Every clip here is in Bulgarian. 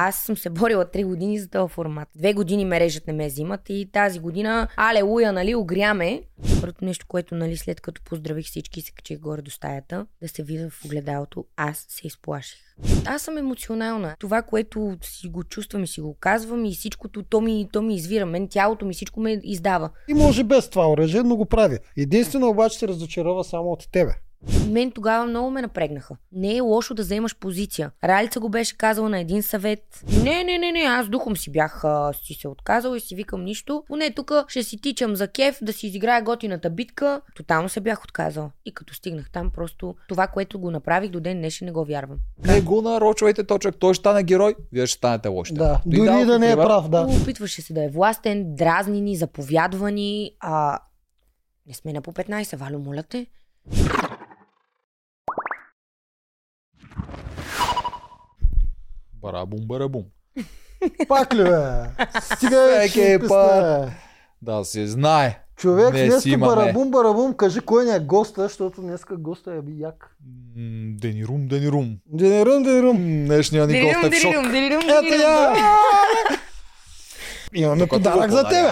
Аз съм се борила 3 години за този формат. Две години ме режат, не ме взимат и тази година, алелуя, нали, огряме. Първото нещо, което, нали, след като поздравих всички и се качих горе до стаята, да се видя в огледалото, аз се изплаших. Аз съм емоционална. Това, което си го чувствам и си го казвам и всичкото, то ми, то ми извира. Мен тялото ми всичко ме издава. И може без това оръжие, но го прави. Единствено обаче се разочарова само от тебе. Мен тогава много ме напрегнаха. Не е лошо да вземаш позиция. Ралица го беше казала на един съвет. Не, не, не, не, аз духом си бях а, си се отказал и си викам нищо. Поне тук ще си тичам за кеф, да си изиграя готината битка. Тотално се бях отказал. И като стигнах там, просто това, което го направих до ден днешен, не го вярвам. Не го нарочвайте точък. Той ще стане герой, вие ще станете лоши. Да, дори да ви не е прав, да. Опитваше се да е властен, дразнини, заповядвани. А... Не сме на по 15, Валю, моля те. Барабум, барабум. Пак ли бе? Стига е, песне. Да се знае. Човек, Не днеска си имаме. барабум, барабум, кажи кой ни е госта, защото днеска госта е як. Денирум, денирум. Денерун, денерун. М, Днешния ни гост е в шок. Я! Имаме Тук подарък за тебе.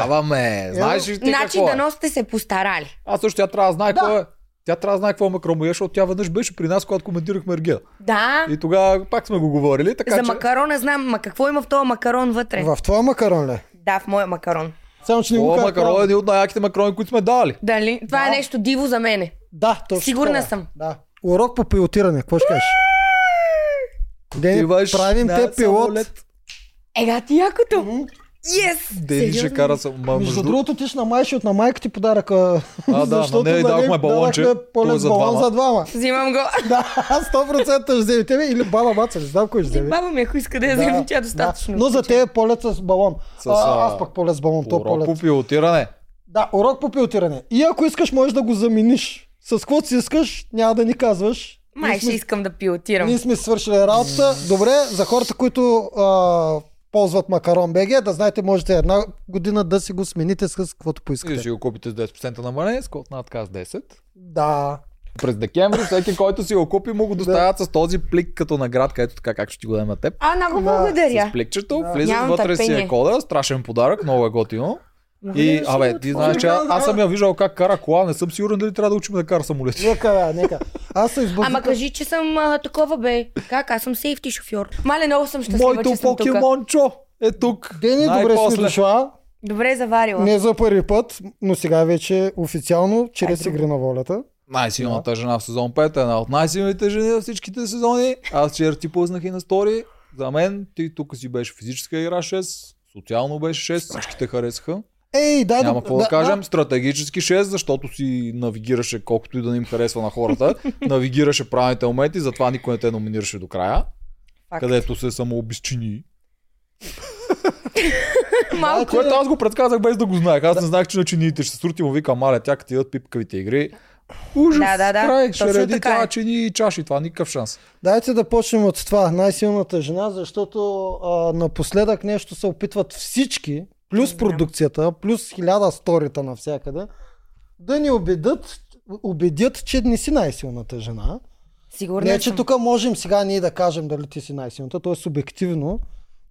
Знаеш ли ти Значи какво е? дано сте се постарали. Аз също тя трябва да знае Да. какво е. Тя трябва да знае какво е макромия, защото тя веднъж беше при нас, когато коментирахме Ергел. Да, И тогава пак сме го говорили, така за че... макарона знам, ма какво има в този макарон вътре? В твоя макарон ли? Да, в моя макарон. Само, че не го макарон е един от най-яките макарони, които сме дали. Дали? Това Да. е нещо диво за мене. Да, точно Сигурна така. съм. Да. Урок по пилотиране, какво ще кажеш? Дени, правим те пилот. Ега ти якото. Yes! Дени ще кара съм. Ма, Между другото, ти ще на майши от на майка ти подаръка. А, да, на нея й дадохме балонче. дадахме Той полет за балон за двама. Взимам го. Да, 100% ще вземе тебе или баба Маца, не знам кой ще вземе. Баба ми, ако иска да я вземе, тя е достатъчно. Но за те е полет с балон. Аз пък полет с балон, то Урок полет. по пилотиране. Да, урок по пилотиране. И ако искаш, можеш да го замениш. С каквото си искаш, няма да ни казваш. Май ще искам да пилотирам. Ние сме свършили работата. Добре, за хората, които ползват Макарон БГ, да знаете, можете една година да си го смените с каквото И поискате. ще го купите с 10% намаление, с код над с 10. Да. През декември всеки, който си го купи, му го доставят с този плик като наградка. Ето така, как ще ти го дадем на теб. А, много Да, благодаря. С пликчето, Да. влизаш вътре си е търпение. кода, страшен подарък, много е готино. И, да абе, ти знаеш, че аз съм я виждал как кара кола, не съм сигурен дали трябва да учим да кара самолети. Нека, бе, нека. Аз се избързах. Ама кажи, че съм а, такова, бе. Как? Аз съм сейфти шофьор. Мале, много съм щастлива, Моето че съм покемончо е тук. Дени, добре си дошла. Добре заварила. Не за първи път, но сега вече официално, чрез друго. игри на волята. Най-силната жена в сезон 5 е една от най-силните жени във всичките сезони. Аз вчера ти пуснах и на стори. За мен ти тук си беше физическа игра 6, социално беше 6, всички те харесаха. Ей, дай Няма да, какво да, кажем, стратегически 6, защото си навигираше колкото и да не им харесва на хората, навигираше правилните моменти, затова никой не те номинираше до края, Факт. където се самообезчини. Малко. Което аз го предсказах без да го знаех. Аз не знаех, че на чиниите ще се срути, му викам, маля, тя като идват пипкавите игри. Ужас, Да, да, да, край, ще реди така е. тя чини и чаши, това никакъв шанс. Дайте да почнем от това. Най-силната жена, защото а, напоследък нещо се опитват всички, плюс продукцията, плюс хиляда сторита навсякъде, да ни убедят, убедят, че не си най-силната жена. Сигурна Не, че съм. тук можем сега ние да кажем дали ти си най-силната, то е субективно,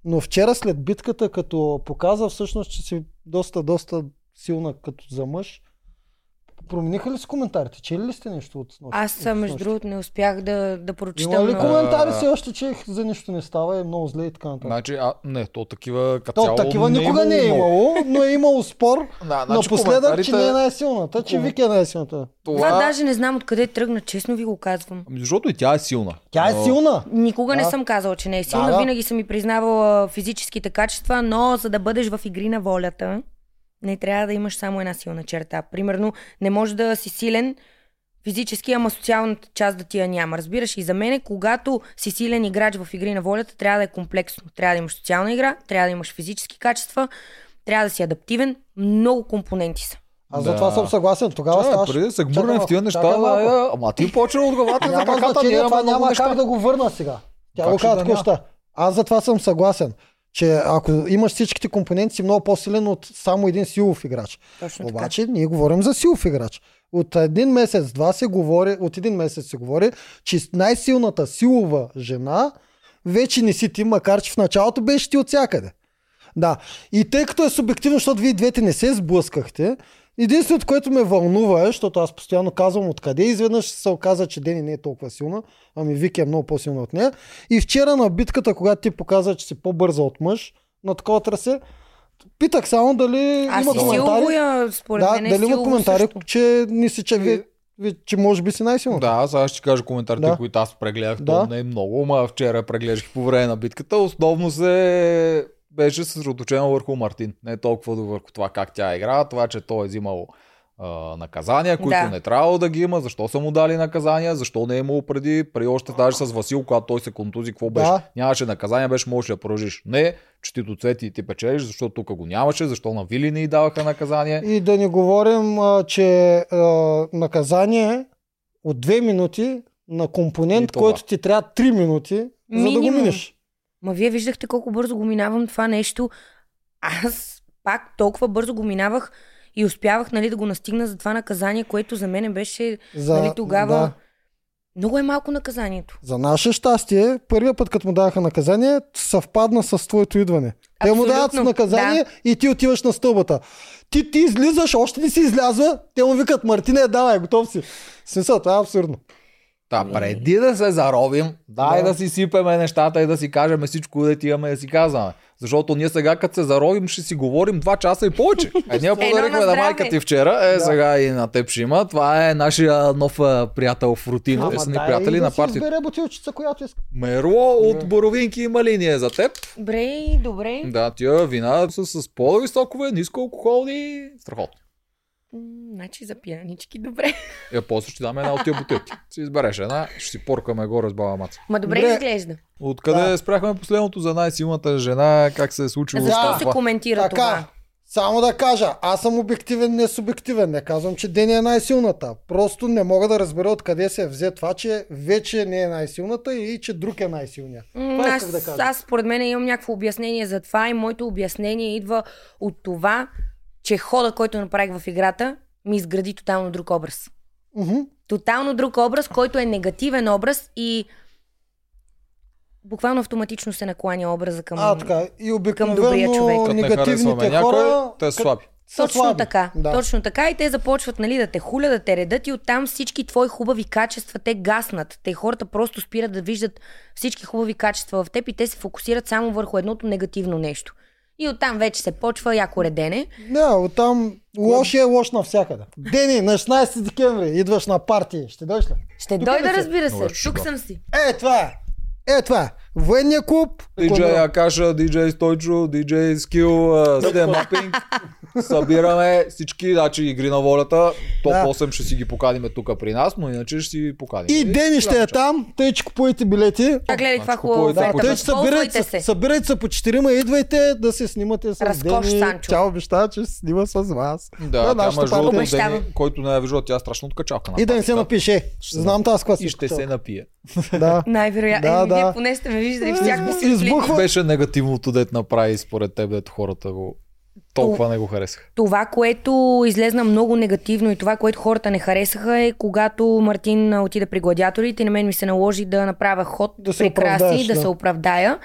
но вчера след битката, като показа всъщност, че си доста, доста силна като за мъж, промениха ли си коментарите? Чели ли сте нещо от нощ? Аз, а, между другото, не успях да, да прочета. Има ли много. коментари А, все още, че за нищо не става, е много зле и така нататък? Значи, а, не, то такива като То, такива не никога не е имало, но е имало спор Да, значи напоследък, че не е най-силната, че Вики е най-силната. Това Това... даже не знам откъде тръгна, честно ви го казвам. Ами, Защото и тя е силна. Тя е Но- силна. Никога не Да. съм казала, че не е силна. Да, да. Винаги съм ми признавала физическите качества, но за да бъдеш в игри на волята, не трябва да имаш само една силна черта. Примерно, не може да си силен физически, ама социалната част да ти я няма. Разбираш, и за мен, когато си силен играч в игри на волята, трябва да е комплексно. Трябва да имаш социална игра, трябва да имаш физически качества, трябва да си адаптивен. Много компоненти са. Аз Да. за това съм съгласен. Тогава Чакай, ставаш. преди да се гмурнем в тия неща, чакай да, ама ти почна от главата за Няма краката, ние това няма неща. как да го върна сега. Тя Как го да няма? що. Аз за това съм съгласен, че ако имаш всичките компоненти, си много по-силен от само един силов играч. Точно така. Обаче ние говорим за силов играч. От един месец, два се говори, от един месец се говори, че най-силната силова жена вече не си ти, макар че в началото беше ти от всякъде. Да. И тъй като е субективно, защото вие двете не се сблъскахте, единственото, което ме вълнува е, защото аз постоянно казвам откъде, изведнъж се оказа, че Дени не е толкова силна, ами Вики е много по-силна от нея. И вчера на битката, когато ти показа, че си по-бърза от мъж на такова трасе, питах само дали Аз има си коментари. силвоя, според да, мен е дали има коментари, също. че не си, че, ви, ви, че може би си най-силна. Да, сега ще кажа коментарите, Да. които аз прегледах. Да. То не е много, ма вчера преглеждах по време на битката. Основно се беше съсредоточено върху Мартин. Не толкова върху това как тя игра, това, че той е взимал а, наказания, които Да. не трябвало да ги има, защо са му дали наказания, защо не е имало преди, при още даже с Васил, когато той се контузи, какво беше? Да. Нямаше наказания, беше можеш да продължиш. Не, че ти до цвети и ти печелиш, защото тук го нямаше, защо на Вили не й даваха наказание. И да не говорим, а, че а, наказание от две минути на компонент, който ти трябва 3 минути, за да го Минимум. минеш. Ма вие виждахте колко бързо го минавам това нещо. Аз пак толкова бързо го минавах и успявах нали, да го настигна за това наказание, което за мен беше За, нали, тогава. да. Много е малко наказанието. За наше щастие, първия път, като му даваха наказание, съвпадна с твоето идване. Те му дават Абсолютно, наказание да. и ти отиваш на стълбата. Ти, ти излизаш, още не си излязва, те му викат, Мартине, давай, готов си. Смисъл, това е абсурдно. Та, преди да се заровим, дай Да. да. си сипеме нещата и да си кажем всичко, да ти имаме да си казваме. Защото ние сега, като се заровим, ще си говорим 2 часа и повече. Е, ние подарихме на здраве. майка ти вчера, е, Да. сега и на теб ще има. Това е нашия нов приятел в рутина. Те са ни приятели да на си партията. избере бутилчица, която иска. Мерло от Боровинки има линия за теб. Добре, добре. Да, тия вина са с по-високове, ниско алкохолни. Страхотно. Значи за пиянички, добре. Е, после ще даме една от тия бутилки. Си избереш една, ще си поркаме горе с баба маца. Ма добре, Добре. изглежда. Откъде Да. спряхме последното за най-силната жена, как се е случило Защо това? се коментира Така, това? само да кажа, аз съм обективен, не субективен. Не казвам, че Дени е най-силната. Просто не мога да разбера откъде се взе това, че вече не е най-силната и че друг е най-силният. М, Това Аз, исках да кажа. аз според мен имам някакво обяснение за това и моето обяснение идва от това, че хода, който направих в играта, ми изгради тотално друг образ. Мгм. Тотално друг образ, който е негативен образ и буквално автоматично се накланя образа към... А, така. И към добрия човек. не негативните някой, хора те са слаби. Точно слаби. така. Да. Точно така. И те започват нали, да те хуля, да те редат и оттам всички твои хубави качества те гаснат. Те хората просто спират да виждат всички хубави качества в теб и те се фокусират само върху едното негативно нещо. И оттам вече се почва яко редене. Да, оттам лош е лош навсякъде. Дени, на 16 декември идваш на партии. Ще дойдеш ли? Ще Тук дойда, ли си? разбира се. Тук шега. съм си. Е, това е. Е, това е. Военния клуб. Диджей Акаша, диджей Стойчо, диджей Скил, Стен Мапинг. Събираме всички, значи игри на волята. Топ Да. 8 ще си ги поканим тук при нас, но иначе ще си поканим. И Дени ще е там, тъй че купувайте билети. А гледай каква Значи хубава купувайте Да, тъй че събирайте се. Събирайте се по четирима, идвайте да се снимате с Разкош Дени. Санчо. Тя обещава, че ще се снима с вас. Да, Това е тя между другото. Дени, който не е виждал, тя е страшно откачалка на И да не се напише. Ще Знам тази класа. И ще се напие. Да. Най-вероятно. Да, да. Вие поне сте ме виждали всякакви си Избухва. Беше негативното, дет направи според теб, дето хората го толкова не го харесаха. Това, което излезна много негативно и това, което хората не харесаха е когато Мартин отида при гладиаторите и на мен ми се наложи да направя ход, Да се прекраси, да, да. се оправдая.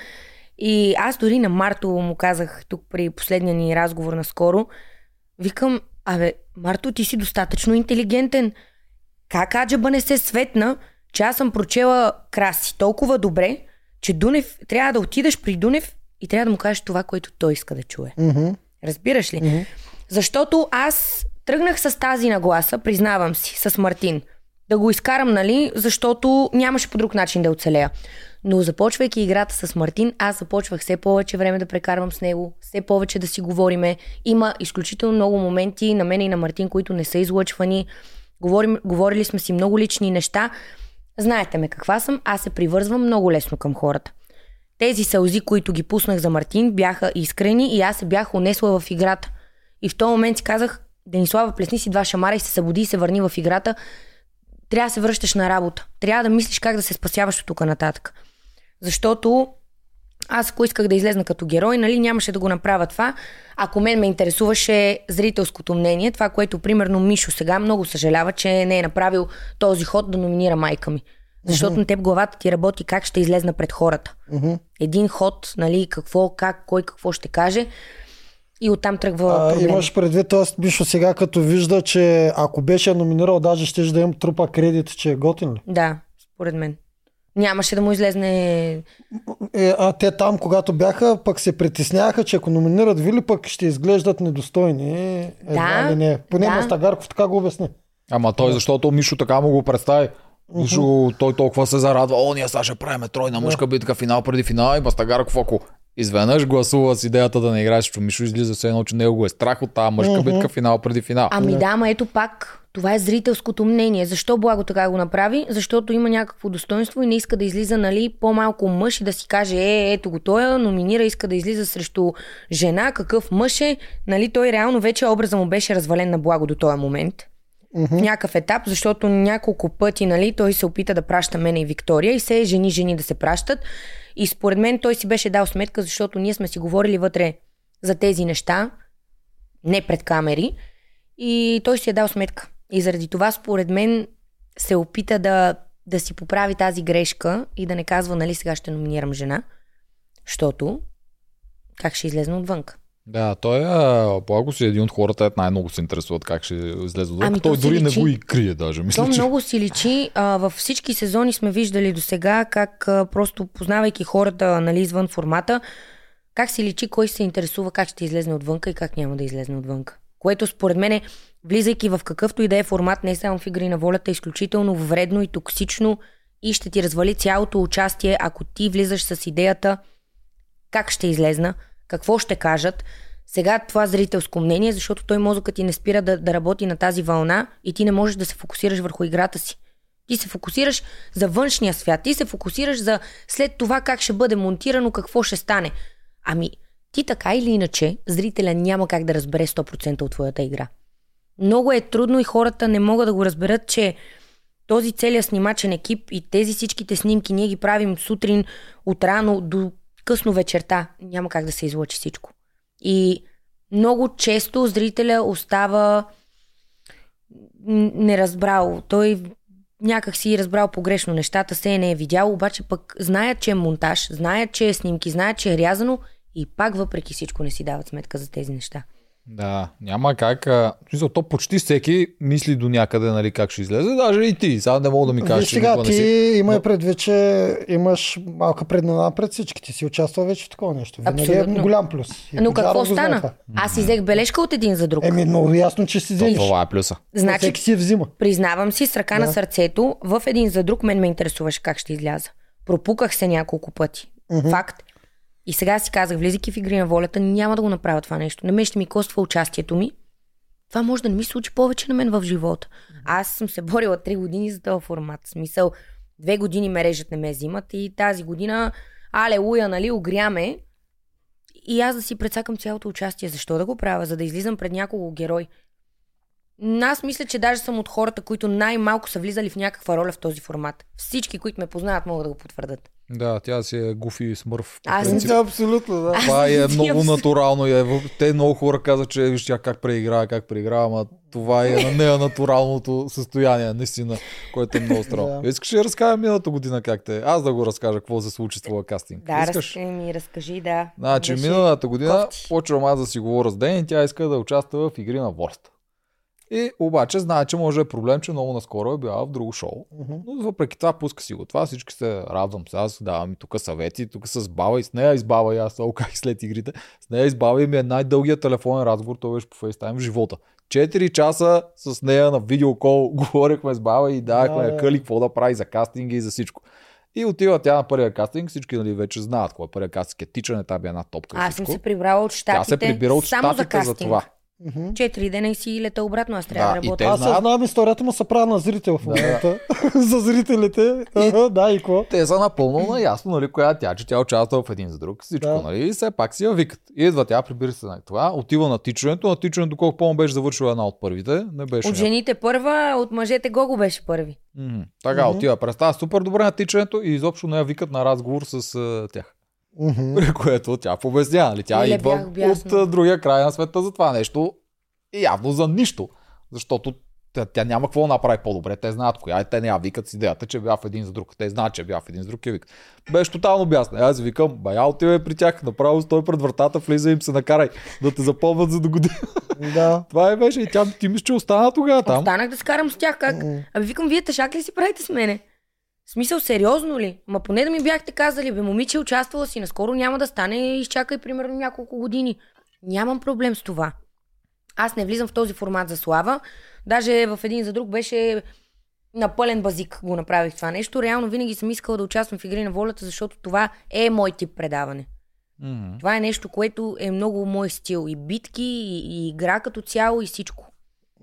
И аз дори на Марто му казах тук при последния ни разговор наскоро, викам, абе, Марто, ти си достатъчно интелигентен. Как аджаба не се светна, че аз съм прочела краси толкова добре, че Дунев, трябва да отидеш при Дунев и трябва да му кажеш това, което той иска да чуе. Мгм. Разбираш ли? Защото аз тръгнах с тази нагласа, признавам си, с Мартин. Да го изкарам, нали, защото нямаше по друг начин да оцелея. Но започвайки играта с Мартин, аз започвах все повече време да прекарвам с него, все повече да си говориме. Има изключително много моменти на мен и на Мартин, които не са излъчвани. Говорим, говорили сме си много лични неща. Знаете ме каква съм, аз се привързвам много лесно към хората. Тези сълзи, които ги пуснах за Мартин, бяха искрени и аз се бях унесла в играта. И в този момент си казах, Денислава, плесни си два шамара и се събуди и се върни в играта. Трябва да се връщаш на работа. Трябва да мислиш как да се спасяваш от тук нататък. Защото аз ако исках да излезна като герой, нали, нямаше да го направя това. Ако мен ме интересуваше зрителското мнение, това, което примерно Мишо сега много съжалява, че не е направил този ход да номинира майка ми. Защото на теб главата ти работи как ще излезна пред хората. Мгм. Един ход, нали, какво, как, кой какво ще каже. И оттам тръгва А, имаш предвид, т.е. Мишо сега като вижда, че ако беше номинирал, даже ще да им трупа кредит, че е готин ли? Да, според мен. Нямаше да му излезне... Е, а те там, когато бяха, пък се притесняваха, че ако номинират Вили, пък ще изглеждат недостойни. Едва Да, ли не. Поне да. Мастагарков така го обясни. Ама той, защото Мишо така му го представи. Мишо, той толкова се зарадва. О, ние сега ще правим тройна мъжка битка, финал преди финал и Мастагарков, ако изведнъж гласува с идеята да не играеш, защото Мишо излиза все едно, че него го е страх от тази мъжка битка, финал преди финал. Ами да, ама ето пак, това е зрителското мнение. Защо Благо така го направи? Защото има някакво достоинство и не иска да излиза, нали, по-малко мъж и да си каже, е, ето го той, номинира, иска да излиза срещу жена, какъв мъж е. Нали, той реално вече образа му беше развален на Благо до този момент. В някакъв етап, защото няколко пъти, нали, той се опита да праща мене и Виктория и се жени, жени да се пращат. И според мен той си беше дал сметка, защото ние сме си говорили вътре за тези неща, не пред камери, и той си е дал сметка. И заради това, според мен, се опита да, да си поправи тази грешка и да не казва, нали, сега ще номинирам жена, защото как ще излезна отвънка. Да, той е, Благо си един от хората, ето най-много се интересуват как ще излезе. Ами той дори не личи. го и крие даже. Мисля, То че... много си личи. А, във всички сезони сме виждали до сега как а, просто познавайки хората нали, извън формата, как си личи кой се интересува как ще излезне отвънка и как няма да излезне отвънка. Което според мен е, влизайки в какъвто и да е формат, не само в игри на волята, е изключително вредно и токсично и ще ти развали цялото участие, ако ти влизаш с идеята как ще излезна, какво ще кажат. Сега това зрителско мнение, защото той мозъкът ти не спира да, да работи на тази вълна и ти не можеш да се фокусираш върху играта си. Ти се фокусираш за външния свят, ти се фокусираш за след това как ще бъде монтирано, какво ще стане. Ами, ти така или иначе, зрителя няма как да разбере 100% от твоята игра. Много е трудно и хората не могат да го разберат, че този целият снимачен екип и тези всичките снимки ние ги правим сутрин от рано до късно вечерта. Няма как да се излъчи всичко. И много често зрителя остава неразбрал. Той някак си разбрал погрешно нещата, се не е видял, обаче пък знаят, че е монтаж, знаят, че е снимки, знаят, че е рязано и пак въпреки всичко не си дават сметка за тези неща. Да, няма как. А... Смисъл, то почти всеки мисли до някъде, нали, как ще излезе. Даже и ти. Сега не мога да ми кажеш, Виж че сега, никога не ти си. има Но- предвид, че имаш малка преднина пред всички. Ти си участвал вече в такова нещо. Винаги е голям плюс. И Но какво стана? Аз си взех бележка от един за друг. Еми, много ясно, че си То, вземеш. това е плюса. Значи, Всеки си взима. признавам си, с ръка на Да. сърцето, в един за друг мен ме интересуваше как ще изляза. Пропуках се няколко пъти. Факт. И сега си казах, влизайки в игри на волята, няма да го направя това нещо. На мен ще ми коства участието ми. Това може да не ми се случи повече на мен в живота. Аз съм се борила три години за този формат. Смисъл, две години ме режат, не ме взимат и тази година, алелуя, нали, огряме. И аз да си прецакам цялото участие. Защо да го правя? За да излизам пред няколко герой. Аз мисля, че даже съм от хората, които най-малко са влизали в някаква роля в този формат. Всички, които ме познават, могат да го потвърдят. Да, тя си е гуфи смърв. по Аз принцип. Да, абсолютно, да. Това е много съм- натурално. и Е. Те много хора казват, че виж тя как преиграва, как преиграва, ама това е на нея натуралното състояние, наистина, което е много странно. Да. Искаш ли да разкажа миналата година как те? Аз да го разкажа какво се случи с твоя кастинг. Да, Искаш? раз, ми разкажи, да. Значи, миналата година кофти. почвам аз да си говоря с Ден и тя иска да участва в игри на волята. И обаче знае, че може е проблем, че много наскоро е била в друго шоу. Но въпреки това пуска си го това, всички се радвам се. Аз давам и тук съвети, тук с баба и с нея избава и аз как след игрите. С нея избава и ми е най-дългият телефонен разговор, той беше по фейстайм в живота. 4 часа с нея на видеокол говорихме с баба и давахме Да, да, да. къли какво да прави за кастинги и за всичко. И отива тя на първия кастинг, всички нали, вече знаят кой е първия кастинг, е тичане, тази една топка. Аз съм се прибрала от Тя щатите. се прибира от за щатите за, кастинг. това. Четири дена и си лета обратно. Аз трябва Да, да, и работя. Аз знаят. знам историята му се правя на зрител в момента. За зрителите. Ага, Да, и какво? Те са напълно наясно, нали, коя тя, че тя участва в един за друг, всичко, Да. нали, и все пак си я викат. И идва тя, прибира се на това, отива на тичането, на тичането, колко по беше завършила една от първите, не беше. От жените първа, от мъжете Гого беше първи. М, Така, Мгм. отива, представя супер добре на тичането и изобщо не я викат на разговор с а, тях. При което тя побезня, нали? Тя Леле, идва бях бясна. от другия край на света за това нещо и явно за нищо. Защото тя, тя няма какво да направи по-добре. Те знаят коя е. Те не я викат с идеята, че бях в един за друг. Те знаят, че бях в един за друг. Я викат. Беше тотално бясно. Аз викам, бая отивай при тях. Направо стой пред вратата, влиза им се накарай да те запомнят за до година. Да. Това е беше. И тя ти мисля, че остана тогава там. Останах да скарам с тях. Как? Абе, викам, вие тъшак ли си правите с мене? В смисъл, сериозно ли? Ма поне да ми бяхте казали, бе, момиче, участвала си, наскоро няма да стане, изчакай примерно няколко години. Нямам проблем с това. Аз не влизам в този формат за слава. Даже в един за друг беше на пълен базик го направих това нещо. Реално винаги съм искала да участвам в Игри на волята, защото това е мой тип предаване. Мгм. Това е нещо, което е много мой стил. И битки, и, и игра като цяло, и всичко.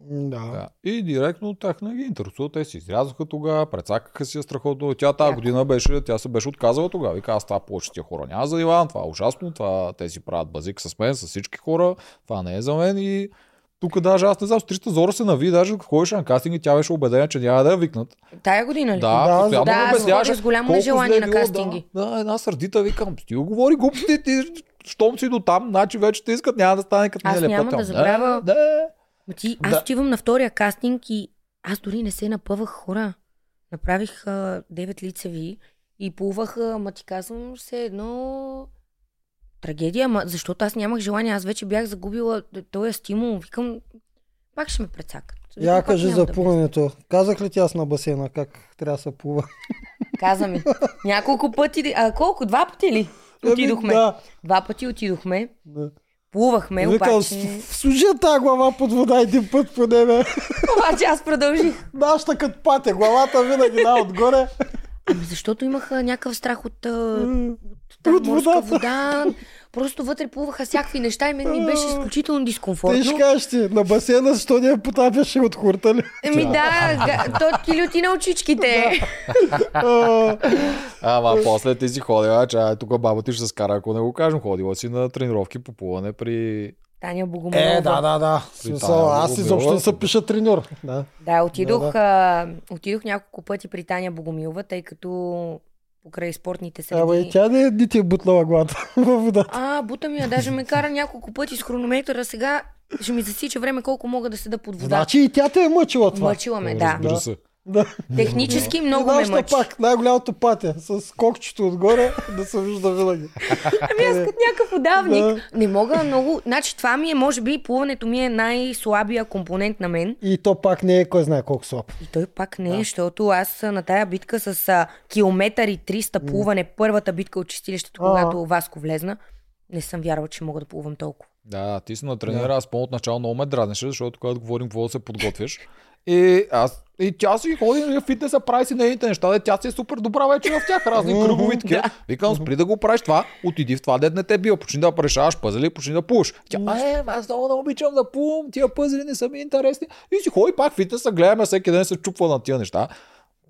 Да. Да. И директно тях не ги интересува. Те си изрязаха тогава, прецакаха си страхотно. Тя тази година беше, тя се беше отказала тогава. Вика, аз това повече тия хора няма за Иван, това е ужасно, това те си правят базик с мен, с всички хора, това не е за мен и тук даже аз не знам, с 300 зора се нави, даже ходиш на кастинг и тя беше убедена, че няма да я викнат. Тая година ли? Да, Да, постоянно да, аз обясняваше с голямо нежелание на кастинги. Да, да, една сърдита викам, ти го говори глупости, ти, щом си до там, значи вече те искат, няма да стане като Аз миналия няма път. да забравя- Да, да. Ма ти, аз Да. отивам на втория кастинг и аз дори не се напъвах хора. Направих а, 9 лицеви и плувах, а, ма ти казвам, все едно трагедия, ма, защото аз нямах желание, аз вече бях загубила този стимул. Викам, пак ще ме прецакат. Викам, Я кажи за да плуването. Казах ли ти аз на басейна как трябва да се плува? Каза ми. Няколко пъти, а колко? Два пъти ли? Отидохме. Да. Два пъти отидохме. да. Плувахме, Викам, обаче... служи тази глава под вода един път по небе. обаче аз продължих. Нашата като пате, главата винаги да отгоре. Ами защото имах а, някакъв страх от, от, От от морска вода. Просто вътре плуваха всякакви неща и мен ми беше изключително Ти ще дискомфортно. кажеш ти, на басейна, защо не потапяше от хурта ли? Еми да, га- то ти люти на очичките. Ама после ти си ходила, че тук баба ти ще се скара, ако не го кажем. Ходила си на тренировки по плуване при... Таня Богомолова. Е, да, да, да. Смисъл, аз изобщо не се пиша треньор. Да. Да, отидох, Да, А, отидох няколко пъти при Таня Богомилова, тъй като покрай спортните Ама и среди... тя не, не ти е бутлала главата във водата. А, бута ми я, даже ме кара няколко пъти с хронометъра. Сега ще ми засича време колко мога да седа под вода. Значи и тя те е мъчила това. Мъчила ме, да. Разбира Да. се. Да. Технически много ме мъчи. пак, най-голямото патя, с кокчето отгоре, да се вижда винаги. Ами аз като някакъв удавник. Да. Не мога много... Значи това ми е, може би, плуването ми е най-слабия компонент на мен. И то пак не е кой знае колко слаб. И той пак не е, защото аз на тая битка с а, километър и 300 плуване, първата битка от чистилището, когато Васко влезна, не съм вярвала, че мога да плувам толкова. Да, ти си на тренера, аз по начало много ме дразнеше, защото когато говорим какво да се подготвяш. И аз и тя си ходи на фитнеса, прави си нейните неща, де тя си е супер добра вече в тях, разни кръгови такива. Викам, спри да го правиш това, отиди в това, дед не те бил, почни да решаваш пъзели, почни да пуш. Тя, е, аз много не обичам да плувам, тия пъзели не са ми интересни. И си ходи пак в фитнеса, гледаме всеки ден се чупва на тия неща.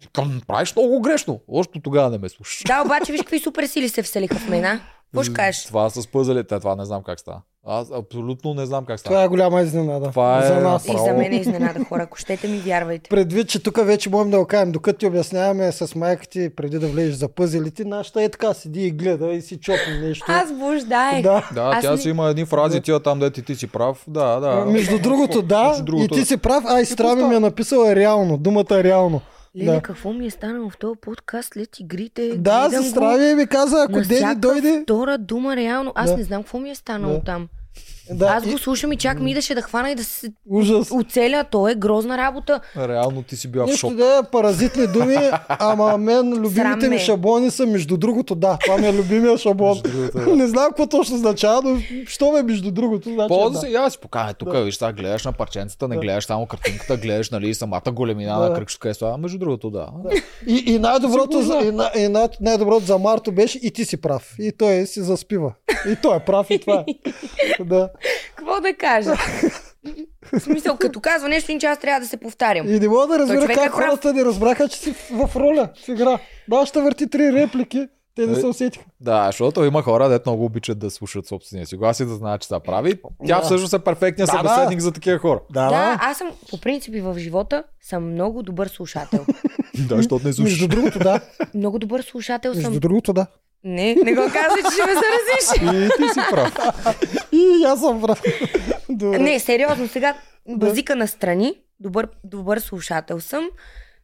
Викам, правиш много грешно. Още тогава не ме слушаш. Да, обаче виж какви супер сили се вселиха в мен, а? Какво ще кажеш? Това с пъзелите, това не знам как става. Аз абсолютно не знам как става. Това е голяма изненада. Това е за нас. И за мен е изненада хора. Ако щете ми вярвайте. Предвид, че тук вече можем да го кажем, докато ти обясняваме с майка ти, преди да влезеш за пъзелите, нашата е така, седи и гледа и си чопи нещо. Аз блуждаех. Да. Да, Аз тя не- си има едни фрази, тия там, де ти, ти си прав. Да, да. Между другото, да, и ти си прав, а и Страми ми е написала реално, думата е реално. Леле, Да. какво ми е станало в този подкаст след игрите? Да, Гледам се го Страми ми каза, ако Дени дойде... втора дума реално. Аз Да. не знам какво ми е станало Да. там. Да, Аз и- го слушам и чак ми идеше да хвана и да се Ужас. оцеля. То е грозна работа. Реално ти си била в Нищо шок. да е паразитни думи, ама мен любимите ми шаблони са между другото, да, това ми е любимия шаблон. Другото, да. Не знам какво точно означава, но що ме между другото, значи е Ползва да. се, я си покажа, тук виж сега гледаш на парченцата, не гледаш само картинката, гледаш нали, самата големина Да. на кръгчето, става. Между другото, да. И, и най-доброто, за, и, най- и най- най-доброто за Марто беше и ти си прав. И той си заспива. И той е прав и това е. Да. Какво да кажа? В смисъл, като казва нещо, иначе аз трябва да се повтарям. И не мога да разбера човек как е прав. хората не разбраха, че си в, роля, в игра. Да, ще върти три реплики, те не се Е, усетиха. Да, защото има хора, дето много обичат да слушат собствения си глас и да знаят, че са прави. Тя Да. всъщност е перфектният Да, да. събеседник за такива хора. Да, Да, аз съм, по принцип и в живота, съм много добър слушател. Да, защото не слушаш. Между другото, да. Много добър слушател съм. Между другото, да. Не, не го казвай, че ще ме заразиш. И ти си прав. И аз съм прав. Добре. Не, сериозно, сега базика на страни. добър, добър слушател съм.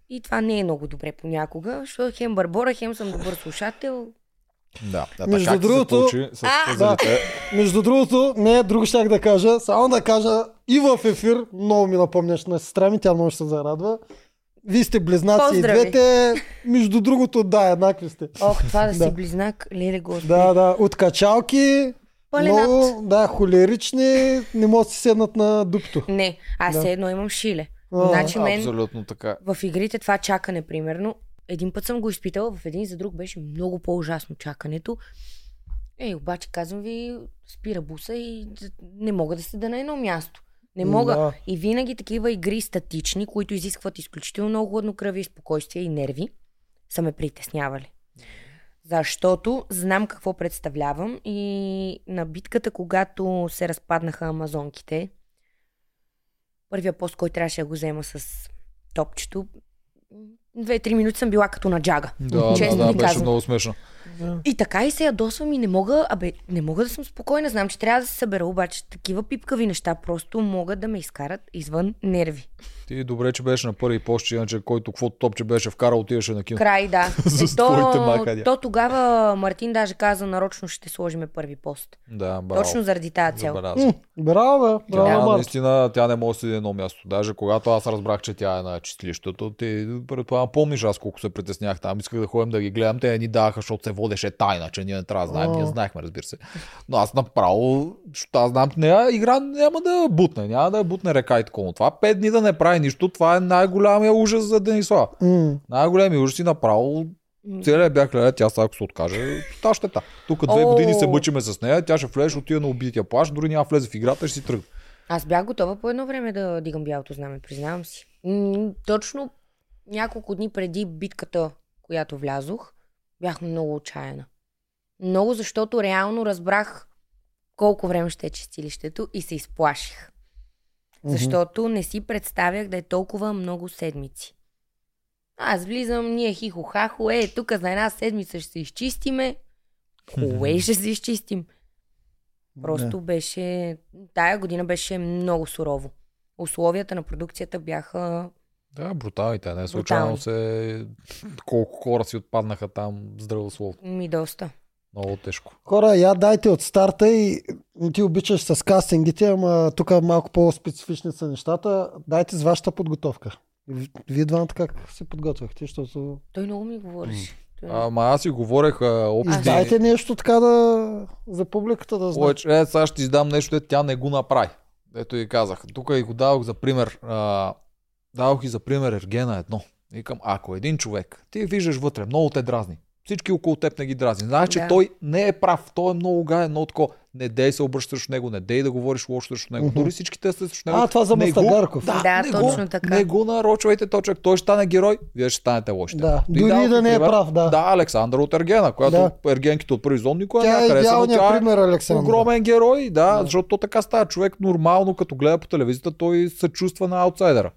И това не е много добре понякога, защото хем Барбора, хем съм добър слушател. Да, да Между как другото- се получи с А! пазарите? Между другото, не, друго щях да кажа, само да кажа и в ефир, много ми напомняш на сестра ми, тя много ще се зарадва. Вие сте близнаци и Поздрави. двете, между другото, да, еднакви сте. Ох, това да си Да. близнак, леле господи. Да, да, от качалки, Паленат. много, да, холерични, не могат да си седнат на дупто. Не, аз Да. все едно имам шиле. А, значи мен Абсолютно така. в игрите това чакане, примерно, един път съм го изпитала, в един за друг беше много по-ужасно чакането. Ей, обаче казвам ви, спира буса и не мога да седа на едно място. Не мога. Да. И винаги такива игри статични, които изискват изключително много хладнокръвие, спокойствие и нерви, са ме притеснявали. Защото знам какво представлявам и на битката, когато се разпаднаха амазонките, първия пост, който трябваше да го взема с топчето, две-три минути съм била като на джага. Да, Честно да, да, беше казвам. много смешно. И така и се ядосвам и не мога, абе, не мога да съм спокойна. Знам, че трябва да се събера, обаче такива пипкави неща просто могат да ме изкарат извън нерви. Ти добре, че беше на първи пост, че иначе който каквото топче беше вкарал, отиваше на кино. Край, да. Е, твоите то, то тогава Мартин даже каза, нарочно ще сложиме първи пост. Да, браво. Точно заради тази цел. Браво, Тя, браво, да, Марто. наистина, тя не може да седи едно място. Даже когато аз разбрах, че тя е на чистилището, ти предполагам, помниш аз колко се притеснях там. Исках да ходим да ги гледам. Те ни даваха, защото се водеше тайна, че ние не трябва да знаем. Ние знаехме, разбира се. Но аз направо, защото аз знам, нея игра няма да бутне. Няма да бутне река и такова. Това пет дни да не прави нищо, това е най-голямия ужас за Денисла. М, Най-големия ужас и направо Целият бях гледа, тя сега ако се откаже, та щета. Тук две О. години се мъчиме с нея, тя ще влезе, ще отиде на убития плаш, дори няма влезе в играта, ще си тръгне. Аз бях готова по едно време да дигам бялото знаме, признавам си. М, Точно няколко дни преди битката, която влязох, бях много отчаяна. Много, защото реално разбрах колко време ще е чистилището и се изплаших. Защото не си представях да е толкова много седмици. Аз влизам, ние хихо-хахо, е, тук за една седмица ще се изчистиме. Кое ще се изчистим? Просто беше... Тая година беше много сурово. Условията на продукцията бяха... Да, бруталните. Не случайно се... Колко хора си отпаднаха там здравословно. Ми доста. Много тежко. Хора, я дайте от старта и ти обичаш с кастингите, ама тук малко по-специфични са нещата. Дайте с вашата подготовка. Ви- Вие двамата как се подготвяхте, защото... Той много ми говореше. Той- Ама аз си говорех а, общи... Дайте нещо така да... за публиката да знае. Е, сега ще ти издам нещо, тя не го направи. Ето и казах. Тук и го давах за пример. А, давах и за пример Ергена едно. Викам, ако един човек, ти виждаш вътре, много те дразни. Всички около теб не ги дразни. Знаеш, че Да. той не е прав. Той е много гаен, много такова. Не дей се обръщаш срещу него, не дей да говориш лошо срещу него. Дори всички те са срещу него. А, това за Не Мастагарков. Да, Да, не точно го, така. Не го нарочвайте човек. Той ще стане герой, вие ще станете лошите. Да, И дори да и не е прав, да. Да, Александър от Ергена, която ергенките от първи зон никога Тя не е идеалният тя е пример, Александър. огромен герой, да, Да. защото то така става. Човек нормално, като гледа по телевизията, той се чувства на аутсайдера.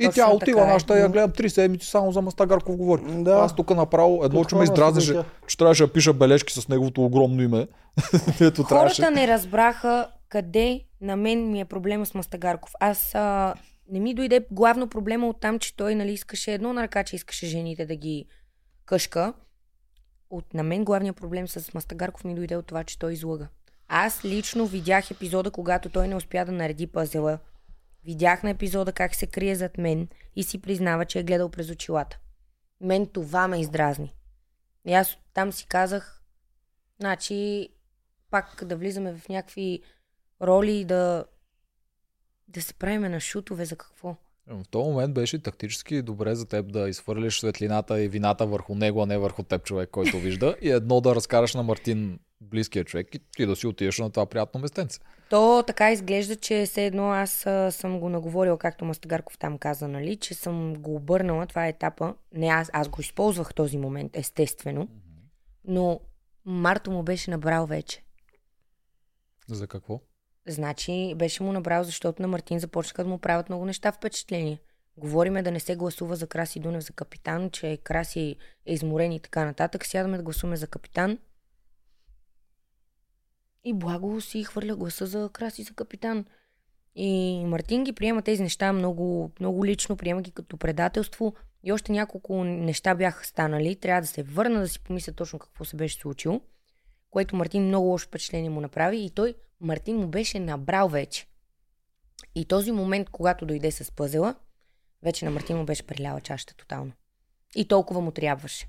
И Точно тя отива, е. аз ще я гледам три седмици само за Мастагарков говори. Да. Аз тук направо едно, че ме до че трябваше да пиша бележки с неговото огромно име. Ето трябваше. Хората не разбраха къде на мен ми е проблема с Мастагарков. Аз а, не ми дойде главно проблема от там, че той нали, искаше едно на ръка, че искаше жените да ги къшка. От на мен главният проблем с Мастагарков ми дойде от това, че той излъга. Аз лично видях епизода, когато той не успя да нареди пъзела. Видях на епизода как се крие зад мен и си признава, че е гледал през очилата. Мен това ме издразни. И аз там си казах, значи, пак да влизаме в някакви роли и да, да се правиме на шутове за какво. В този момент беше тактически добре за теб да изхвърлиш светлината и вината върху него, а не върху теб човек, който вижда. И едно да разкараш на Мартин близкия човек и ти да си отидеш на това приятно местенце. То така изглежда, че все едно аз съм го наговорила, както Мастагарков там каза, нали, че съм го обърнала, това е етапа. Не аз, аз го използвах този момент, естествено, но Марто му беше набрал вече. За какво? Значи беше му набрал, защото на Мартин започнаха да му правят много неща впечатление. Говориме да не се гласува за Краси Дунев за капитан, че Краси е изморен и така нататък. Сядаме да гласуваме за капитан. И благо си хвърля гласа за Краси за капитан. И Мартин ги приема тези неща много, много лично, приема ги като предателство. И още няколко неща бяха станали. Трябва да се върна да си помисля точно какво се беше случило. Което Мартин много лошо впечатление му направи. И той, Мартин му беше набрал вече. И този момент, когато дойде с пъзела, вече на Мартин му беше преляла чашата тотално. И толкова му трябваше.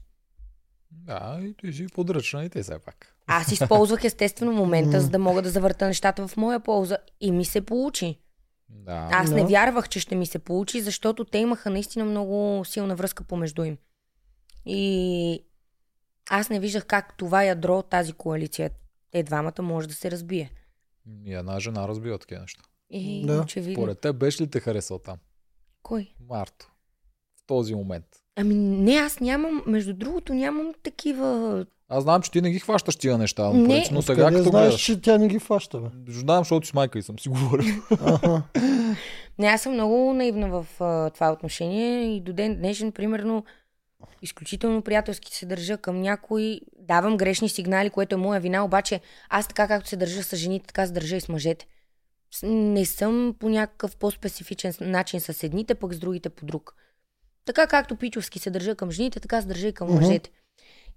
Да, и той си подръчна и те все пак. Аз използвах естествено момента, за да мога да завърта нещата в моя полза. И ми се получи. Да. Аз не вярвах, че ще ми се получи, защото те имаха наистина много силна връзка помежду им. И аз не виждах как това ядро, тази коалиция, те двамата може да се разбие. И една жена разбива такива неща. И Да. очевидно. Поред те беше ли те харесал там? Кой? Марто. В този момент. Ами не, аз нямам, между другото, нямам такива... Аз знам, че ти не ги хващаш тия неща, Не. не. но сега Къде като знаеш, гледаш. че тя не ги фаща, бе? Знам, защото с майка и съм си говорил. Не, аз съм много наивна в а, това отношение и до ден днешен, примерно, изключително приятелски се държа към някой, давам грешни сигнали, което е моя вина, обаче аз така както се държа с жените, така се държа и с мъжете. Не съм по някакъв по-специфичен начин с едните, пък с другите по друг. Така както Пичовски се държа към жените, така се държа и към мъжете.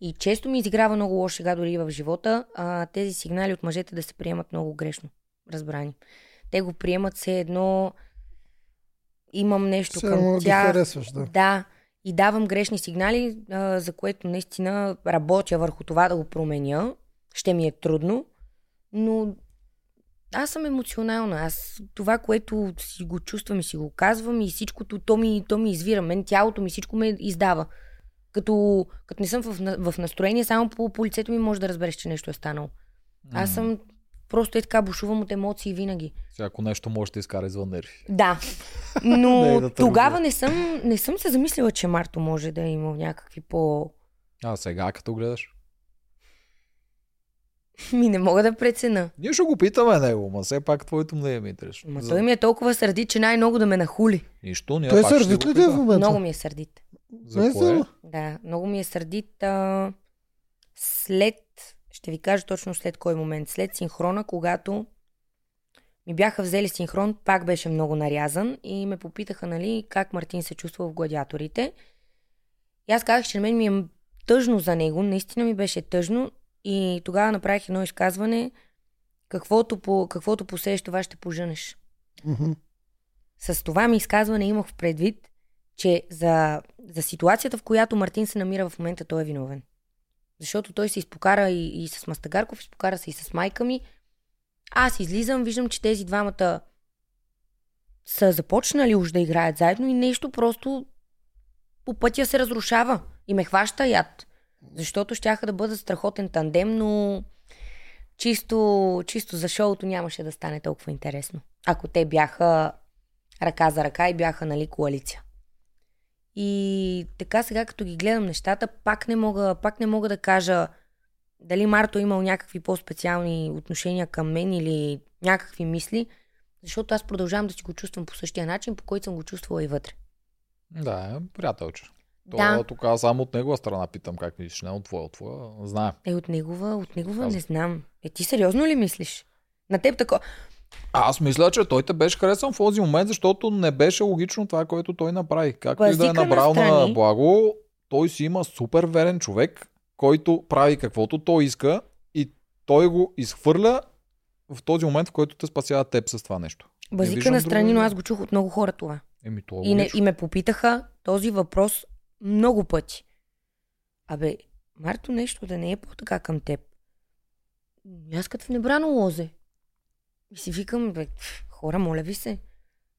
И често ми изиграва много лош сега дори в живота а, тези сигнали от мъжете да се приемат много грешно разбрани. Те го приемат все едно имам нещо Все към тях. харесваш, да. Да, и давам грешни сигнали, а, за което наистина работя върху това да го променя. Ще ми е трудно, но аз съм емоционална. Аз това, което си го чувствам и си го казвам и всичкото, то ми, то ми извира. Мен тялото ми всичко ме издава. Като, като не съм в, в настроение, само по, по лицето ми може да разбереш, че нещо е станало. Аз съм просто е така, бушувам от емоции винаги. Всяко нещо може да изкара извън нерви. Да. Но Не, да тогава не съм, не съм се замислила, че Марто може да има някакви по... А сега като гледаш? Ми не мога да прецена. Ние ще го питаме него, ма все пак твоето мнение ми е интересно. Ма За- той ми е толкова сърдит, че най-много да ме нахули. Нищо, ние Той пак ще сърдит ли е в момента? Много ми е сърдит. За Не кое? знам. Да, много ми е сърдит. А... След, ще ви кажа точно след кой момент. След синхрона, когато ми бяха взели синхрон, пак беше много нарязан и ме попитаха, нали, как Мартин се чувства в гладиаторите. И аз казах, че на мен ми е тъжно за него, наистина ми беше тъжно и тогава направих едно изказване, каквото, по, каквото посееш, това ще поженеш. Мгм. С това ми изказване имах в предвид, че за, за ситуацията, в която Мартин се намира в момента, той е виновен. Защото той се изпокара и, и с Мастагарков, изпокара се и с майка ми. Аз излизам, виждам, че тези двамата са започнали уж да играят заедно и нещо просто по пътя се разрушава и ме хваща яд. Защото щяха да бъдат страхотен тандем, но чисто, чисто за шоуто нямаше да стане толкова интересно. Ако те бяха ръка за ръка и бяха, нали, коалиция. И така сега, като ги гледам нещата, пак не мога, пак не мога да кажа дали Марто е имал някакви по-специални отношения към мен или някакви мисли, защото аз продължавам да си го чувствам по същия начин, по който съм го чувствала и вътре. Да, приятелче. То, Да. Тук аз само от негова страна питам как мислиш, не от твоя, от твоя. Знаем. Е, от негова, от негова Казвам. не знам. Е, ти сериозно ли мислиш? На теб тако... Аз мисля, че той те беше харесан в този момент, защото не беше логично това, което той направи. Както и да е набрал на настрани. благо, той си има супер верен човек, който прави каквото той иска и той го изхвърля в този момент, в който те спасява теб с това нещо. Не Базика виждам на страни, друго. но аз го чух от много хора това. Еми, то е И, не, и ме попитаха този въпрос много пъти. Абе, Марто нещо да не е по-така към теб. Аз като в небрано лозе. И си викам, бе, хора, моля ви се.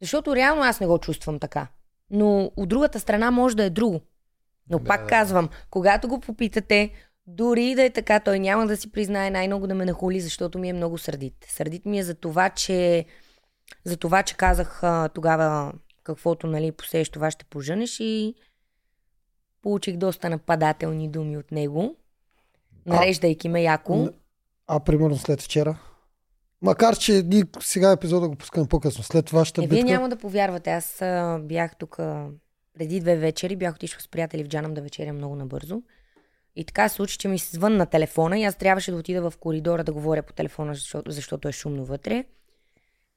Защото реално аз не го чувствам така. Но от другата страна може да е друго. Но Да, пак да. казвам, когато го попитате, дори да е така, той няма да си признае най-много да ме нахули, защото ми е много сърдит. Сърдит ми е за това, че за това, че казах а, тогава каквото, нали, посееш, това ще поженеш и получих доста нападателни думи от него, нареждайки ме яко. А примерно след вчера? Макар, че ние сега епизода го пускаме по-късно. След вашата Е, вие битка. няма да повярвате. Аз а, бях тук преди две вечери, бях отишла с приятели в Джанам да вечерям много набързо. И така се случи, че ми се звънна телефона и аз трябваше да отида в коридора да говоря по телефона, защото, защото е шумно вътре.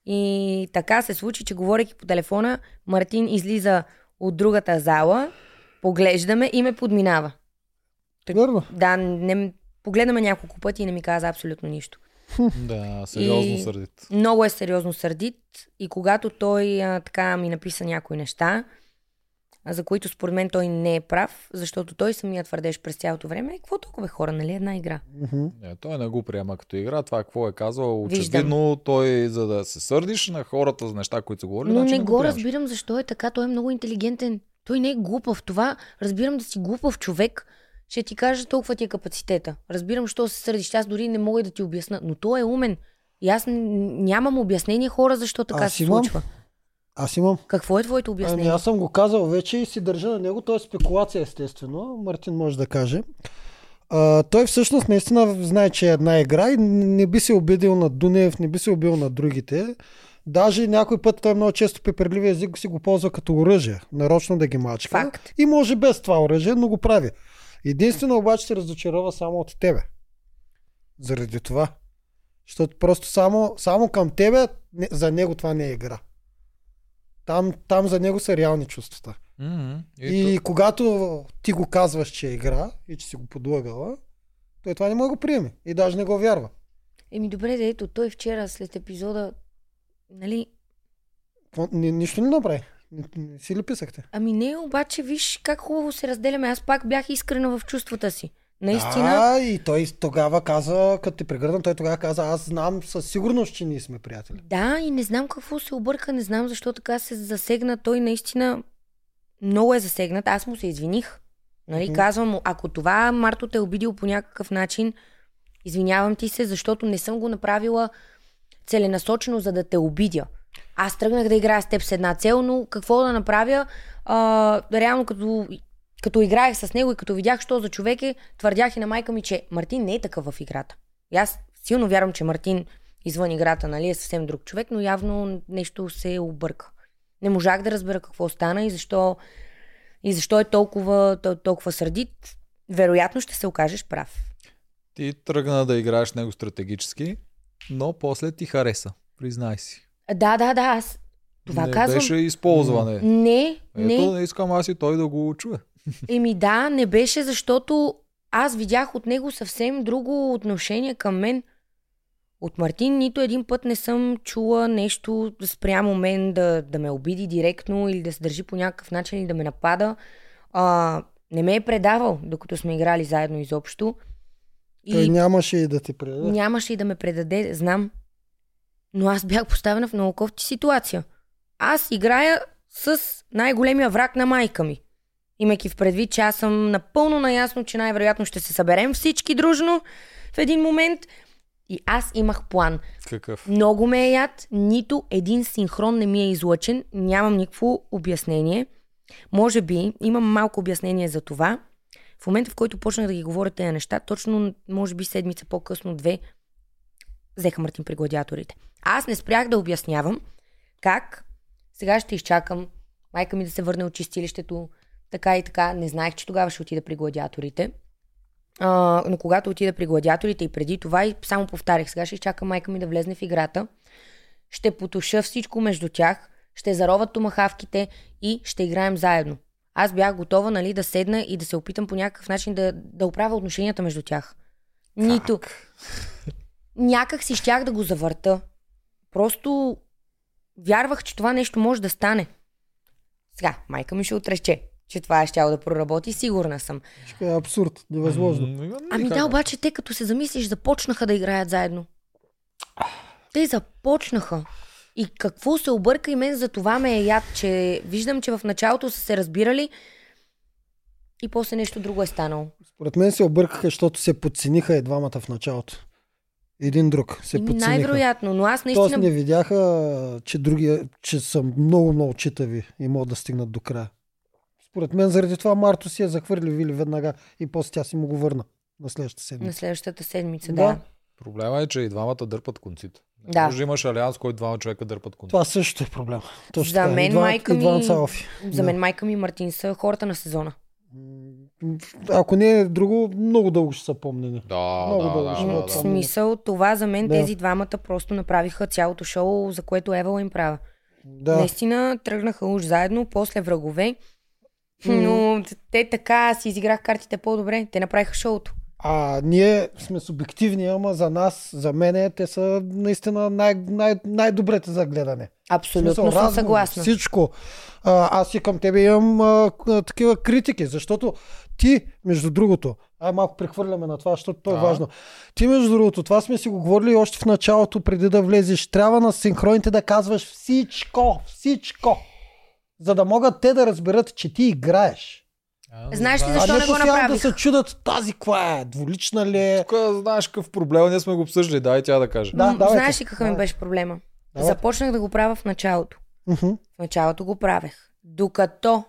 И така се случи, че говорейки по телефона, Мартин излиза от другата зала, поглеждаме и ме подминава. Верно. Да, не, погледаме няколко пъти и не ми каза абсолютно нищо. Да, сериозно И- сърдит. Много е сериозно сърдит и когато той а, така ми написа някои неща, а, за които според мен той не е прав, защото той самия твърдеше през цялото време, е, какво толкова бе хора, нали, една игра. Не, той не го приема като игра. Това какво е казал, Виждам. очевидно той, за да се сърдиш на хората за неща, които са говорили, Но значи не го приемаш. разбирам защо е така, той е много интелигентен. Той не е глупав. Това разбирам да си глупав човек, ще ти кажа толкова ти е капацитета. Разбирам, що се сърдиш. Аз дори не мога да ти обясна, но той е умен. И аз нямам обяснение хора, защо така Аз се имам. случва. Аз имам. Какво е твоето Ами обяснение? аз съм го казал вече и си държа на него. То е спекулация, естествено. Мартин може да каже. А, той всъщност наистина знае, че е една игра и не би се обидил на Дунев, не би се обидил на другите. Даже някой път той много често пеперливия език си го ползва като оръжие, нарочно да ги мачка. Факт. И може без това оръжие, но го прави. Единствено обаче се разочарова само от тебе. Заради това. Защото просто само, само към тебе, не, за него това не е игра. Там, там за него са реални чувствата. Мгм. И, И, когато ти го казваш, че е игра и че си го подлъгала, той това не може да го приеме. И даже не го вярва. Еми добре, да ето, той вчера след епизода, нали, Какво- Ни, нищо не направи. Не, не си ли писахте? ами не, обаче виж как хубаво се разделяме. Аз пак бях искрена в чувствата си. Наистина, Да, и той тогава каза, като те прегърна, той тогава каза, аз знам със сигурност, че ние сме приятели. Да, и не знам какво се обърка, не знам защо така се засегна. Той наистина много е засегнат. Аз му се извиних. Нали, казвам му, ако това Марто те е обидил по някакъв начин, извинявам ти се, защото не съм го направила целенасочено, за да те обидя. Аз тръгнах да играя с теб с една цел, но какво да направя? А, реално като, като играех с него и като видях, що за човек е, твърдях и на майка ми, че Мартин не е такъв в играта. И аз силно вярвам, че Мартин извън играта нали, е съвсем друг човек, но явно нещо се обърка. Не можах да разбера какво стана и защо, и защо е толкова, тол- толкова сърдит. Вероятно ще се окажеш прав. ти тръгна да играеш него стратегически, но после ти хареса. Признай си. Да, да, да, аз това не казвам. беше използване. Не, не. Ето, не искам аз и той да го чуе. Еми да, не беше, защото аз видях от него съвсем друго отношение към мен. От Мартин нито един път не съм чула нещо спрямо мен да, да ме обиди директно или да се държи по някакъв начин или да ме напада. А, не ме е предавал, докато сме играли заедно изобщо. И Той нямаше и да ти предаде. нямаше и да ме предаде, знам. Но аз бях поставена в много кофти ситуация. Аз играя с най-големия враг на майка ми. Имайки в предвид, че аз съм напълно наясно, че най-вероятно ще се съберем всички дружно в един момент. И аз имах план. Какъв? Много ме е яд, нито един синхрон не ми е излъчен, нямам никакво обяснение. Може би имам малко обяснение за това. В момента, в който почнах да ги говоря тези неща, точно, може би седмица по-късно, две, взеха Мартин при гладиаторите. Аз не спрях да обяснявам как сега ще изчакам майка ми да се върне от чистилището, така и така. Не знаех, че тогава ще отида при гладиаторите. А, но когато отида при гладиаторите и преди това, и само повтарях, сега ще изчакам майка ми да влезне в играта, ще потуша всичко между тях, ще зароват томахавките и ще играем заедно. Аз бях готова, нали, да седна и да се опитам по някакъв начин да, да оправя отношенията между тях. Нито. Някак си щях да го завърта. Просто вярвах, че това нещо може да стане. Сега, майка ми ще отрече, че това е щяло да проработи, сигурна съм. Ще е абсурд, невъзможно. Ами да, обаче те като се замислиш, започнаха да играят заедно. Те започнаха. И какво се обърка и мен за това ме е яд, че виждам, че в началото са се разбирали и после нещо друго е станало. Според мен се объркаха, защото се подцениха и двамата в началото. Един друг се Ими, подцениха. най-вероятно, но аз Тоест наистина... не видяха, че, другия, че са много, много читави и могат да стигнат до края. Според мен заради това Марто си я захвърли Вили веднага и после тя си му го върна на следващата На седмица. следващата седмица, Да. да. Проблема е, че и двамата дърпат конците. Да. Може да имаш алианс, който двама човека дърпат конците. Това също е проблем. Точно За мен двамата, майка ми- са офи. За Да. мен майка ми и Мартин са хората на сезона. Ако не е друго, много дълго ще са помнени. Да, Много да, дълго да, ще да, да. Смисъл, това за мен Да. тези двамата просто направиха цялото шоу, за което Евала им права. Да. Наистина тръгнаха уж заедно, после врагове. Но те така си изиграх картите по-добре. Те направиха шоуто. А ние сме субективни, ама за нас, за мене, те са наистина най- най- най-добрите за гледане. Абсолютно Смисъл, съм разговор, съгласна. Всичко. А, аз и към тебе имам а, а, такива критики, защото ти, между другото, ай малко прехвърляме на това, защото то е Да. важно. Ти, между другото, това сме си го говорили още в началото, преди да влезеш. Трябва на синхроните да казваш всичко, всичко. За да могат те да разберат, че ти играеш. Знаеш ли Да. защо а не не го постоянно да направих? се чудат тази каква е, двулична ли е. Тук знаеш какъв проблем, ние сме го обсъждали, дай тя да каже. Да, М. Знаеш ли какъв ми беше проблема? Давайте. Започнах да го правя в началото. Мгм. В началото го правех. Докато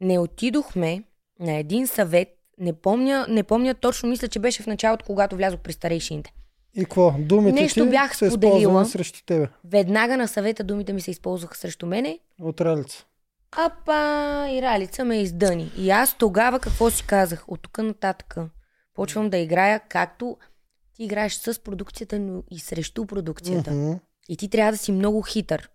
не отидохме на един съвет, не помня, не помня точно, мисля, че беше в началото, когато влязох при старейшините. И какво? Думите Нещо ти бях са споделила. срещу тебе Веднага на съвета думите ми се използваха срещу мене, от ралица. Апа, и Ралица ме издъни. И аз тогава какво си казах? От тук нататък почвам да играя както ти играеш с продукцията, но и срещу продукцията. Мгм. И ти трябва да си много хитър.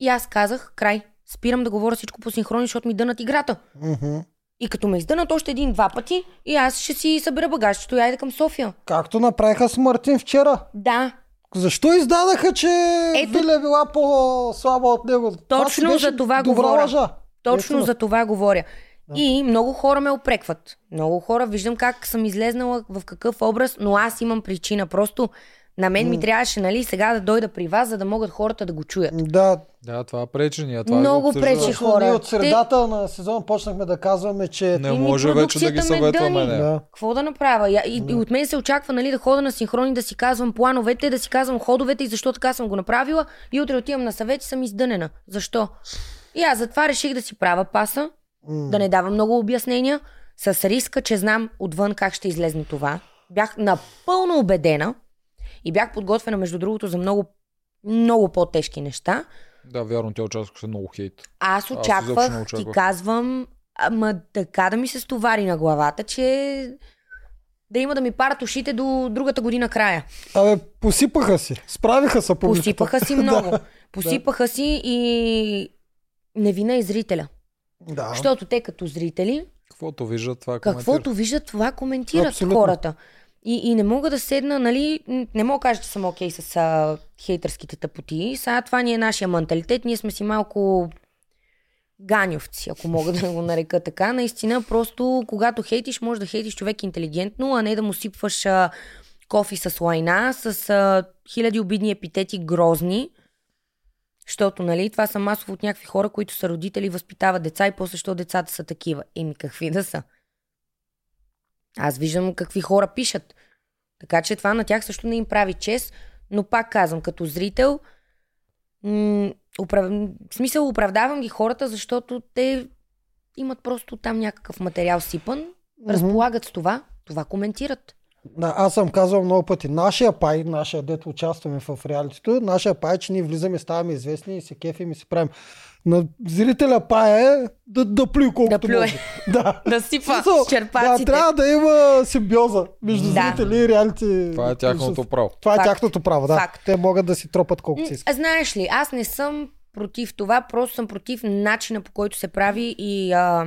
И аз казах, край, спирам да говоря всичко по синхрони, защото ми дънат играта. Мгм. И като ме издънат още един-два пъти, и аз ще си събера багажчето и айде към София. Както направиха с Мартин вчера. Да, Защо издадаха, че Ето- Виля е била по-слаба от него? Точно за това добра говоря. лъжа. Точно Наистина. за това говоря. Да. И много хора ме опрекват. Много хора виждам как съм излезнала в какъв образ, но аз имам причина. Просто на мен ми трябваше, нали, сега да дойда при вас, за да могат хората да го чуят. Да, Да, това пречи ние. Това Много го пречи. хора. ние от Те- средата на сезон почнахме да казваме, че... Не може вече да ги съветваме. Не. Да. Какво да направя? Я- И, и от мен се очаква, нали, да хода на синхрони, да си казвам плановете, да си казвам ходовете и защо така съм го направила. И утре отивам на съвет и съм издънена. Защо? И аз затова реших да си правя паса, да не давам много обяснения, с риска, че знам отвън как ще излезне това. Бях напълно убедена и бях подготвена, между другото, за много, много по-тежки неща. Да, вярно, тя участваше много хейт. Аз очаквах, ти очаквах. казвам, ама така да ми се стовари на главата, че да има да ми парат ушите до другата година края. Абе, посипаха си. Справиха се публиката. Посипаха си много. да. Посипаха си и не вина и зрителя. да. Защото те като зрители Каквото виждат, това коментират. Каквото виждат, това коментират Абсолютно. хората. И, и не мога да седна, нали, не мога да кажа, че съм окей с а, хейтърските тъпоти. Сега това ни е нашия менталитет. Ние сме си малко ганьовци, ако мога да го нарека така. Наистина, просто когато хейтиш, може да хейтиш човек интелигентно, а не да му сипваш а, кофи с лайна, с а, хиляди обидни епитети грозни. Защото, нали, това са масово от някакви хора, които са родители, възпитават деца и после, що децата са такива. Еми, какви да са? Аз виждам какви хора пишат. Така че това на тях също не им прави чест, но пак казвам, като зрител, м- оправ... в смисъл оправдавам ги хората, защото те имат просто там някакъв материал сипан, разполагат с това, това коментират. Да, аз съм казвал много пъти. Нашия пай, нашия дето участваме в реалитито, нашия пай е, че ние влизаме, ставаме известни и се кефим и си правим. На зрителя пай е да, да плюе колкото Да плюе. може. Да. Да сипа Смисъл, черпаците. Да, трябва да има симбиоза между Да. зрители и реалити. Това е тяхното право. Това е Факт. тяхното право, да. Факт. Те могат да си тропат колкото си искат. Знаеш ли, аз не съм против това, просто съм против начина по който се прави и а,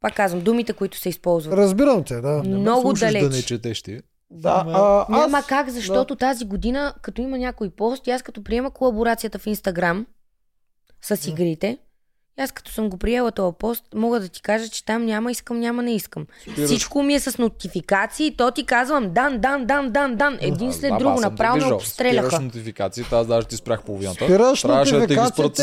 пак казвам, думите, които се използват. Разбирам те, да. Не Много далеч. Да не четеш ти. Да, Ама- а, аз, Няма как, защото тази година, като има някой пост, аз като приема колаборацията в Инстаграм с игрите, и аз като съм го приела този пост, мога да ти кажа, че там няма искам, няма не искам. Спираш. Всичко ми е с нотификации, то ти казвам дан, дан, дан, дан, дан. Един след знам, друго, направо ме обстреляха. Спираш нотификациите, аз даже ти спрях половината. Спираш Трябваше да нотификациите,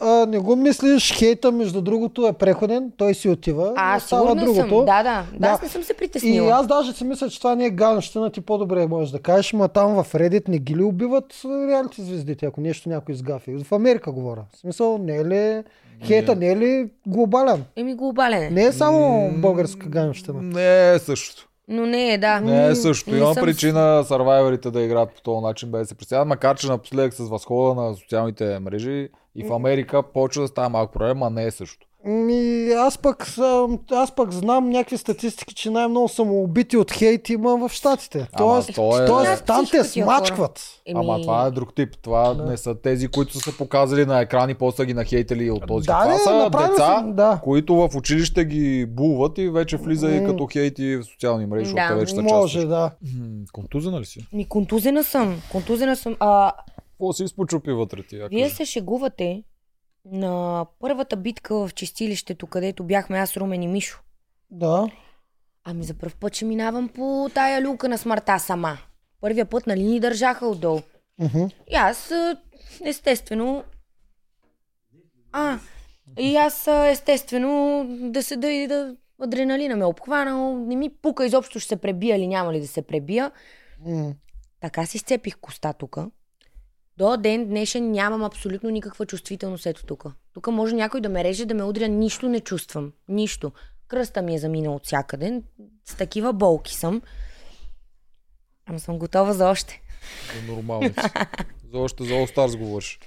а, не го мислиш, хейта между другото е преходен, той си отива, А, сигурна другото. съм. Да, да, да. Да. Аз не съм се И притеснила. аз даже си мисля, че това не е ганщина, ти по-добре можеш да кажеш, ма там в Reddit не ги ли убиват а, реалити звездите, ако нещо някой изгафи. В Америка говоря. В смисъл, не е ли хейта, не е ли глобален? Еми глобален е. Не е само българска ганщина. Не е същото. Но не е, да. Не е също. Не Има съм- причина сървайверите да играят по този начин, без да се присядат, макар че напоследък с възхода на социалните мрежи и в Америка почва да става малко проблем, а не е също. Ми, аз пък, съм, аз пък знам някакви статистики, че най-много самоубити от хейт има в Штатите. Ама Тоест, то е- тоест там те хора. смачкват. Ама това е друг тип. Това Да. не са тези, които са се показали на екрани, после са ги нахейтили от този. Да, това не, са деца, са- да. които в училище ги булват и вече влиза и като хейти в социални мрежи, Да, вече са Може, част. да. М, Контузена ли си? Ми контузена съм. Контузена съм. А, Какво си изпочупи вътре ти? Вие се шегувате на първата битка в чистилището, където бяхме аз, Румен и Мишо. Да. Ами за първ път ще минавам по тая люка на смъртта сама. Първия път, нали, ни държаха отдолу. Мгм. И аз, естествено... А, и аз, естествено, да се да и да адреналина ме е обхванал. Не ми пука изобщо ще се пребия или няма ли да се пребия. М. Така си сцепих коста тук. До ден днешен нямам абсолютно никаква чувствителност ето тук. Тук може някой да ме реже, да ме удря, нищо не чувствам. Нищо. Кръста ми е заминал от всякъде. С такива болки съм. Ама съм готова за още. За нормално си. За още за All говориш.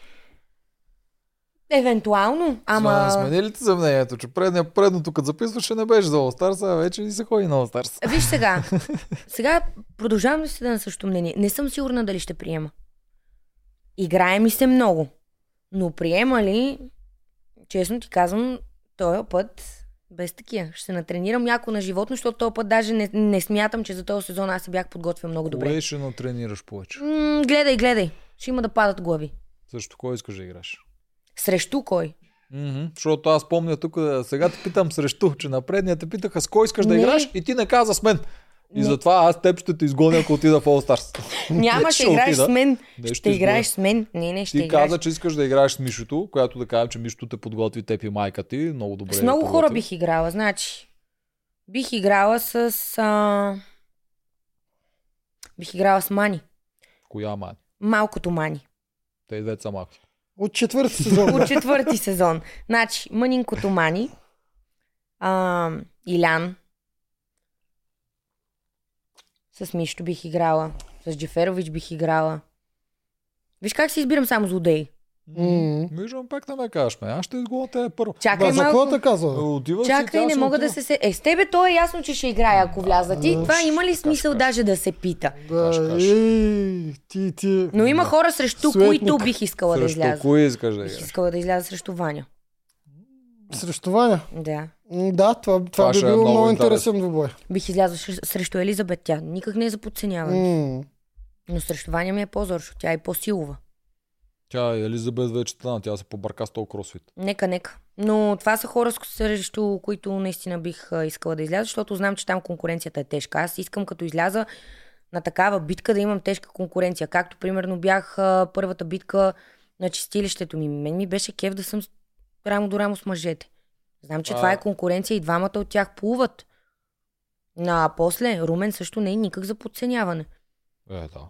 Евентуално, Ама... ама... Смени ли ти за мнението, че предния, предното като записваше не беше за All Stars, а вече и се ходи на All Stars. Виж сега. Сега продължавам да си да на същото мнение. Не съм сигурна дали ще приема. Играе ми се много. Но приема ли, честно ти казвам, този път без такива. Ще се натренирам яко на животно, защото този път даже не, не смятам, че за този сезон аз се бях подготвил много добре. Кое ще натренираш повече? М, гледай, гледай. Ще има да падат глави. Също кой искаш да играш? Срещу кой? Мгм, Защото аз помня тук, сега те питам срещу, че на предния те питаха с кой искаш да Не. играш и ти не каза с мен. И Не. затова аз теб ще те изгоня, ако отида в All Stars. Няма, Ще ще играеш отида. с мен. Не, Ще, ще играеш с мен. Не, не, ще Ти играеш. каза, че искаш да играеш с Мишото, която да кажем, че Мишото те подготви теб и майка ти. Много добре. С много хора подготви. бих играла. Значи, бих играла с... А... Бих играла с Мани. Коя мани? Малкото Мани. Те деца малки. От четвърти сезон. От четвърти сезон. Значи, мънинкото Мани. А, Илян. С Мишто бих играла. С Джеферович бих играла. Виж как си избирам само злодеи. М. Виждам, пак не ме кажеш, ме. Аз ще изгоня те първо. Чакай Да, за малко. какво те казва? Отива си, Чакай, тя не си мога да отива. се се... Е, с тебе то е ясно, че ще играя, ако вляза. Ти, А, това има ли смисъл каш. даже да се пита? Каш, Да, каш. ей, ти, ти. Но има хора срещу Светник. които бих искала да Срещу изляза. кой искаш да Бих играеш? искала да изляза срещу Ваня. Срещу Ваня. Да. Да, това, това, Това би е било много много интересно. интересен двубой. Бих излязла срещу- Елизабет. Тя никак не е за подценяване. М. Но срещу Ваня ми е по-зор, защото тя е по-силова. Тя Елизабет вече тъна, тя се побърка с този кросфит. Нека, нека. Но това са хора, срещу които наистина бих искала да изляза, защото знам, че там конкуренцията е тежка. Аз искам като изляза на такава битка да имам тежка конкуренция. Както примерно бях първата битка на чистилището ми. Мен ми беше кев да съм рамо до рамо с мъжете. Знам, че А- това е конкуренция и двамата от тях плуват. А после Румен също не е никак за подценяване. Е, да.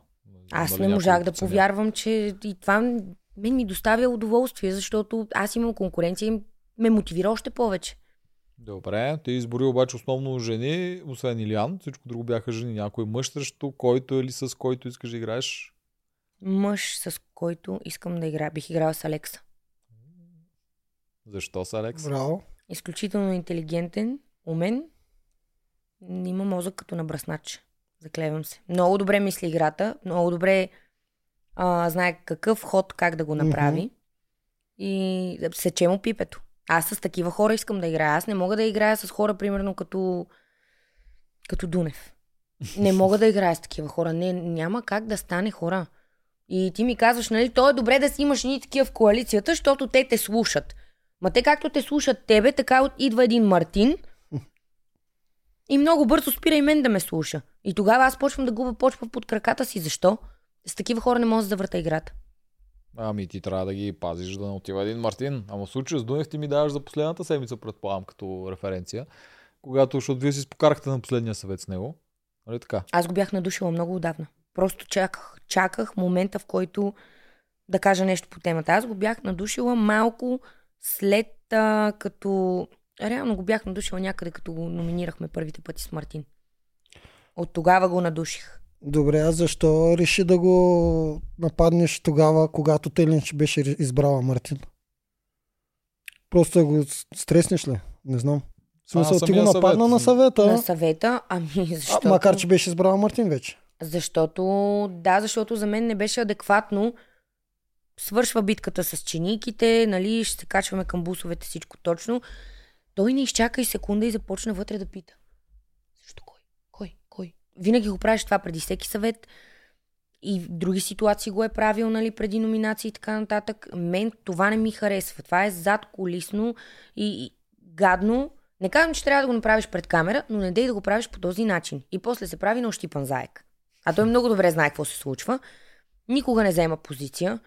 Аз не можах да подценя? повярвам, че и това мен ми доставя удоволствие, защото аз имам конкуренция и ме мотивира още повече. Добре, ти избори обаче основно жени, освен Илиан. Всичко друго бяха жени. Някой мъж срещу който или с който искаш да играеш. Мъж, с който искам да играя. Бих играла с Алекса. Защо са Алекс? Браво. Изключително интелигентен, умен. Има мозък като на браснач. Заклевам се. Много добре мисли играта. Много добре а, знае какъв ход, как да го направи. Мгм. И сече му пипето. Аз с такива хора искам да играя. Аз не мога да играя с хора, примерно, като, като Дунев. Не мога да играя с такива хора. Не, няма как да стане хора. И ти ми казваш, нали, то е добре да си имаш ни такива в коалицията, защото те те слушат. Ма те както те слушат тебе, така идва един Мартин и много бързо спира и мен да ме слуша. И тогава аз почвам да губа почва под краката си. Защо? С такива хора не може да завърта играта. Ами ти трябва да ги пазиш да не отива един Мартин. Ама в случая с Дунев ти ми даваш за последната седмица, предполагам, като референция. Когато, защото вие си спокарахте на последния съвет с него. Нали така? Аз го бях надушила много отдавна. Просто чаках, чаках момента, в който да кажа нещо по темата. Аз го бях надушила малко след а, като... Реално го бях надушила някъде, като го номинирахме първите пъти с Мартин. От тогава го надуших. Добре, а защо реши да го нападнеш тогава, когато Телинч беше избрала Мартин? Просто да го стреснеш ли? Не знам. В смисъл, ти го нападна съвет. на съвета, На съвета, ами а, защото... макар че беше избрала Мартин вече. Защото, да, защото за мен не беше адекватно. Свършва битката с чиниките, нали, ще се качваме към бусовете, всичко точно. Той не изчака и секунда и започна вътре да пита. Защо кой? Кой? Кой? Винаги го правиш това преди всеки съвет. И в други ситуации го е правил, нали, преди номинации и така нататък. Мен това не ми харесва. Това е зад колисно и, и гадно. Не казвам, че трябва да го направиш пред камера, но не дей да го правиш по този начин. И после се прави на ощипан заек. А той много добре знае какво се случва. Никога не взема позиция.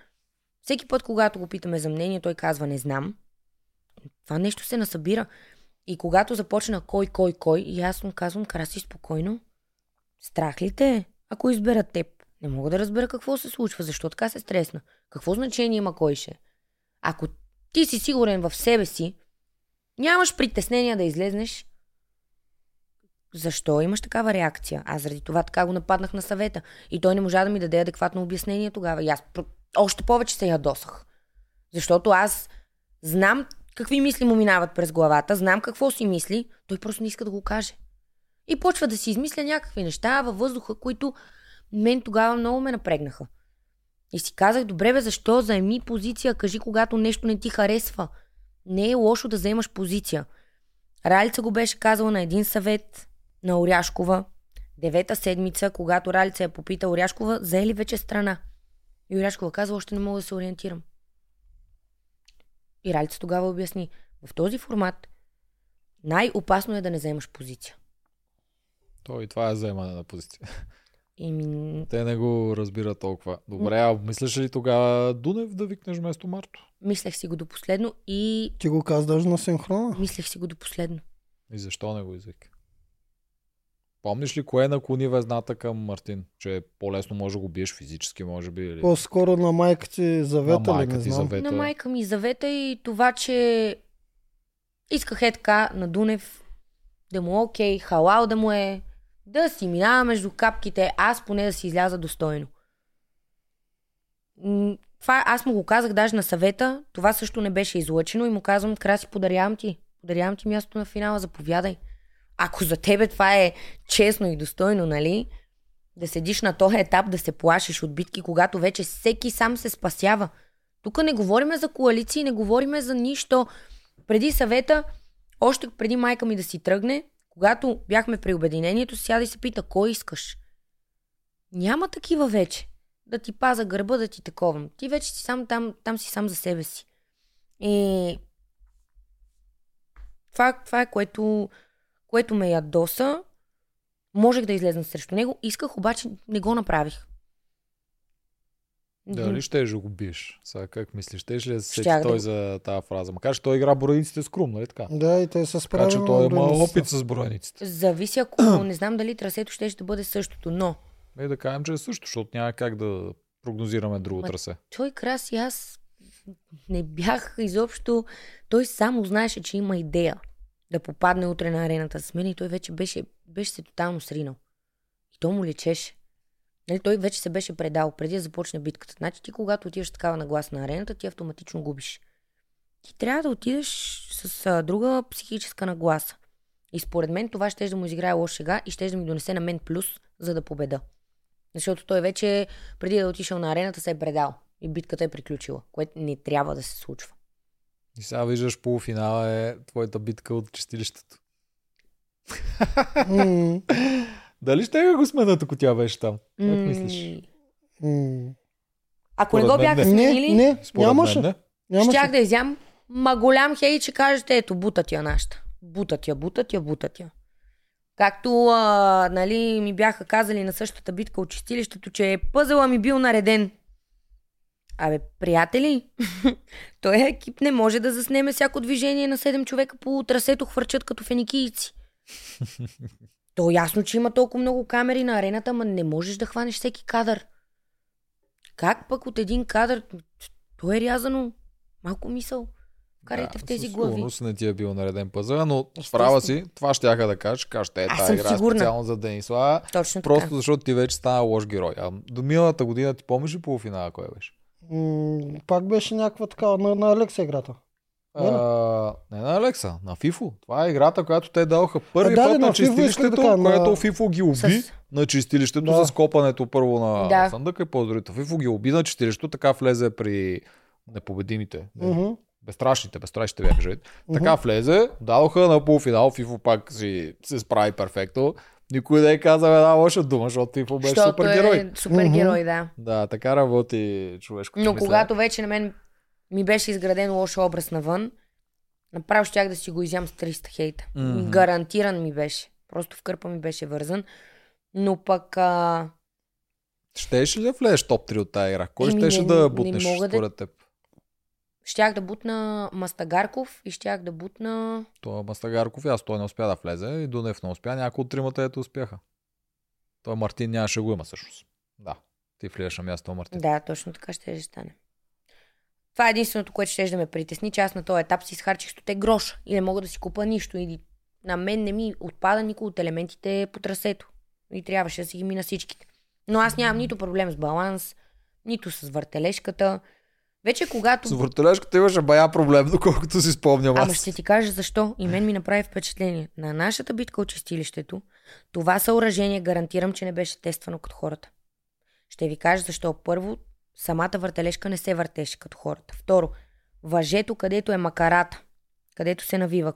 Всеки път, когато го питаме за мнение, той казва не знам. Това нещо се насъбира. И когато започна кой, кой, кой, и аз му казвам, караси спокойно. Страх ли те, ако изберат теб? Не мога да разбера какво се случва, защо така се стресна. Какво значение има кой ще? Ако ти си сигурен в себе си, нямаш притеснения да излезнеш, защо имаш такава реакция? Аз заради това така го нападнах на съвета. И той не можа да ми даде адекватно обяснение тогава. И аз още повече се ядосах. Защото аз знам какви мисли му минават през главата, знам какво си мисли, той просто не иска да го каже. И почва да си измисля някакви неща във въздуха, които мен тогава много ме напрегнаха. И си казах, добре бе, защо заеми позиция, кажи когато нещо не ти харесва. Не е лошо да вземаш позиция. Ралица го беше казала на един съвет на Оряшкова. Девета седмица, когато Ралица я попита Оряшкова, зае вече страна? И Оряшкова казва, още не мога да се ориентирам. И Ралица тогава обясни, в този формат най-опасно е да не вземаш позиция. Той това е заемане на позиция. И ми... Те не го разбират толкова. Добре, а мислиш ли тогава Дунев да викнеш вместо Марто? мислех си го до последно и Ти го каза даже на синхрона. мислех си го до последно. И защо не го извика? Помниш ли кое наклони везната към Мартин? Че по-лесно може да го биеш физически, може би? Или... По-скоро на майка ти завета На ли, майка не ти знам. завета. На майка ми завета и това, че исках е така на Дунев да му е окей, халал да му е, да си минава между капките, аз поне да си изляза достойно. Това аз му го казах даже на съвета, това също не беше излъчено и му казвам, Краси, подарявам ти. Подарявам ти място на финала, заповядай. Ако за тебе това е честно и достойно, нали? Да седиш на този етап, да се плашиш от битки, когато вече всеки сам се спасява. Тук не говориме за коалиции, не говориме за нищо. Преди съвета, още преди майка ми да си тръгне, когато бяхме при обединението, сяда и се пита, кой искаш? Няма такива вече. Да ти паза гърба, да ти таковам. Ти вече си сам там, там си сам за себе си. И това, това е което, което ме ядоса. Можех да излезна срещу него. Исках, обаче не го направих. Дали ще да го биеш? Сега как мислиш? Ще ли да се сети да той за тази фраза? Макар, че той игра броениците с Крум, нали така? Да, и те са Така справени. че той има опит с броениците. Зависи ако не знам дали трасето ще, ще бъде същото, но И да кажем, че е също, защото няма как да прогнозираме друго Ма, трасе. той краси, аз не бях изобщо. Той само знаеше, че има идея да попадне утре на арената с мен и той вече беше, беше се тотално сринал. И то му лечеше. Нали, той вече се беше предал преди да започне битката. Значи ти, когато отиваш такава наглас на арената, ти автоматично губиш. Ти трябва да отидеш с а, друга психическа нагласа. И според мен това ще да му изиграе лош шега и ще да ми донесе на мен плюс, за да победа. Защото той вече, преди да е отишъл на арената, се е предал. И битката е приключила, което не трябва да се случва. И сега виждаш полуфинала е твоята битка от чистилището. М, Дали ще го сменят, ако тя беше там? Как М, мислиш? м. Ако не го бяха не. сменили, Не, не, Според нямаше. мен, не. нямаше. щях да изям ма голям хей, че кажете, ето, бутат я нашата. Бутат я, бутат я, бутат я. Както а, нали, ми бяха казали на същата битка от чистилището, че пъзела ми бил нареден. Абе, приятели, той екип не може да заснеме всяко движение на 7 човека по трасето, хвърчат като феникийци. То ясно, че има толкова много камери на арената, ма не можеш да хванеш всеки кадър. Как пък от един кадър? То е рязано. Малко мисъл. Карайте в тези глави. Сигурност не ти е бил нареден пъзъл, но Естествено. права си, това ще да кажеш, кажеш, е, Аз тази игра е сигурна. специално за Денислава, Точно така. просто защото ти вече стана лош герой. А до миналата година ти помниш ли полуфинала кой беше? М, Пак беше някаква такава на, на Алекса играта. А, не на Алекса, на FIFO. Това е играта, която те даваха първи А, да, път да, на на чистилището, така, на- което FIFO ги уби С- на чистилището Да. с копането първо на Да. съндъка и по-другото. FIFO ги уби на чистилището, така влезе при непобедимите. Не, Мгм. Безстрашните, безстрашните бяха жертви. Така влезе, дадоха на полуфинал, FIFO пак си се справи перфектно. Никой не е казал една лоша дума, защото FIFO беше Защото супергерой. е супергерой, да. Да, така работи човешкото Но мислене. когато вече на мен ми беше изграден лош образ навън, направо щях да си го изям с 300 хейта. Мгм. Гарантиран ми беше. Просто в кърпа ми беше вързан. Но пък а, Щеш ли да влезеш топ 3 от тази игра? Кой щеше не- да не бутнеш мога да- според теб? Щях да бутна Мастагарков и щях да бутна... Той Мастагарков и аз той не успя да влезе и Дунев не успя. Някои от тримата ето успяха. Той Мартин нямаше го има всъщност. Да. Ти влизаш на място Мартин. Да, точно така ще ще стане. Това е единственото, което ще да ме притесни, че аз на този етап си изхарчих 100 гроша и не мога да си купа нищо. Или на мен не ми отпада никой от елементите по трасето. И трябваше да си ги мина всичките. Но аз нямам нито проблем с баланс, нито с въртележката. Вече когато... С въртележката имаше бая проблем, доколкото си спомням аз. Ама ще ти кажа защо. И мен ми направи впечатление. На нашата битка от чистилището, това съоръжение гарантирам, че не беше тествано като хората. Ще ви кажа защо. Първо, самата въртележка не се въртеше като хората. Второ, въжето, където е макарата, където се навива.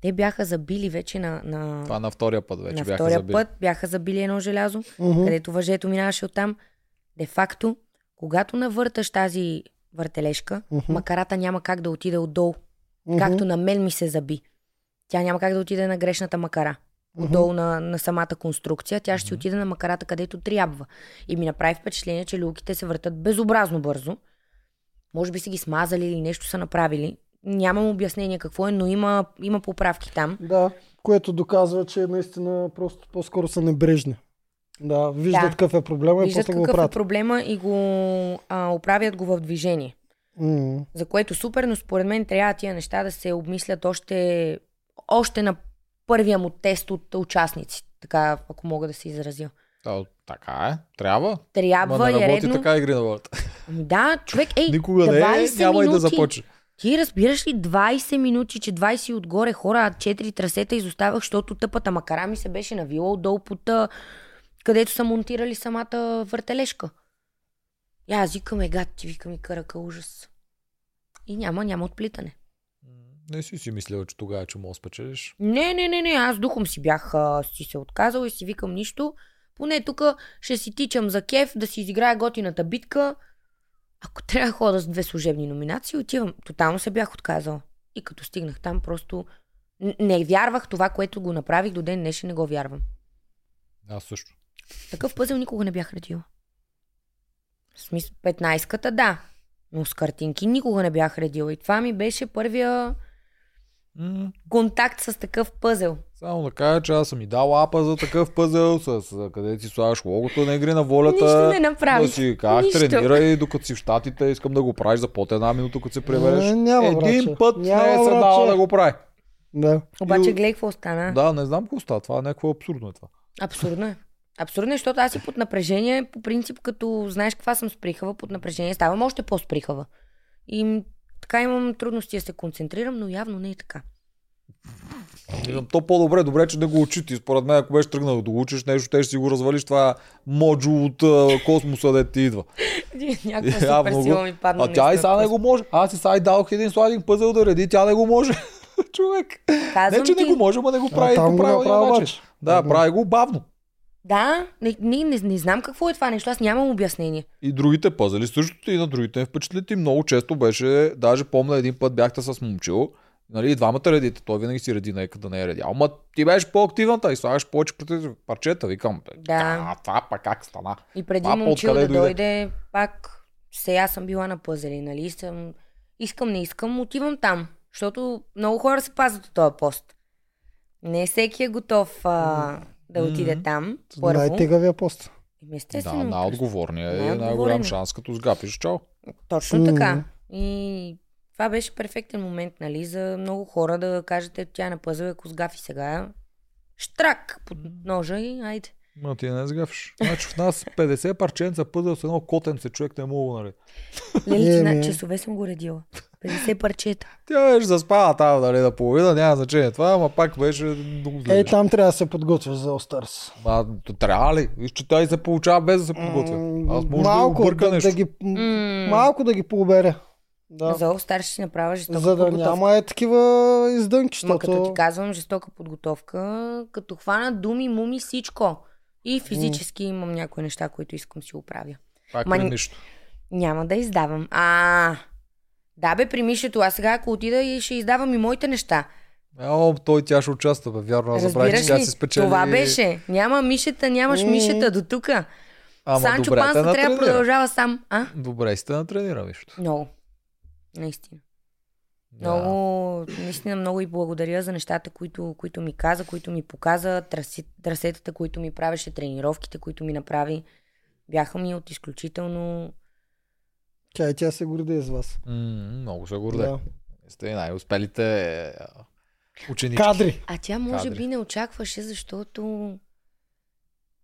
Те бяха забили вече на, на, Това на втория път вече на бяха втория забили. път, бяха забили едно желязо, Мгм. където въжето минаваше оттам. Де факто, когато навърташ тази въртележка, Мгм. макарата няма как да отиде отдолу Мгм. както на мен ми се заби. Тя няма как да отиде на грешната макара. Отдолу на, на самата конструкция. Тя ще си отиде на макарата където трябва. И ми направи впечатление, че люките се въртат безобразно бързо. Може би са ги смазали или нещо са направили. Нямам обяснение какво е, но има, има поправки там. Да, което доказва, че наистина просто по-скоро са небрежни. Да, виждат Да. какъв е проблема и Виждат после го какъв е правят. проблема и го а, оправят го в движение. М. За което супер, но според мен трябва тия неща да се обмислят още, още на първия му тест от участници. Така, ако мога да се изразя. Да, така е. Трябва. Трябва Ма не и е работи редно. така игри на волята. Ами да, човек, ей, Никога не е, 20 няма и да минути. започне. Ти разбираш ли 20 минути, че 20 отгоре хора, а 4 трасета изоставах, защото тъпата макара ми се беше навила отдолу под а, където са монтирали самата въртележка. И аз викам, е гад, ти викам и карака ужас. И няма, няма отплитане. Не си си мислила, че тогава, че мога спечелиш. Не, не, не, не, аз духом си бях а, си се отказал и си викам нищо. Поне тук ще си тичам за кеф, да си изиграя готината битка. Ако трябва да хода с две служебни номинации, отивам. Тотално се бях отказал. И като стигнах там, просто не вярвах това, което го направих до ден днешен, не го вярвам. Аз също. Такъв пъзел никога не бях редила. В смисъл, 15-ката да, но с картинки никога не бях редила. И това ми беше първия М, контакт с такъв пъзел. Само да кажа, че аз съм и дал апа за такъв пъзел, с, с къде си слагаш логото на игри на волята. Нищо не направих. Да си как Нищо. тренирай, докато си в щатите, искам да го правиш за под една минута, като се прибереш. Е, няма, Един братче. път Няма, не е се дал братче. да го прави. Да. Обаче И- гледай какво стана. Да, не знам какво става. Това е някакво абсурдно е това. Абсурдно е. Абсурдно е, защото аз и под напрежение, по принцип, като знаеш каква съм сприхава, под напрежение ставам още по-сприхава. И така имам трудности да се концентрирам, но явно не е така. То по-добре, добре, че не го учи ти. Според мен, ако беше тръгнал да го учиш нещо, ще си го развалиш това моджул от космоса, де ти идва. Някаква супер го- сила ми падна. А тя и сега не го може. Аз и сега и дадох един сладик пъзел да реди, тя не го може. Човек. Казвам Не, че ти, не го може, ма не го прави А, там го обаче. Да, прави го бавно. Да, не, не, не, не знам какво е това нещо, аз нямам обяснение. И другите пъзели същото и на другите не впечатлят и много често беше, даже помня един път бяхте с момчил, нали, и двамата редите, той винаги си реди, нека да не е реди. Ама ти беше по-активната и слагаш повече парчета, викам, Да. това пак как стана? И преди Това момчил да дойде? дойде, пак сега съм била на пъзели, нали? Съм, искам, не искам, отивам там. Защото много хора се пазят от този пост. Не всеки е готов а, да отиде Мгм. там. Първо. Най-тегавия пост. Еми, Да, Естествено. най-отговорния е най-голям е. шанс, като сгапиш чао. Точно Мгм. така. И това беше перфектен момент, нали, за много хора да кажете, тя е на пъзъл, ако сгафи сега. Штрак под ножа и айде. Ма ти не сгафиш. Значи в нас 50 парченца пъзел с едно котенце човек не мога, нали? Лели, ти Еми. на часове съм го редила. 50 парчета. Тя беше заспала там, нали, на половина, няма значение това, ама пак беше много зле. Ей, там трябва да се подготвяш за. Ма, то трябва ли? Виж, че той се получава без да се подготвя. Аз може малко, да да, нещо. да ги, малко да ги побере. Да. За All ще си направя жестока За да подготовка. няма е такива издънки, Ма като ти защото... казвам жестока подготовка, като хвана думи, муми, всичко. И физически имам някои неща, които искам си оправя. Пак Ма ни- нищо? Няма да издавам. А, да бе, при Мишето. Аз сега, ако отида и ще издавам и моите неща. О, той тя ще участва, бе. Вярно, аз забравих, че Разбираш тя си спечели. Това беше. Няма Мишета, нямаш М. Мишета до тук. Санчо добре, Панса трябва да продължава сам. А? Добре сте натренира, вижте. Много. Наистина. Да. Много, наистина много и благодаря за нещата, които, които ми каза, които ми показа, траси, трасетата, които ми правеше, тренировките, които ми направи. Бяха ми от изключително... Тя и тя се гордее с вас. М, много се горде. Да. Сте най-успелите а, ученички. Кадри. А тя може Кадри. би не очакваше, защото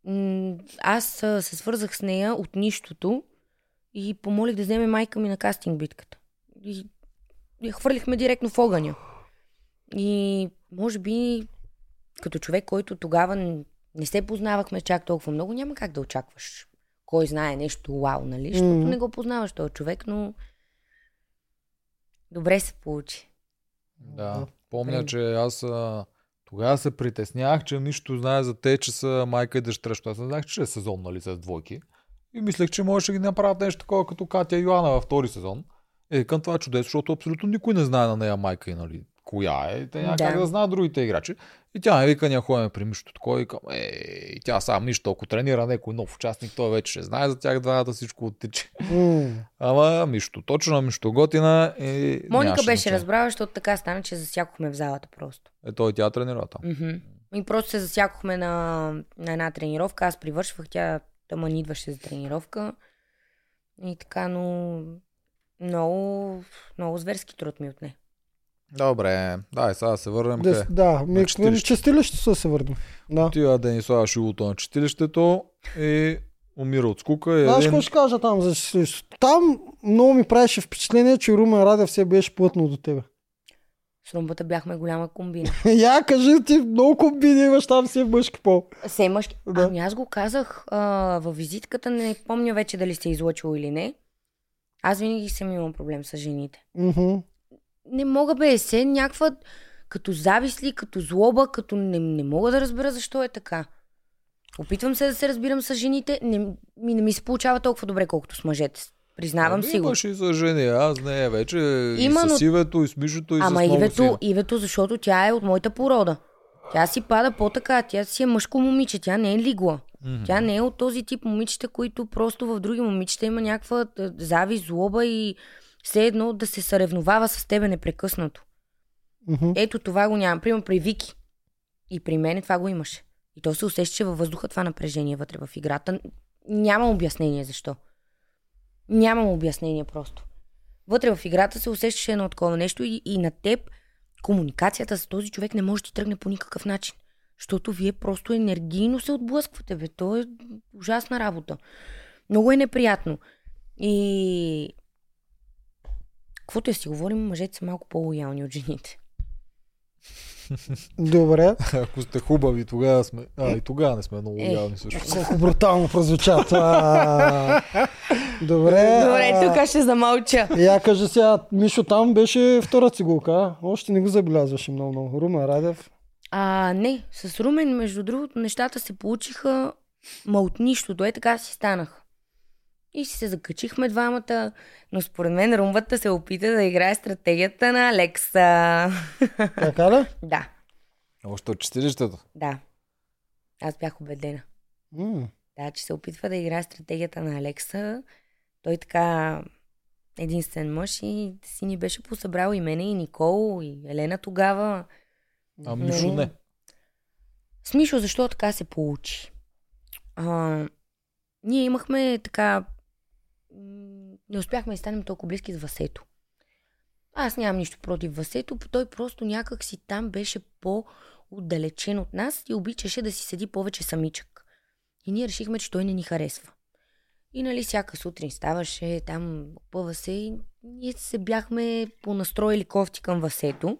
м- аз се свързах с нея от нищото и помолих да вземе майка ми на кастинг битката. И, я хвърлихме директно в огъня. И може би като човек, който тогава не се познавахме чак толкова много, няма как да очакваш кой знае нещо вау, нали? Защото Мгм. не го познаваш този човек, но добре се получи. Да. Помня, че аз а, тогава се притеснях, че нищо знае за те, че са майка и дъщеря, защото аз не знаех, че е сезон, нали, с двойки. И мислех, че може да ги направят нещо такова, като Катя и Йоана във втори сезон. Е, към това чудесно, защото абсолютно никой не знае на нея майка и, нали, коя е. Те няма Да. как да знаят другите играчи. И тя ми вика, ние ходим при Мишто такова и е, и тя сам нищо, ако тренира някой нов участник, той вече ще знае за тях двамата всичко оттича. Ама Мишто, точно Мишто готина и Моника беше разбрала, защото така стана, че засякохме в залата просто. Е, той тя тренира там. Мгм. И просто се засякохме на, на една тренировка. Аз привършвах, тя тъмън идваше за тренировка. И така, но много, много зверски труд ми отне. Добре, дай сега се върнем Да, къде. да ми, към чистилище. чистилището се върнем. Да. Отива Денислава Шилото на чистилището и умира от скука. И Знаеш един... какво ще кажа там за чистилището? Там много ми правеше впечатление, че Румен Радев все беше плътно до тебе. С румбата бяхме голяма комбина. Я кажи ти, много комбини имаш там си в мъжки пол. Се мъжки. Да. Ами аз го казах а, във визитката, не помня вече дали се е излъчил или не. Аз винаги съм имал проблем с жените. Мгм. Не мога бе, се някаква като зависли, като злоба, като не, не мога да разбера защо е така. Опитвам се да се разбирам с жените, не, ми, не ми се получава толкова добре, колкото с мъжете. Признавам Ами си го. Имаш и за жени, аз не вече. Има, и с Ивето, и с Мишето, и Ама с Ивето, сина. Ивето, защото тя е от моята порода. Тя си пада по-така, тя си е мъжко момиче, тя не е лигла. Мгм. Тя не е от този тип момичета, които просто в други момичета има някаква е, завист, злоба и все едно да се съревновава с тебе непрекъснато. Мгм. Ето това го няма. Примерно при Вики. И при мен това го имаше. И то се усещаше във въздуха това напрежение вътре в играта. Нямам обяснение защо. Нямам обяснение просто. Вътре в играта се усещаше едно такова нещо и, и на теб комуникацията с този човек не може да ти тръгне по никакъв начин. Защото вие просто енергийно се отблъсквате. Бе. То е ужасна работа. Много е неприятно. И... Каквото я си говорим, мъжете са малко по-лоялни от жените. Добре. Ако сте хубави, тогава сме. А, и тогава не сме много Е. лоялни също. Колко брутално прозвуча това. Добре. Добре, а, тук ще замълча. Я кажа сега, Мишо там беше втора цигулка. Още не го забелязваше много много. Румен Радев. А, не, с Румен, между другото, нещата се получиха ма от нищото. Е така си станах. И си се закачихме двамата, но според мен румбата се опита да играе стратегията на Алекса. Така ли? да, Още от чистилището. да. Аз бях убедена. М. Да, че се опитва да играе стратегията на Алекса. Той така единствен мъж и си ни беше посъбрал и мене, и Никол, и Елена тогава. А Мишо не. С Мишо, защо така се получи? А, ние имахме така... Не успяхме да станем толкова близки с Васето. Аз нямам нищо против Васето, той просто някак си там беше по-отдалечен от нас и обичаше да си седи повече самичък. И ние решихме, че той не ни харесва. И нали всяка сутрин ставаше, там опъва се и ние се бяхме понастроили кофти към Васето,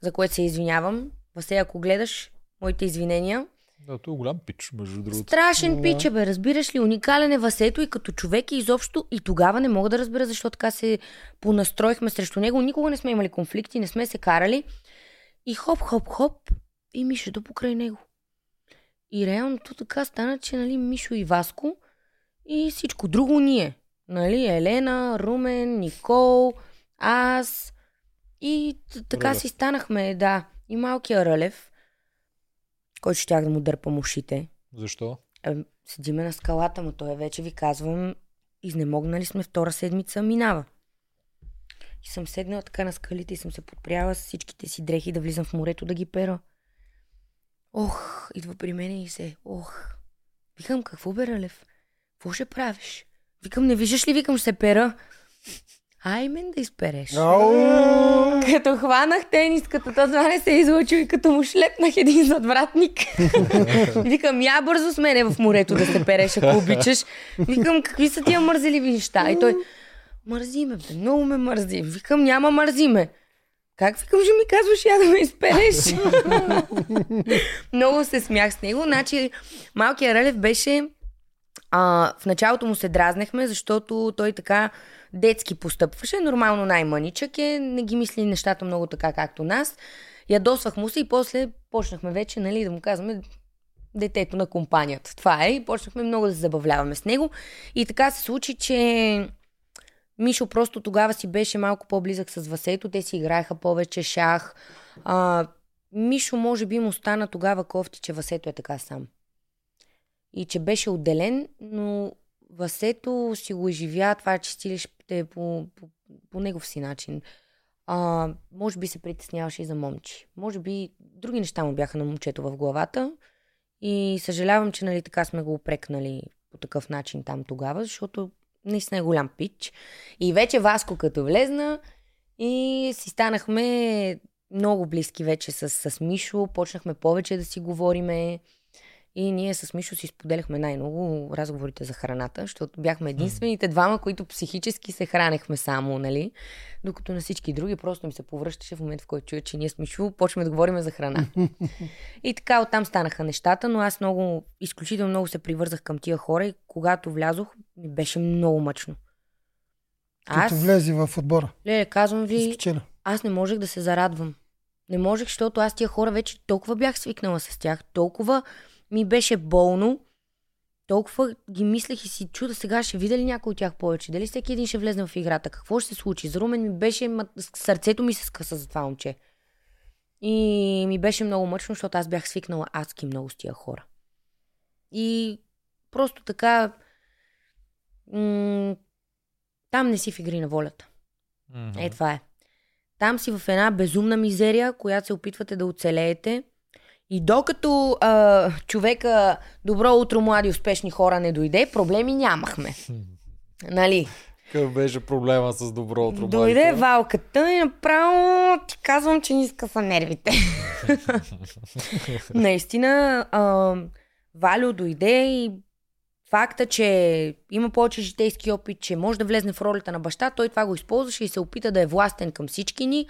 за което се извинявам. Васе, ако гледаш, моите извинения. Да, той е голям пич, между другото. Страшен пич, е, бе, разбираш ли, уникален е Васето и като човек и изобщо и тогава не мога да разбера защо така се понастроихме срещу него. Никога не сме имали конфликти, не сме се карали. И хоп, хоп, хоп, и Мишето покрай него. И реално то така стана, че нали, Мишо и Васко и всичко друго ние. Нали, Елена, Румен, Никол, аз и така Рълев. си станахме, да. И малкия Рълев, който щях да му дърпам ушите. Защо? Е, седиме на скалата, но той вече ви казвам, изнемогнали сме втора седмица, минава. И съм седнала така на скалите и съм се подпряла с всичките си дрехи да влизам в морето да ги пера. Ох, идва при мен и се, ох. Викам, какво бе, Ралев? Какво ще правиш? Викам, не виждаш ли, викам, ще се пера. Ай, мен да изпереш. Като хванах тениската, то това не се е излучил и като му шлепнах един задвратник. Викам, я бързо с мене в морето да се переш, ако обичаш. Викам, какви са тия мързеливи неща? И той, мързи ме, бе, много ме мързи. Викам, няма мързи ме. Как викам, ще ми казваш я да ме изпереш? много се смях с него. Значи, малкият Релев беше... А, в началото му се дразнехме, защото той така детски постъпваше. Нормално най-мъничък е, не ги мисли нещата много така, както нас. Ядосвах му се и после почнахме вече, нали, да му казваме детето на компанията. Това е. И почнахме много да се забавляваме с него. И така се случи, че Мишо просто тогава си беше малко по-близък с Васето. Те си играеха повече шах. А, Мишо може би му стана тогава кофти, че Васето е така сам. И че беше отделен, но Васето си го изживя това чистилище по, по, по негов си начин. А, може би се притесняваше и за момчи. Може би други неща му бяха на момчето в главата. И съжалявам, че нали, така сме го опрекнали по такъв начин там тогава, защото наистина е голям пич. И вече Васко като влезна и си станахме много близки вече с, с Мишо, почнахме повече да си говориме. И ние с Мишо си споделяхме най-много разговорите за храната, защото бяхме единствените двама, които психически се хранехме само, нали? Докато на всички други просто ми се повръщаше в момента, в който чуя, че ние с Мишо почваме да говорим за храна. и така оттам станаха нещата, но аз много, изключително много се привързах към тия хора и когато влязох, ми беше много мъчно. Като Аз, влезе в отбора. леле, казвам ви, Спечеля. аз не можех да се зарадвам. Не можех, защото аз тия хора вече толкова бях свикнала с тях, толкова ми беше болно, толкова ги мислех и си чуда сега ще видя ли някой от тях повече, дали всеки един ще влезе в играта, какво ще се случи. За Румен ми беше, сърцето ми се скъса за това момче. И ми беше много мъчно, защото аз бях свикнала адски много с тия хора. И просто така м- там не си в игри на волята. Мгм. Е, това е. Там си в една безумна мизерия, която се опитвате да оцелеете. И докато а, човека добро утро, млади успешни хора не дойде, проблеми нямахме. Нали? Какъв беше проблема с доброто Дойде валката и направо ти казвам, че ни скъса нервите. Наистина, а, Валю дойде и факта, че има повече житейски опит, че може да влезне в ролята на баща, той това го използваше и се опита да е властен към всички ни.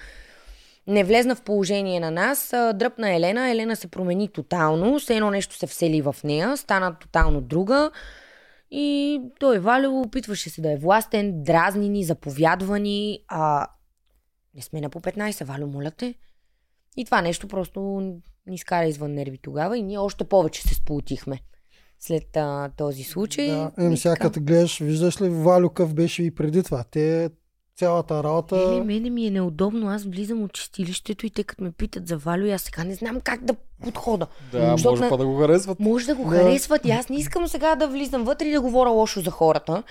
Не влезна в положение на нас, дръпна Елена, Елена се промени тотално, все едно нещо се всели в нея, стана тотално друга. И той Валю опитваше се да е властен, дразни ни, заповядва ни, а не сме на по 15, Валю, моля те. И това нещо просто ни изкара извън нерви тогава и ние още повече се сполутихме след а, този случай. Да, И еми сега като гледаш, виждаш ли Валю къв беше и преди това. Те цялата работа... Леле, мене ми е неудобно. Аз влизам от чистилището и те като ме питат за Валю, и аз сега не знам как да подхода. Да, Защото може на- па да го харесват. Може да го Да. харесват и аз не искам сега да влизам вътре и да говоря лошо за хората.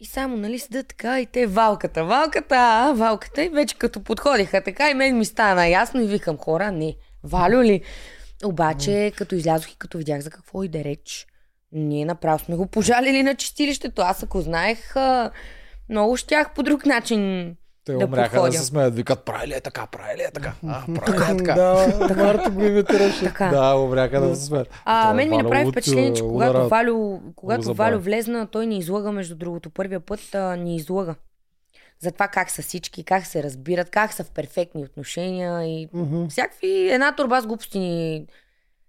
И само, нали, седа така и те валката, валката, а, валката. И вече като подходиха така и мен ми стана ясно и викам хора, не, Валю ли? Обаче, като излязох и като видях за какво иде реч, ние направо сме го пожалили на чистилището. Аз ако знаех, много щях по друг начин Те да умряха да подходя. се смеят, викат, прави ли е така, прави ли е така, а, прави ли е така. да, Марто го имитираше. Така. Да, умряха да се смеят. А, е мен ми направи впечатление, че когато. Валю, когато. Валю влезна, той ни излага, между другото. Първия път а, ни излага. За това как са всички, как се разбират, как са в перфектни отношения и Мгм. всякакви една турба с глупости ни...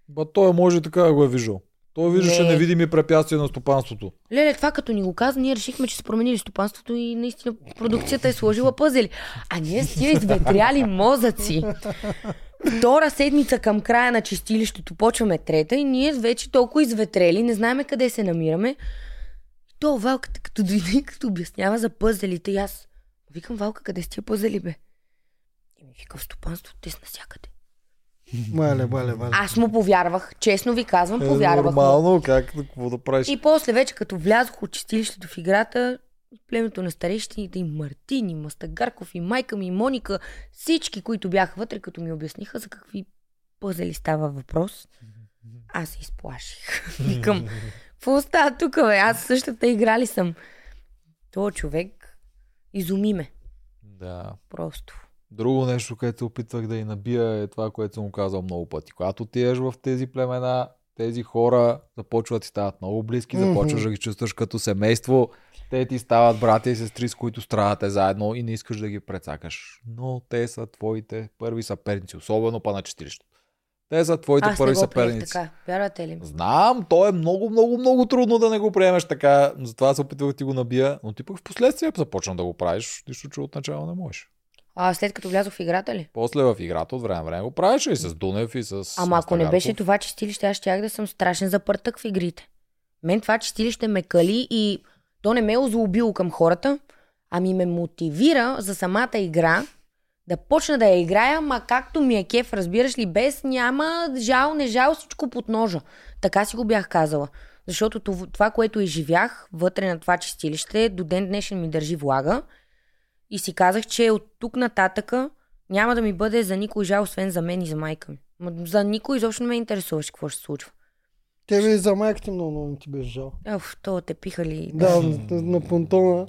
Ба той може така да го е виждал. Той виждаше Не. невидими препятствия на стопанството. Леле, това като ни го каза, ние решихме, че са променили стопанството и наистина продукцията е сложила пъзели. А ние с тия изветряли мозъци. Втора седмица към края на чистилището почваме трета и ние вече толкова изветрели, не знаеме къде се намираме. То Валката като дойде и като обяснява за пъзелите и аз викам Валка, къде сте пъзели бе? И ми вика в стопанството, те са навсякъде. Мале, мале, мале. Аз му повярвах, честно ви казвам, повярвах му. Е, нормално, как, какво да правиш? И после вече като влязох от чистилището в играта, племето на старещините и Мартин, и Мастагарков, и майка ми, и Моника, всички, които бяха вътре, като ми обясниха за какви пъзели става въпрос, аз се изплаших. Викам, какво става тук, бе? Аз същата игра ли съм? То човек изуми ме, Да. просто. Друго нещо, което се опитвах да й набия е това, което съм му казал много пъти. Когато отидеш в тези племена, тези хора започват ти стават много близки, Мгм. започваш да ги чувстваш като семейство. Те ти стават братя и сестри, с които страдате заедно и не искаш да ги прецакаш. Но те са твоите първи съперници, особено па на чистилището. Те са твоите Аз не първи го приех съперници. така. Вярвате ли? Знам, то е много, много, много трудно да не го приемеш така. Затова се опитвах да ти го набия. Но ти пък в последствие започна да го правиш, нищо, че отначало не можеш. А след като влязох в играта ли? После в играта от време на време го правиш и с Дунев и с Ама ако не беше това чистилище, аз щях да съм страшен запъртък в игрите. Мен това чистилище ме кали и то не ме е озлобило към хората, ами ме мотивира за самата игра да почна да я играя, ма както ми е кеф, разбираш ли, без няма жал, не жал, всичко под ножа. Така си го бях казала. Защото това, което изживях вътре на това чистилище, до ден днешен ми държи влага. И си казах, че от тук нататъка няма да ми бъде за никой жал, освен за мен и за майка ми. За никой изобщо не ме интересуваше какво ще се случва. Тебе и за майка ти много, много не ти беше жал. Оф, то те пихали. Да, на, на понтона.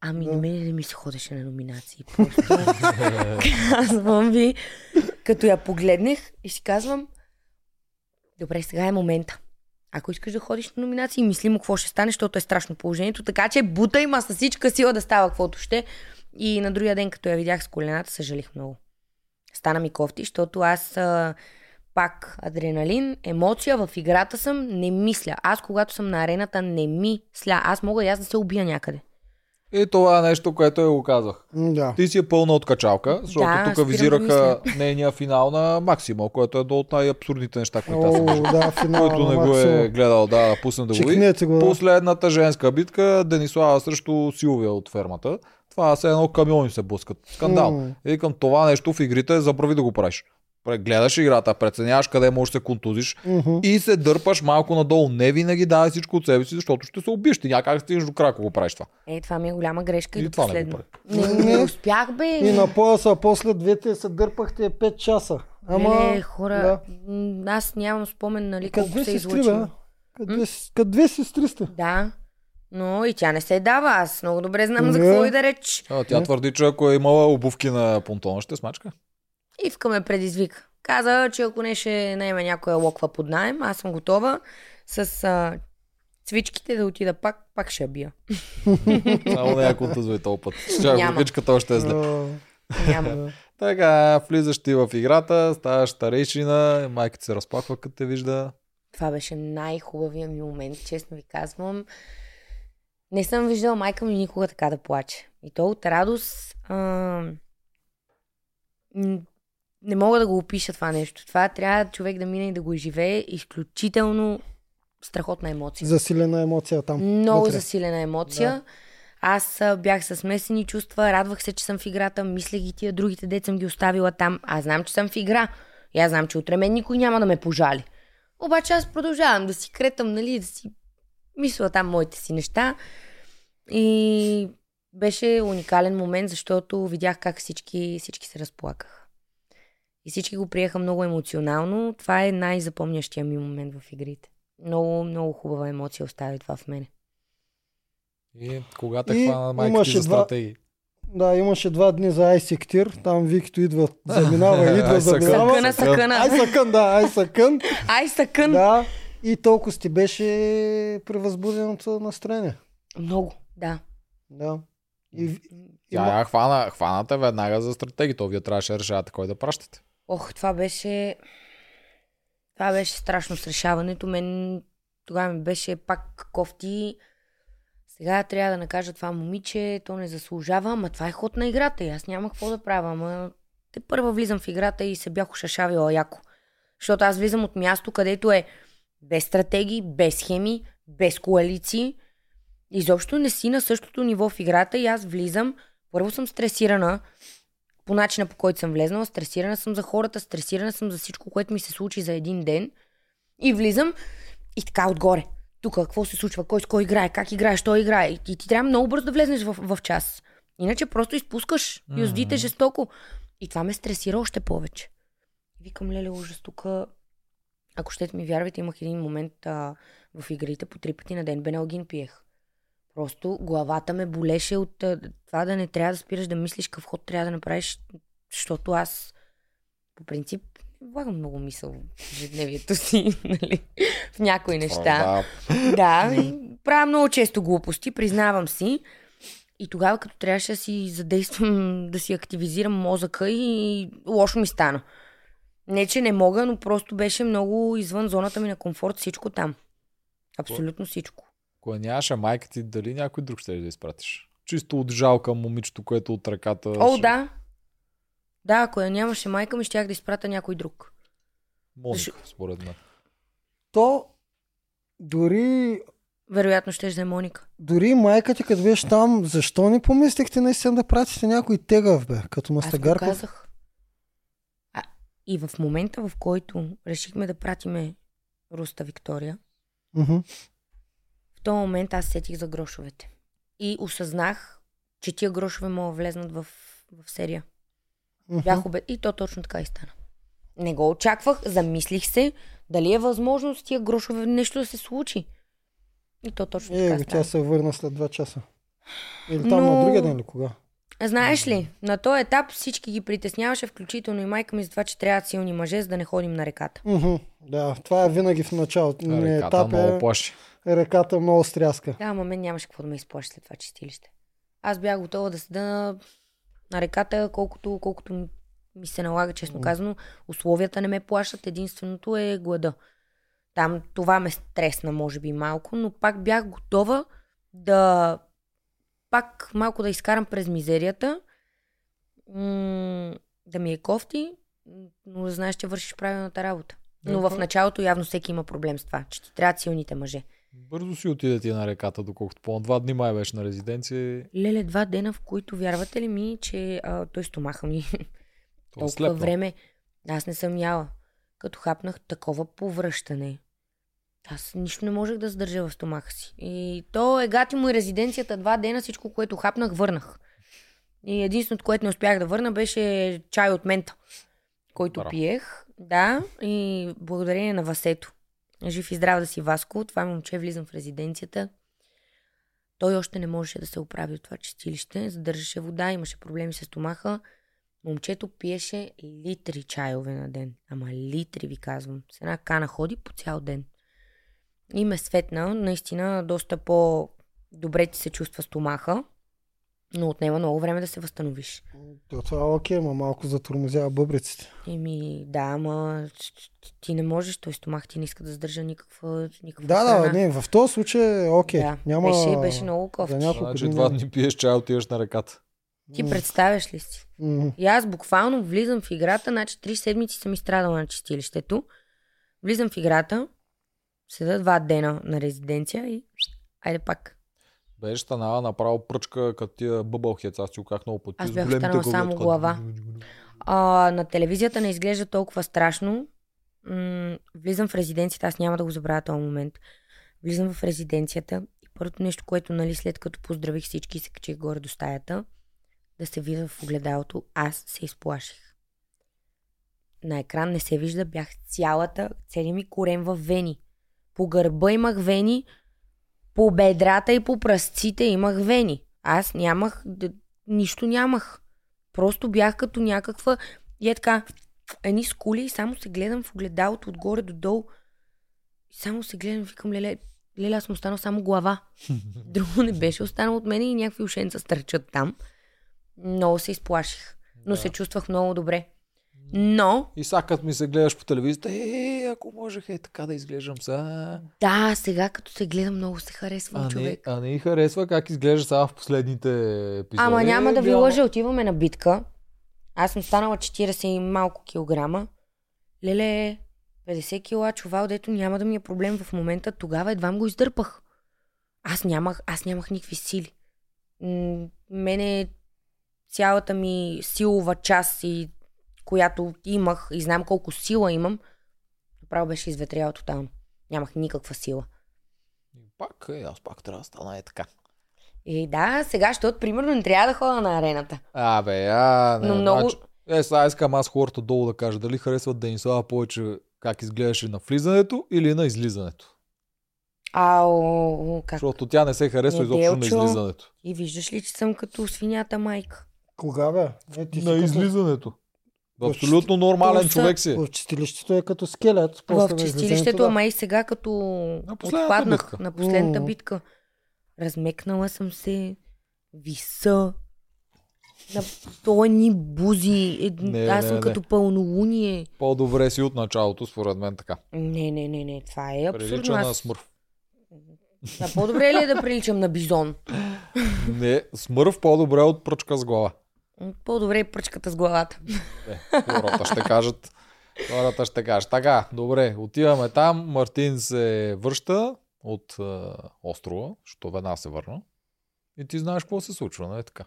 Ами Да. на мен не ми се ходеше на номинации. Просто казвам ви, като я погледнах и си казвам, добре, сега е момента. Ако искаш да ходиш на номинации, мисли какво ще стане, защото е страшно положението. Така че бута има с всичка сила да става каквото ще. И на другия ден, като я видях с колената, съжалих много. Стана ми кофти, защото аз а, пак адреналин, емоция в играта съм, не мисля. Аз, когато съм на арената, не мисля. Аз мога и аз да се убия някъде. И това е нещо, което я го казах. Да. Ти си е пълна от качалка, защото Да, тук спирам да визираха нейния финал на Максимал, което е едно от най-абсурдните неща, които аз съм да, финал. Който не го е гледал, да, да пусне да го види. Чекнете го. да. Последната женска битка, Денислава срещу Силвия от фермата. Това са едно камиони се блъскат. Скандал. М. И към това нещо в игрите забрави да го правиш. Гледаш играта, преценяваш къде можеш да се контузиш Мгм. и се дърпаш малко надолу. Не винаги давай всичко от себе си, защото ще се убиеш. Ти някак стигнеш до края, ако го правиш това. Е, това ми е голяма грешка и, И това не го последно. Не, не успях, бе. И на пояса, после двете се дърпахте 5 часа. Ама... Леле, хора, м, аз нямам спомен, нали, колко две се излъчва. Като две, сестри сте. Да, но и тя не се дава. Аз много добре знам за Не. какво и да реч. А, тя твърди, че ако е имала обувки на понтона, ще смачка. Ивка ме предизвика. Каза, че ако не ще наеме някоя локва под найем, аз съм готова с а, цвичките да отида пак, пак ще я бия. Само не я контузва и този път. Още е зле. Няма. Така, влизаш ти в играта, ставаш старейшина, майка се разплаква, като те вижда. Това беше най-хубавия ми момент, честно ви казвам. Не съм виждала майка ми никога така да плаче. И то от радост. А... Не мога да го опиша това нещо. Това трябва човек да мине и да го изживее. Изключително страхотна емоция. засилена емоция там. Много вътре. засилена емоция. Да. Аз бях със смесени чувства, радвах се, че съм в играта, мислех ги тия другите деца съм ги оставила там. Аз знам, че съм в игра. И аз знам, че утре мен никой няма да ме пожали. Обаче аз продължавам да си кретам, нали, да си мисля там моите си неща. И беше уникален момент, защото видях как всички, всички се разплакаха. И всички го приеха много емоционално. Това е най-запомнящия ми момент в игрите. Много, много хубава емоция остави това в мене. И кога те И хвана майка ти за два- стратегии? Да, имаше два дни за Айсектир. Там Викито идва, заминава, идва, заминава. Съкъна, съкъна. Ай съкън, да, ай съкън. Ай, съкън. да. И толкова ти беше превъзбуденото настроение. Много, да. Да. И, Тя я хвана, хваната веднага за стратегия. То вие трябваше да решавате кой да пращате. Ох, това беше... Това беше страшно с решаването. Мен тогава ми беше пак кофти. Сега трябва да накажа това момиче, то не заслужава, ама това е ход на играта и аз няма какво да правя. Ама те първа влизам в играта и се бях ушашавила яко. Защото аз влизам от място, където е без стратегии, без схеми, без коалиции. Изобщо не си на същото ниво в играта и аз влизам. Първо съм стресирана по начина по който съм влезнала. Стресирана съм за хората, стресирана съм за всичко, което ми се случи за един ден. И влизам и така отгоре. Тук какво се случва, кой с кой играе, как играе, що играе. И ти, трябва много бързо да влезнеш в, в час. Иначе просто изпускаш юздите жестоко. И това ме стресира още повече. Викам, леле, ужас, тук ако щете ми вярвате, имах един момент а, в игрите по три пъти на ден. Бенелгин пиех. Просто главата ме болеше от това да не трябва да спираш да мислиш какъв ход трябва да направиш, защото аз по принцип влагам много мисъл в ежедневието си, нали, в някои неща. Да, Да, и правя много често глупости, признавам си. И тогава, като трябваше да си задействам, да си активизирам мозъка и лошо ми стана. Не, че не мога, но просто беше много извън зоната ми на комфорт всичко там. Абсолютно всичко. Ако нямаше майка ти, дали някой друг ще да изпратиш? Чисто от жалка момичето, което от ръката... О, ще- да. Да, ако я нямаше майка ми, щях да изпратя някой друг. Моника, според мен. то дори, Вероятно ще е Моника. дори майка ти, като беше там, защо не помислихте наистина да пратите някой тегав, бе, като Аз го мастагарков? казах. А, и в момента, в който решихме да пратиме Руста Виктория, Мгм. В този момент аз сетих за грошовете. И осъзнах, че тия грошове могат да влезнат в, в серия. Мгм. Бях обе... И то точно така и стана. Не го очаквах, замислих се, дали е възможно с тия грошове нещо да се случи. И то точно Е, така стана. тя се върна след два часа. Или там Но- на другия ден ли кога? Знаеш ли, на този етап всички ги притесняваше, включително и майка ми, за това, че трябват силни мъже, за да не ходим на реката. Мгм. Да, това е винаги в началото. На Реката етап много е, плаши. Реката много стряска. Да, ама мен нямаше какво да ме изплаши след това чистилище. Аз бях готова да седа на, на реката, колкото, колкото ми се налага, честно казано. Условията не ме плашат, единственото е глада. Там това ме стресна, може би, малко, но пак бях готова да пак малко да изкарам през мизерията, м- да ми е кофти, но да знаеш, че вършиш правилната работа. Но в Мгм. началото явно всеки има проблем с това, че ти трябват силните мъже. Бързо си отиде ти на реката, доколкото по два дни май беше на резиденция. Леле, два дена, в които вярвате ли ми, че а, той стомаха ми То е толкова слепна. време, аз не съм яла. Като хапнах такова повръщане. Аз нищо не можех да задържа в стомаха си. И то е гати му и резиденцията два дена, всичко, което хапнах, върнах. И единственото, което не успях да върна, беше чай от мента, който Браво. пиех. Да, и благодарение на Васето. Жив и здрав да си, Васко. Това момче влизам в резиденцията. Той още не можеше да се оправи от това чистилище. Задържаше вода, имаше проблеми с стомаха. Момчето пиеше литри чайове на ден. Ама литри ви казвам. С една кана ходи по цял ден. И ме светна. Наистина доста по-добре ти се чувства стомаха. Но отнема много време да се възстановиш. То, това е окей, ма малко затормозява бъбриците. Еми, да, ама ти не можеш, той стомах ти не иска да задържа никаква, никаква Да, храна. да, не, в този случай е окей. Да, Няма... беше, беше много кофти. За Значи два дни пиеш чай, отиваш на реката. Ти представяш ли си? М, И аз буквално влизам в играта, значи три седмици съм изстрадала на чистилището. Влизам в играта, седа два дена на резиденция и айде пак. Беше станала направо пръчка, като тия бъбълхец. Аз ти казах много пъти. Аз бях останала само глава. А, на телевизията не изглежда толкова страшно. М- влизам в резиденцията, аз няма да го забравя този момент. Влизам в резиденцията и първото нещо, което, нали, след като поздравих всички и се качих горе до стаята, да се видя в огледалото, аз се изплаших. На екран не се вижда, бях цялата, целият ми корен в вени. По гърба имах вени, по бедрата и по пръстците имах вени. Аз нямах, нищо нямах. Просто бях като някаква... И е така, едни скули и само се гледам в огледалото отгоре до долу. И само се гледам, викам, леле, леле, аз съм останал само глава. Друго не беше останало от мен и някакви ушенца стърчат там. Много се изплаших. Но Да. се чувствах много добре. Но, И сега като ми се гледаш по телевизията, е, ако можех е така да изглеждам сега. да, сега като се гледам, много се харесвам А не, човек. а не харесва как изглежда сега в последните епизоди. Ама няма да ви Реално- лъжа, отиваме на битка. Аз съм станала 40 и малко килограма. Леле, 50 кила чувал, дето няма да ми е проблем в момента. Тогава едва го издърпах. Аз нямах, аз нямах никакви сили. М, Мене цялата ми силова част, и, която имах и знам колко сила имам, направо беше изветряла тотално. Нямах никаква сила. Пак, е, аз пак трябва да стана е така. И да, сега, защото примерно не трябва да ходя на арената. Абе, а, не, Но много- значи, е, сега искам аз хората долу да кажа дали харесват Денислава повече как изглеждаше на влизането или на излизането. Ау, как? Защото тя не се харесва изобщо на излизането. И виждаш ли, че съм като свинята майка? Кога бе? Е, ти На като- излизането. В Абсолютно нормален То са- човек си. В чистилището е като скелет. В после на чистилището, ама и сега като последната отпаднах битка. на последната битка. Размекнала съм се, виса, на то ни бузи. Е, Не, Аз не, съм не. като пълнолуние. По-добре си от началото, според мен така. Не, не, не, не, това е абсурдно. Прилича на Аз... смърв. А по-добре ли е да приличам на бизон? Не, смърв по-добре от пръчка с глава. По-добре е пръчката с главата. Е, хората ще кажат. Хората ще кажат. Така, добре, отиваме там. Мартин се връща от е, острова, защото веднага се върна. И ти знаеш какво се случва, нали така?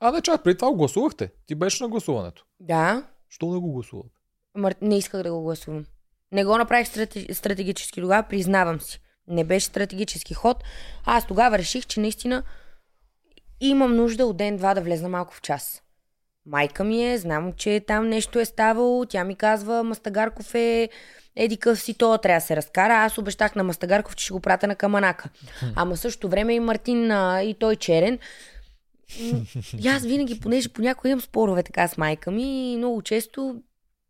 А, не чак, преди това го гласувахте. Ти беше на гласуването. Да, Що не го гласувате? Мар... Не исках да го гласувам. Не го направих страте... стратегически тогава, признавам си. Не беше стратегически ход. Аз тогава реших, че наистина имам нужда от ден-два да влезна малко в час. Майка ми е, знам, че там нещо е ставало. Тя ми казва, Мастагарков е еди къв си, то трябва да се разкара. Аз обещах на Мастагарков, че ще го пратя на Каманака. Ама същото време и Мартин а, и той черен. И аз винаги, понеже понякога имам спорове така с майка ми, и много често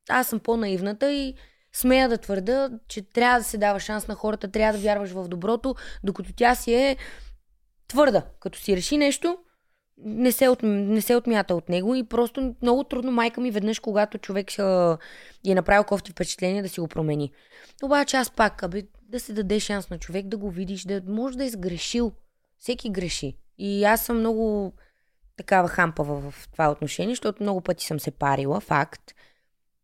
аз съм по-наивната и смея да твърда, че трябва да се дава шанс на хората, трябва да вярваш в доброто, докато тя си е твърда. Като си реши нещо, не се, от, не се отмята от него и просто много трудно майка ми веднъж, когато човек а, е направил кофти впечатление, да си го промени. Обаче аз пак, абе, да се даде шанс на човек да го видиш, да може да е сгрешил. Всеки греши. И аз съм много такава хампава в това отношение, защото много пъти съм се парила, факт.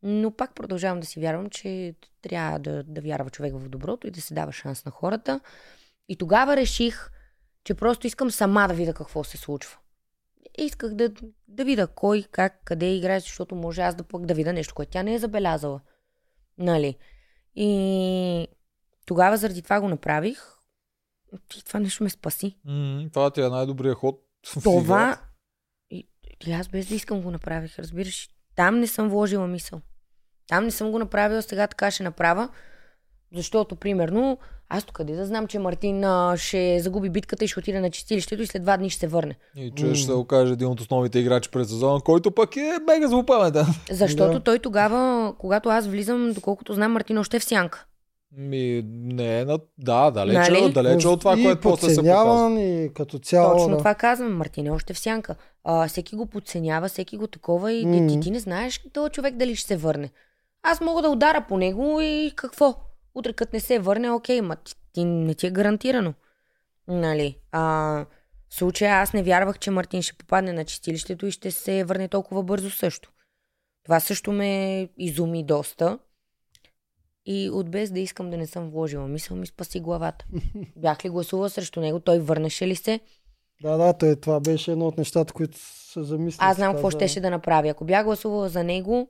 Но пак продължавам да си вярвам, че трябва да, да вярва човек в доброто и да се дава шанс на хората. И тогава реших, че просто искам сама да видя какво се случва. Исках да, да видя кой, как, къде играе, защото може аз да пък да видя нещо, което тя не е забелязала. Нали? И тогава заради това го направих. И това нещо ме спаси. М, това ти е най-добрият ход. Това. И, и аз без да искам го направих, разбираш. Там не съм вложила мисъл. Там не съм го направила, сега така ще направя. Защото, примерно, аз тук да знам, че Мартин а, ще загуби битката и ще отиде на чистилището и след два дни ще се върне. И че ще се окаже един от основните играчи през сезона, който пък е мега злопаметен. Защото Да. той тогава, когато аз влизам, доколкото знам, Мартин още е в сянка. Ми, не на... Да, далече, Нали? далече от това, и което после се показва. и като цяло. Точно да. това казвам. Мартин е още в сянка. А, всеки го подценява, всеки го такова и Мгм. ти, ти не знаеш този човек дали ще се върне. Аз мога да удара по него и какво? Утре като не се върне, окей, ма ти, ти не ти е гарантирано. Нали? А, в случая аз не вярвах, че Мартин ще попадне на чистилището и ще се върне толкова бързо също. Това също ме изуми доста. И от без да искам да не съм вложила мисъл, ми спаси главата. Бях ли гласувала срещу него, той върнеше ли се? Да, да, той, това беше едно от нещата, които се замисли. Аз знам какво щеше да направи. Ако бях гласувала за него,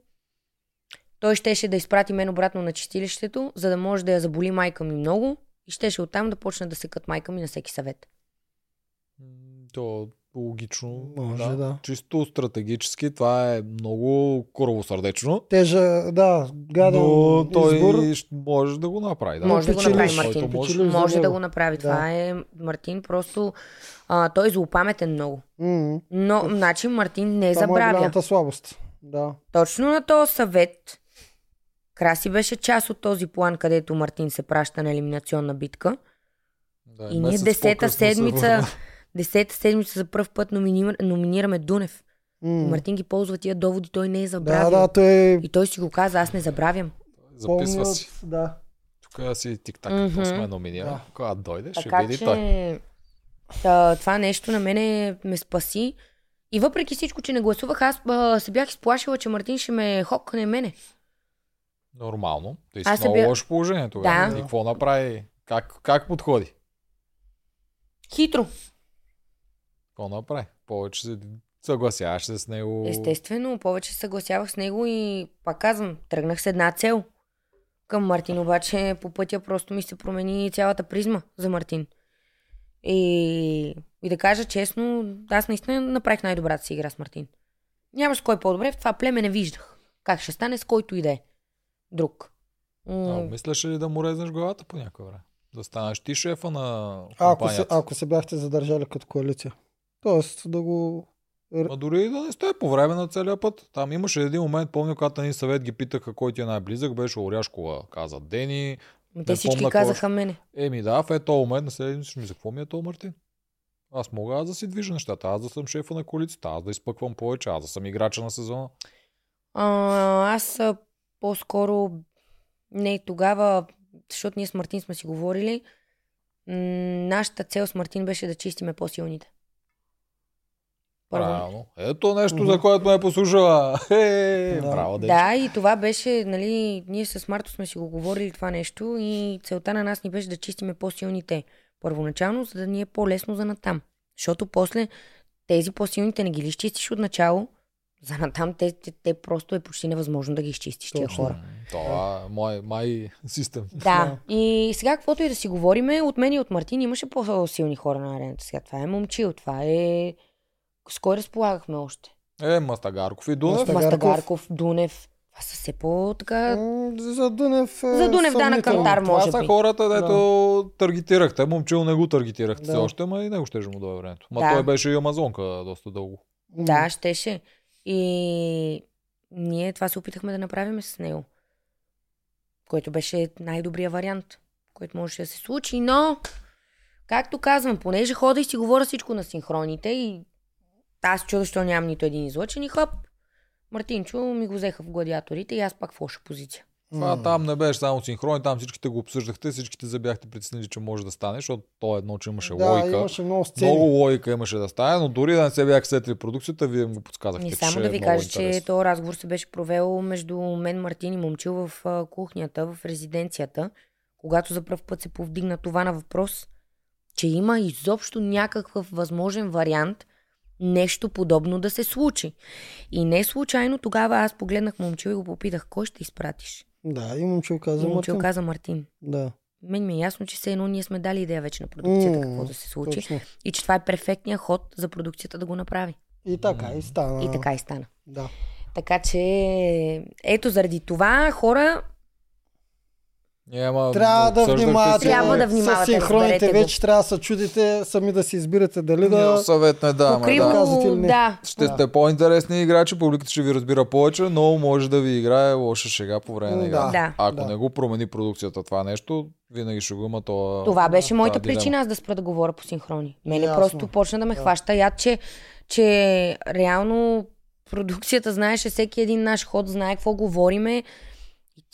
той щеше да изпрати мен обратно на чистилището, за да може да я заболи майка ми много и щеше оттам да почне да се кът майка ми на всеки съвет. То логично. Може, да. Чисто стратегически това е много коровосърдечно. Тежа, да, гаден Но той избор. може да го направи. Да. Може да го направи Мартин. може. Може да го направи. Да. Това е Мартин просто... А, той е злопаметен много. М, Но, значи Мартин не Това е забравя. голямата слабост. Да. Точно на този съвет Краси беше част от този план, където Мартин се праща на елиминационна битка. Да, И ние десета се седмица, десета седмица за първ път номинира, номинираме Дунев. М. Мартин ги ползва тия доводи, той не е Да, забравил. да, той И той си го каза, аз не забравям. Записва си. Да. Тук си тик-так, какво сме номинирали. Да. Когато дойде, ще Така види че той. та, това нещо на мене ме спаси. И въпреки всичко, че не гласувах, аз а, се бях изплашила, че Мартин ще ме хокне мене. Нормално. Ти си Аз много бях- лошо положение тогава. Да. И какво направи? Как, как подходи? Хитро. Какво направи? Повече се съгласяваш се с него. Естествено, повече се съгласявах с него и пак казвам, тръгнах с една цел. Към Мартин обаче по пътя просто ми се промени цялата призма за Мартин. И, и да кажа честно, аз наистина направих най-добрата си игра с Мартин. Нямаш кой по-добре, в това племе не виждах. Как ще стане с който и да е. Друг. А, М, мислеше ли да му резнеш главата по някое време? Да станеш ти шефа на Ако се, ако се бяхте задържали като коалиция. Тоест да го... Ма дори и да не сте по време на целия път. Там имаше един момент, помня, когато ни съвет ги питаха кой ти е най-близък, беше Оряшкова, каза Дени. те не всички помна казаха кой- мене. Еми да, в е този момент на следващия ми за какво ми е то Мартин? Аз мога аз да си движа нещата, аз да съм шефа на коалицията, аз да изпъквам повече, аз да съм играча на сезона. А, аз а, по-скоро не тогава, защото ние с Мартин сме си говорили, нашата цел с Мартин беше да чистиме по-силните. Първо. Правилно. Ето нещо, за което ме е послушала. Е, Да. браво, Денчо. Да, и това беше, нали, ние с Марто сме си го говорили това нещо и целта на нас ни беше да чистиме по-силните първоначално, за да ни е по-лесно за натам. Защото после тези по-силните не ги ли изчистиш от начало, за натам те, те, те просто е почти невъзможно да ги изчистиш тия хора. Това е май систем. Да. И сега, каквото и да си говориме, от мен и от Мартин имаше по-силни хора на арената. Сега това е момчил, това е... С кой разполагахме още? Е, Мастагарков и Дунев. Мастагарков. Мастагарков, Дунев. Това са все по-така... За Дунев е За Дунев, да, на кантар Това може са би. хората, дето таргетирахте. Момчил не го таргетирахте Да. все още, ма и него ще му дойде времето. Ма Да. той беше и Амазонка доста дълго. Да, щеше. И ние това се опитахме да направим с него. Който беше най-добрият вариант, който можеше да се случи, но както казвам, понеже хода и си говоря всичко на синхроните и аз чудо, защо нямам нито един излъчен и хоп, Мартинчо ми го взеха в гладиаторите и аз пак в лоша позиция. Това м. там не беше само синхрон, там всичките го обсъждахте, всичките се бяхте притеснили, че може да стане, защото то е едно, че имаше Да, логика. имаше много сцени. Много логика имаше да стане, но дори да не се бяха сетили продукцията, вие им го подсказахте. И само ще да е ви кажа, че този разговор се беше провел между мен, Мартин и Момчил в кухнята, в резиденцията, когато за първ път се повдигна това на въпрос, че има изобщо някакъв възможен вариант нещо подобно да се случи. И не случайно тогава аз погледнах Момчил и го попитах, кой ще изпратиш? Да, и момчил каза Мартин. каза Мартин. Да. Мен ми е ясно, че все едно ние сме дали идея вече на продукцията, М, какво да се случи. Точно. И че това е перфектният ход за продукцията да го направи. И така, и стана. И така и стана. Да. Така че, ето заради това хора, Няма, Трябва да внимавате. Трябва да С внимавате, синхроните разберете го. вече трябва да се чудите, сами да си избирате дали Да. да... Съвет не да, покриво, да. Казвате ли не? да. Ще сте по-интересни играчи, публиката ще ви разбира повече, но може да ви играе лоша шега по време на игра. да. Ако Да. не го промени продукцията това нещо, винаги ще го има то. Това беше моята дилема. причина аз да спра да говоря по синхрони. Мене Ясно. просто почна да ме хваща яд, че, че реално продукцията знаеше всеки един наш ход, знае какво говориме.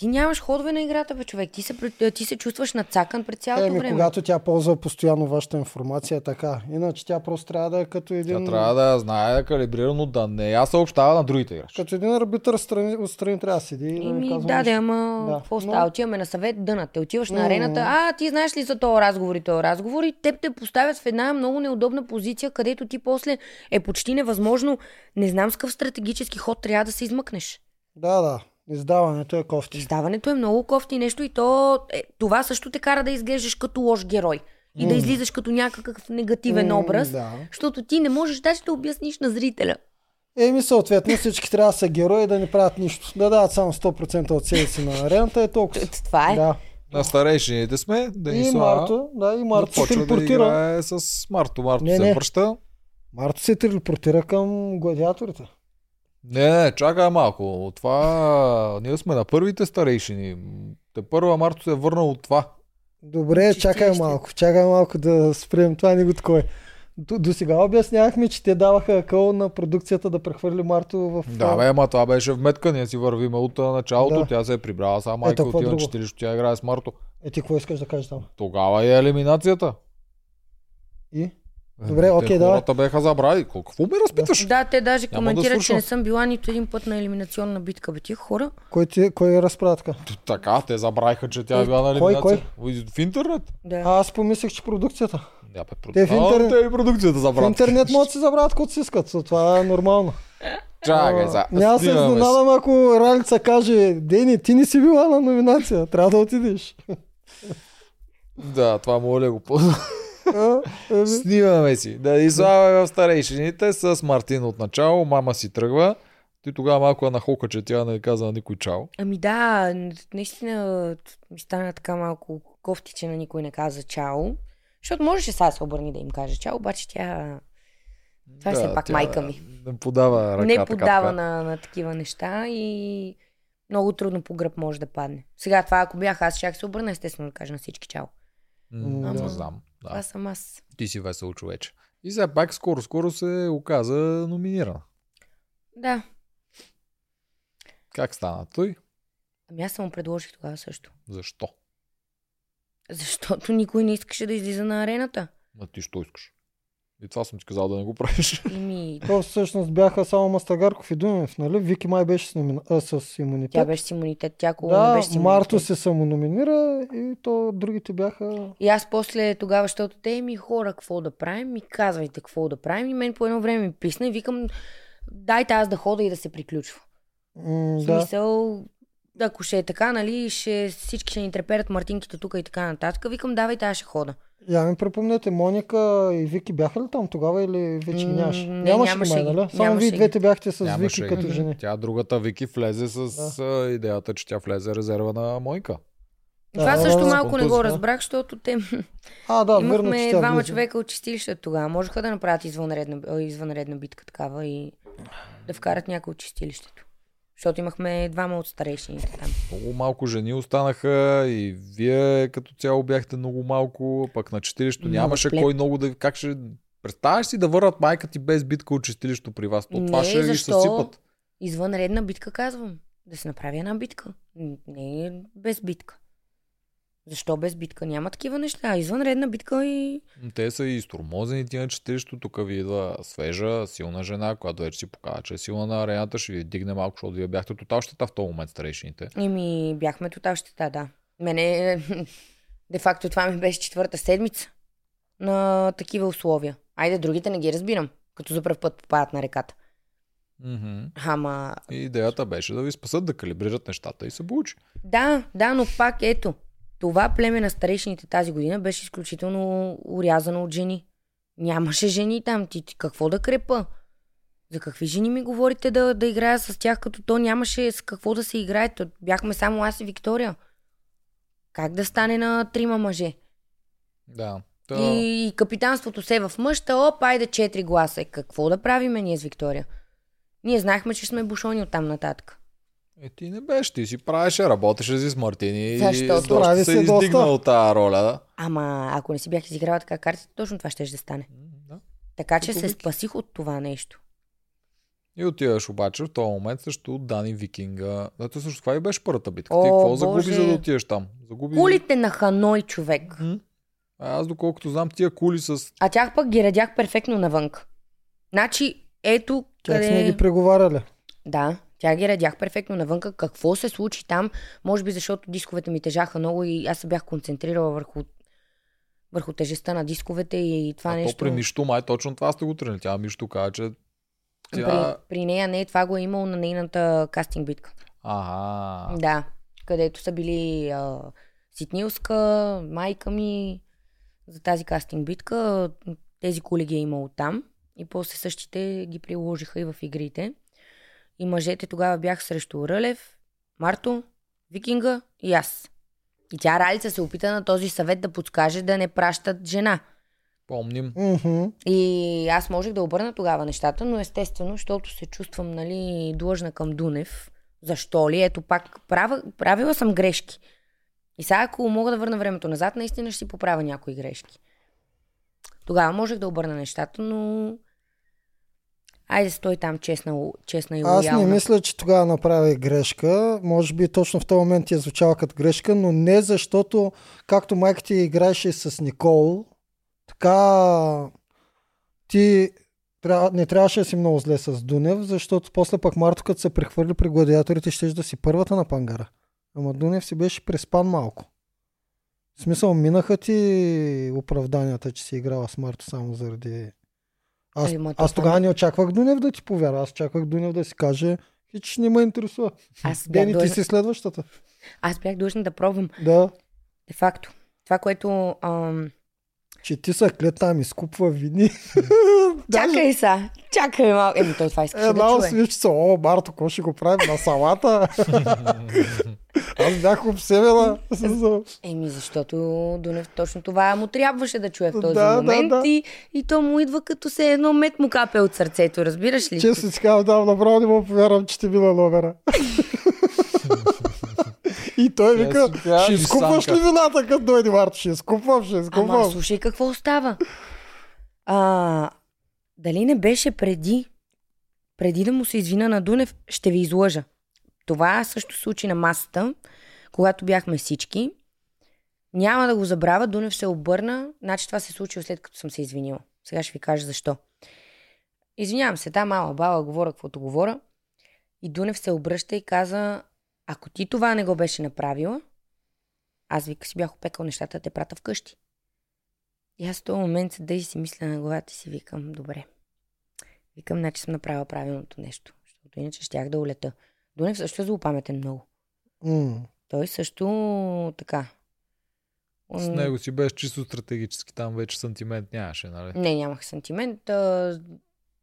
Ти нямаш ходове на играта, бе, човек. Ти се, пред- ти се чувстваш нацакан през цялото Еми, време. когато тя ползва постоянно вашата информация, е така. Иначе тя просто трябва да е като един... Тя трябва да знае да калибрирано, да не я съобщава на другите играчи. Като един арбитър страни, отстрани трябва да седи и да казва да, да, ама Да. какво Но- става? Отиваме на съвет, дънате. Отиваш на арената, а ти знаеш ли за този разговор и този разговор и теб те поставят в една много неудобна позиция, където ти после е почти невъзможно, не знам с какъв стратегически ход трябва да се измъкнеш. Да, да. Издаването е кофти. Издаването е много кофти нещо и то, е, това също те кара да изглеждаш като лош герой. и да М. излизаш като някакъв негативен М, образ, Да. защото ти не можеш даже да обясниш на зрителя. Еми съответно всички трябва да са герои и да не правят нищо. Да дават само 100% от себе си на арената е толкова. Това е. Да. На старейшините сме, И Денислава Марто, да, и Марто се да телепортира. играе с Марто. Марто Не, се не. връща. Марто се телепортира към гладиаторите. Не, не, чакай малко. Това... Ние сме на първите старейшини. Те първа Марто се е върнал от това. Добре, чакай малко, чакай малко да спрем. Това не го такова. До, до сега обяснявахме, че те даваха акъл на продукцията да прехвърли Марто в... Да, бе, ама това беше вметка. Ние си вървиме от началото. Да. Тя се е прибрала. Сега майка отива на читалището. Тя играе с Марто. Е, ти какво искаш да кажеш там? Тогава е елиминацията. И? Добре, окей, давай. Хората беха забрали. Какво ме разпиташ? Да, те даже Няма да коментират, че не съм била нито един път на елиминационна битка. Бе, тия хора. Кой, ти, кой е разправя така? Те забравиха, че тя е Е, била на кой, елиминация. Кой? В интернет. Да. А, аз помислех, че продукцията. Да, бе, Те в А, интернет- те и продукцията В забравят. интернет могат да си забравят каквото си искат. Това е нормално. Чакай, А, сега. Няма да се изненадам, ако Ралица каже, Дени, ти не си била на номинация, трябва да отидеш. Да, това да го ползва? А, еми, Снимаме си. Да и слава в старейшините с Мартин от начало. Мама си тръгва. Ти тогава малко я нахока, че тя не каза на никой чао. Ами да, наистина ми стана така малко кофти, че на никой не каза чао. Защото можеше сега да се обърни да им каже чао, обаче тя Това е все пак майка ми. Не подава ръка. не подава така. на, на такива неща и много трудно по гръб може да падне. Сега това, ако бях аз, ще се обърна естествено да кажа на всички чао. М, Ама- Не знам. Да. Това съм аз. Ти си весел човече. И все пак скоро-скоро се оказа номинирана. Да. Как стана той? Ами аз съм му предложих тогава също. Защо? Защото никой не искаше да излиза на арената. А ти що искаш? И това съм ти казал да не го правиш. И ми... То всъщност бяха само Мастагарков и Думев, нали? Вики май беше с, номина... а, с имунитет. Тя беше с имунитет, тя да, беше с имунитет. Марто се самономинира и то другите бяха... И аз после тогава, защото те ми хора, какво да правим, ми казвайте какво да правим. И мен по едно време ми писна и викам, дайте аз да хода и да се приключва. М, В да. ако ще е така, нали, ще, всички ще ни треперят мартинките тук и така нататък. Викам, давайте, аз ще хода. Я ми припомнете, Моника и Вики бяха ли там тогава или вече ги нямаше? не, нямаше, нямаше ги, май, нали? Само вие двете бяхте с Нямаше Вики ги. като жени. Тя другата Вики влезе с а, идеята, че тя влезе резерва на Мойка. Това Да, също да, да, малко не го разбрах, защото те А, да, верно, имахме че тя двама влезе. човека от чистилището тогава. Можеха да направят извънредна, извънредна битка такава и да вкарат някой от чистилището. Защото имахме двама от старейшините там. Много малко жени останаха и вие като цяло бяхте много малко, пък на чистилището Много нямаше сплет. кой много да... Как ще... Представяш си да върнат майка ти без битка от чистилището при вас? То това ще ги защо? съсипат. Извънредна битка, казвам. Да се направи една битка. Не е без битка. Защо без битка? Няма такива неща. Извънредна битка и... Те са и изтормозени тия на чистилището. Тук ви идва свежа, силна жена, която вече си показва, че е силна на арената. Ще ви дигне малко, защото вие бяхте тотал щета в този момент старейшините. Еми, бяхме тотал щета, да. Мене, де факто това ми беше четвърта седмица на такива условия. Айде, другите не ги разбирам, като за първ път попадат на реката. Мгм. Ама, И идеята беше да ви спасат, да калибрират нещата и се получи. да, да, но пак ето. Това племе на старейшините тази година беше изключително урязано от жени. Нямаше жени там. Ти, ти какво да крепа? За какви жени ми говорите да, да играя с тях, като то нямаше с какво да се играе? То бяхме само аз и Виктория. Как да стане на трима мъже? Да. Та... И, и капитанството се в мъжта, оп, айде четири гласа. Е, какво да правиме ние с Виктория? Ние знаехме, че сме бушони оттам нататък. Е, ти не беше, ти си правеше, работеше си с Мартини Защото- и доста се се доста. издигна от тази роля. Да? Ама ако не си бях изиграла така картите, точно това ще да стане. Да. Така че Като се Вики. спасих от това нещо. И отиваш обаче в този момент също Дани Викинга. Ето също това и беше първата битка. О, ти какво Боже. загуби, за да отидеш там? Загуби... Кулите на Ханой, човек. М? А аз доколкото знам тия кули с... А тях пък ги редях перфектно навън. Значи, ето Как къде... сме ги преговаряли? Да, тя ги редях перфектно навън. Какво се случи там? Може би защото дисковете ми тежаха много и аз се бях концентрирала върху, върху тежестта на дисковете и това а нещо. то при Мишто май точно това сте го тренили. Тя Мишто каза, че При, тя... при нея не, това го е имало на нейната кастинг битка. Ага. Да, където са били а, Ситнилска, майка ми, за тази кастинг битка. Тези коли ги е имало там и после същите ги приложиха и в игрите. И мъжете тогава бяха срещу Рълев, Марто, Викинга и аз. И тя Ралица се опита на този съвет да подскаже да не пращат жена. Помним. И аз можех да обърна тогава нещата, но естествено, защото се чувствам нали, длъжна към Дунев. Защо ли? Ето пак права, правила съм грешки. И сега, ако мога да върна времето назад, наистина ще си поправя някои грешки. Тогава можех да обърна нещата, но... Айде стой там честна, честна и Аз лоялна. не мисля, че тогава направи грешка. Може би точно в този момент ти е звучала като грешка, но не защото, както майка ти играеше с Никол, така ти не трябваше да си много зле с Дунев, защото после пък Марто, като се прехвърли при гладиаторите, ще да си първата на пангара. Ама Дунев си беше преспан малко. В смисъл, минаха ти оправданията, че си играла с Марто само заради... Аз, то аз тогава не очаквах Дунев да ти повярва. Аз очаквах Дунев да си каже, хич не ме интересува. Аз бях, Дени, ти длъжна, си следващата. аз бях длъжна да пробвам. Да, Де факто. Това, което... Ам... че ти са клет там изкупва вини. Чакай са! Чакай малко. Еми, той това искаше Една да чуе. освичица, о, Марто, какво ще го правим на салата? Аз бях обсебена. Еми, защото Дунев точно това му трябваше да чуе в този Да, да, момент да. И, и то му идва като се едно мет му капе от сърцето, разбираш ли? Честно си казвам, да, направо не му повярвам, че ти била номера. И той вика, ще изкупваш ли вината, като дойде Марто? Ще изкупвам, ще Ама изкупвам. слушай какво остава. А, дали не беше преди, преди да му се извина на Дунев, ще ви излъжа. Това също се случи на масата, когато бяхме всички. Няма да го забравя, Дунев се обърна, значи това се случи след като съм се извинила. Сега ще ви кажа защо. Извинявам се, там мала баба, говоря каквото говоря. И Дунев се обръща и каза, ако ти това не го беше направила, аз вика си бях опекал нещата да те прата вкъщи. И аз в този момент седа и си мисля на главата и си викам, добре. Викам, значи съм направила правилното нещо. Защото иначе щях да улета. Дунев също е злопаметен много. М. Той също така. С него си беше чисто стратегически, там вече сантимент нямаше, нали? Не, нямах сантимент. А,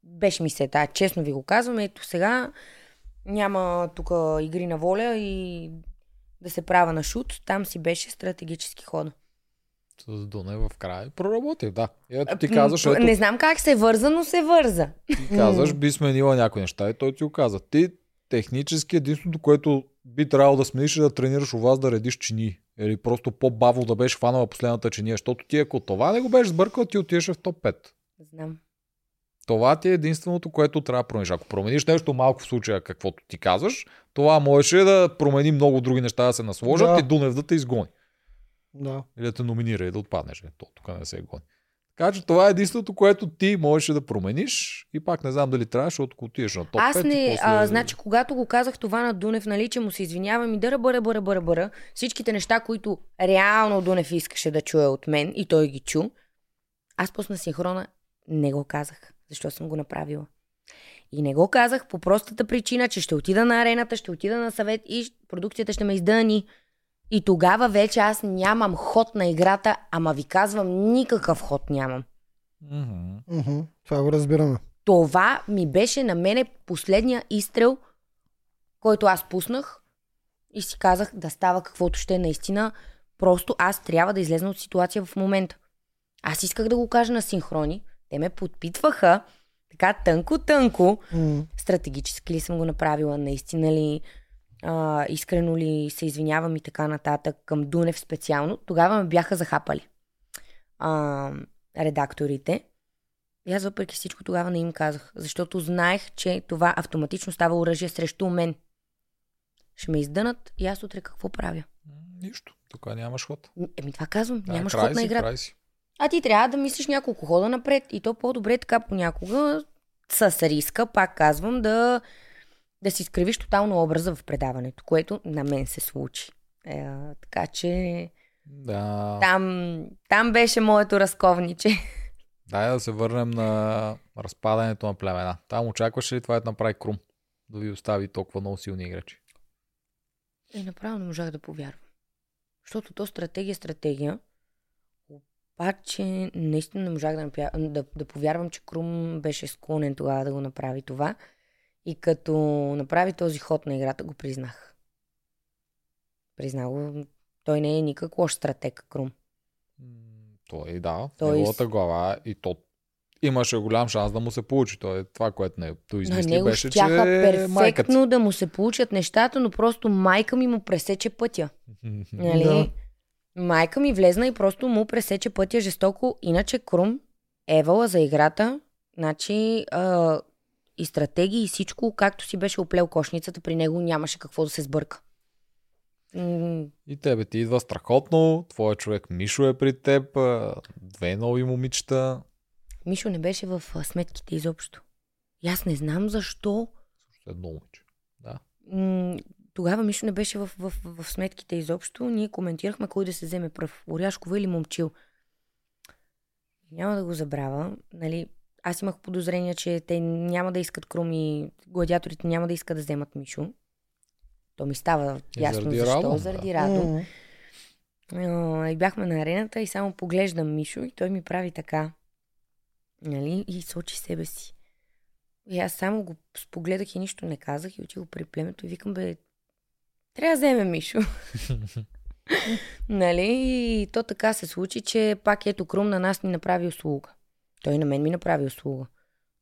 беше ми се тая. Честно ви го казвам. Ето сега няма тук игри на воля и да се правя на шут. Там си беше стратегически хода. С Дуне в края. Проработи, да. Ето ти казваш, ето, Не знам как се върза, но се върза. ти казваш, би сменила някои неща и той ти го каза. Ти технически единственото, което би трябвало да смениш е да тренираш у вас да редиш чини. Или просто по-бавно да беше фанала последната чиния, защото ти ако това не го беше сбъркал, ти отиваш в топ 5. Знам. Това ти е единственото, което трябва да промениш. Ако промениш нещо малко в случая, каквото ти казваш, това можеше да промени много други неща да се насложат Да. и Дунев да те изгони. Да. Или да те номинира и да отпаднеш. Е, То тук не се гони. Така че това е единственото, което ти можеше да промениш и пак не знам дали трябваше, защото ако отидеш на топ Аз 5 не, после... а, значи, когато го казах това на Дунев, нали, че му се извинявам и дъра, бъра, бъра, бъра, бъра, всичките неща, които реално Дунев искаше да чуе от мен и той ги чу, аз после синхрона не го казах, защо съм го направила. И не го казах по простата причина, че ще отида на арената, ще отида на съвет и продукцията ще ме издъни. И тогава вече аз нямам ход на играта, ама ви казвам, никакъв ход нямам. Мгм. Мгм. Това го разбираме. Това ми беше на мене последния изстрел, който аз пуснах и си казах да става каквото ще е наистина. Просто аз трябва да излезна от ситуация в момента. Аз исках да го кажа на синхрони. Те ме подпитваха така тънко-тънко. М. Стратегически ли съм го направила, наистина ли, а, искрено ли се извинявам и така нататък, към Дунев специално. Тогава ме бяха захапали а, редакторите. И аз въпреки всичко тогава не им казах, защото знаех, че това автоматично става оръжие срещу мен. Ще ме издънат и аз утре какво правя? Нищо. Тук нямаш ход. Еми това казвам, Да, нямаш ход на си, играта. край си. А ти трябва да мислиш няколко хода напред. И то по-добре е така понякога с риска, пак казвам, да, да си изкривиш тотално образа в предаването, което на мен се случи. Е, така че Да. там, там беше моето разковниче. Дай да се върнем на разпадането на племена. Там очакваше ли това да направи Крум? Да ви остави толкова много силни играчи. И направо не можах да повярвам. Защото то стратегия, стратегия. Обаче, наистина не можах да, напя... да, да повярвам, че Крум беше склонен тогава да го направи това. И като направи този ход на играта, го признах. Признах го. Той не е никак лош стратег, Крум. Той, да, Той в неговата глава и то имаше голям шанс да му се получи. Той, това, което не той На измисли, него беше, че е перфектно да му се получат нещата, но просто майка ми му пресече пътя. Нали? Да. Майка ми влезна и просто му пресече пътя жестоко. Иначе Крум евала за играта. Значи а, и стратегии и всичко, както си беше оплел кошницата, при него нямаше какво да се сбърка. И тебе ти идва страхотно, твоя човек Мишо е при теб, две нови момичета. Мишо не беше в сметките изобщо. И аз не знам защо. Също едно момиче. Да. Тогава Мишо не беше в, в, в, в сметките изобщо. Ние коментирахме кой да се вземе пръв. Оряшкова или Момчил. Няма да го забравя. Нали, аз имах подозрение, че те няма да искат кроми, гладиаторите няма да искат да вземат Мишо. То ми става ясно заради защо. Радо, да. заради Радо. И бяхме на арената и само поглеждам Мишо и той ми прави така. Нали? И сочи себе си. И аз само го спогледах и нищо не казах и отидох при племето и викам, бе, трябва да вземе Мишо. нали? И то така се случи, че пак ето Крум на нас ни направи услуга. Той на мен ми направи услуга.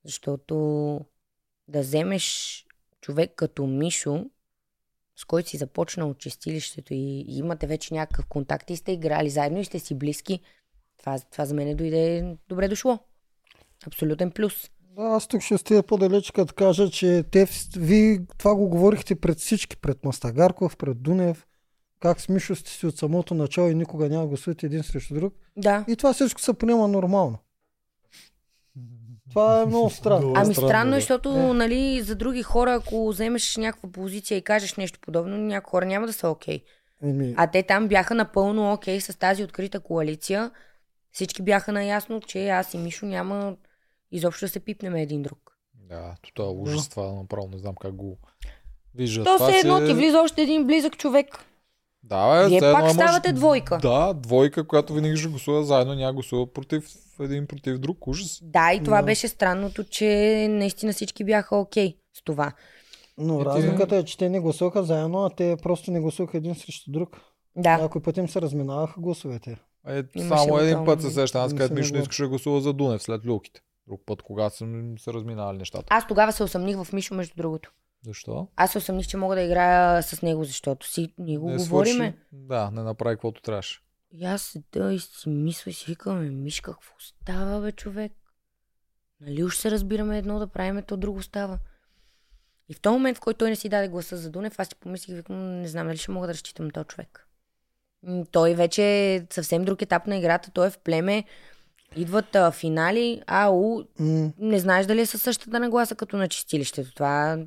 Защото да вземеш човек като Мишо, с който си започнал от чистилището и, имате вече някакъв контакт и сте играли заедно и сте си близки, това, това за мен дойде добре дошло. Абсолютен плюс. Да, аз тук ще стия по-далеч, като кажа, че те, ви това го говорихте пред всички, пред Мастагарков, пред Дунев, как с Мишо сте си от самото начало и никога няма да гласувате един срещу друг. Да. И това всичко се приема нормално. Това е много странно. Ами странно, странно да. е, защото, Е. нали, за други хора, ако вземеш някаква позиция и кажеш нещо подобно, някои хора няма да са окей. Еми, А те там бяха напълно окей с тази открита коалиция. Всички бяха наясно, че аз и Мишо няма изобщо да се пипнем един друг. Да, то това е ужас, това направо не знам как го вижда. То това все едно си- ти влиза още един близък човек. Да, бе, Вие пак може- ставате двойка. Да, двойка, която винаги ще гласува заедно, няма гласува против един против друг. Ужас. Да, и това Да. беше странното, че наистина всички бяха окей с това. но Е, ти- разликата е, че те не гласуваха заедно, а те просто не гласуваха един срещу друг. Да. Някой път им се разминаваха гласовете. Е, Имаше само един път се сещам, аз където се Мишо не искаше да гласува за Дунев след люлките. Друг път, когато са се разминали нещата. Аз тогава се усъмних в Мишо, между другото. Защо? Аз се усъмних, че мога да играя с него, защото си ние го Не говориме. свърши. Да, не направи каквото трябваше. И аз седа и си мисля си викаме, Миш, какво става, бе, човек? Нали уж се разбираме едно да правиме, то друго става. И в този момент, в който той не си даде гласа за Дунев, аз си помислих, викам, не знам дали ще мога да разчитам този човек. Той вече е съвсем друг етап на играта, той е в племе, идват а, финали, ау, М. не знаеш дали е със същата нагласа като на чистилището. Това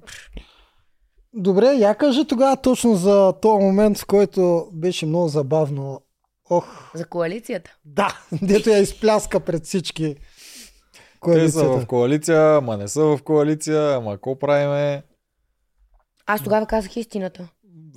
Добре, я кажи тогава точно за този момент, в който беше много забавно. Ох, за коалицията. да, дето я изпляска пред всички. Те са Коалицията. в коалиция, ама не са в коалиция, ама какво правиме? Аз тогава казах истината.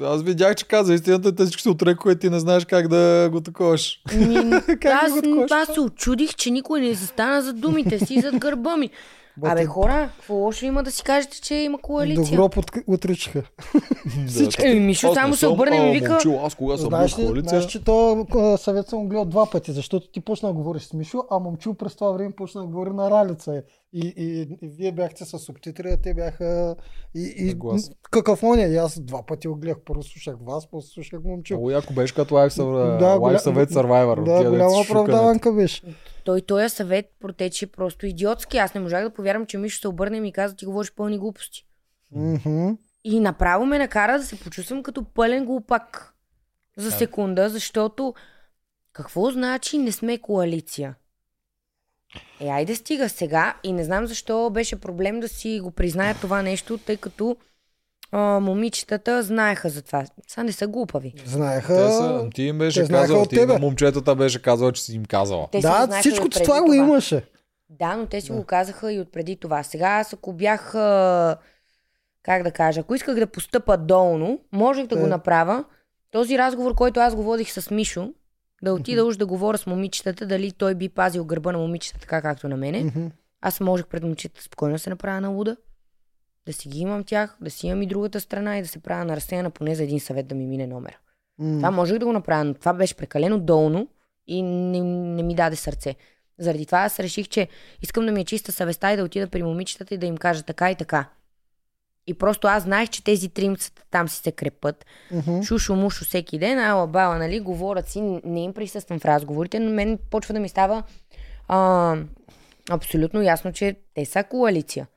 Аз видях, че каза истината, те всички се отрекоха и ти не знаеш как да го таковаш. Ми, Как аз, го откош? аз се очудих, че никой не застана за думите си, зад гърба ми. Бате, Абе хора, какво лошо има да си кажете, че има коалиция? До гроб от- отричаха. Всички. Еми, Мишо само се обърне и ми вика, аз кога съм бил Знаеш ли, коалиция? знаеш, че то съвет съм гледал два пъти, защото ти почна да говориш с Мишо, а момчил през това време почна да говори на Ралица. И, и, и вие бяхте с субтитри, а те бяха и, и какафония. И аз два пъти го гледах. Първо слушах вас, после слушах момчил. Много яко беше като съв... Да, лайв голя- съвет Survivor. Да, голяма оправдаванка беше. Той този съвет протече просто идиотски. Аз не можах да повярвам, че Мишо се обърне и ми каза, ти говориш пълни глупости. Мгм. И направо ме накара да се почувствам като пълен глупак за Да. секунда, защото какво значи не сме коалиция? Е, айде стига сега и не знам защо беше проблем да си го признаят това нещо, тъй като а, момичетата знаеха за това. Сега не са глупави. Знаеха. Те са, ти им беше казал, ти на момчетата беше казал, че си им казала. Те Да, всичко отпреди това го имаше. Да, но те си го казаха и отпреди това. Сега аз ако бях, а, как да кажа, ако исках да постъпа долно, можех да Е. го направя. Този разговор, който аз го водих с Мишо, Да отида уж да говоря с момичетата, дали той би пазил гърба на момичетата, така както на мене. Аз можех пред момичетата спокойно да се направя на луда. Да си ги имам тях, да си имам и другата страна и да се правя на разсеяна поне за един съвет да ми мине номера. М. Това можех да го направя, но това беше прекалено долно и не, не ми даде сърце. Заради това аз реших, че искам да ми е чиста съвестта и да отида при момичетата и да им кажа така и така. И просто аз знаех, че тези тримцата там си се крепат. Мгм. Шушо, мушо всеки ден, ала бала, нали, говорят си, не им присъствам в разговорите, но мен почва да ми става а, абсолютно ясно, че те са коалиция.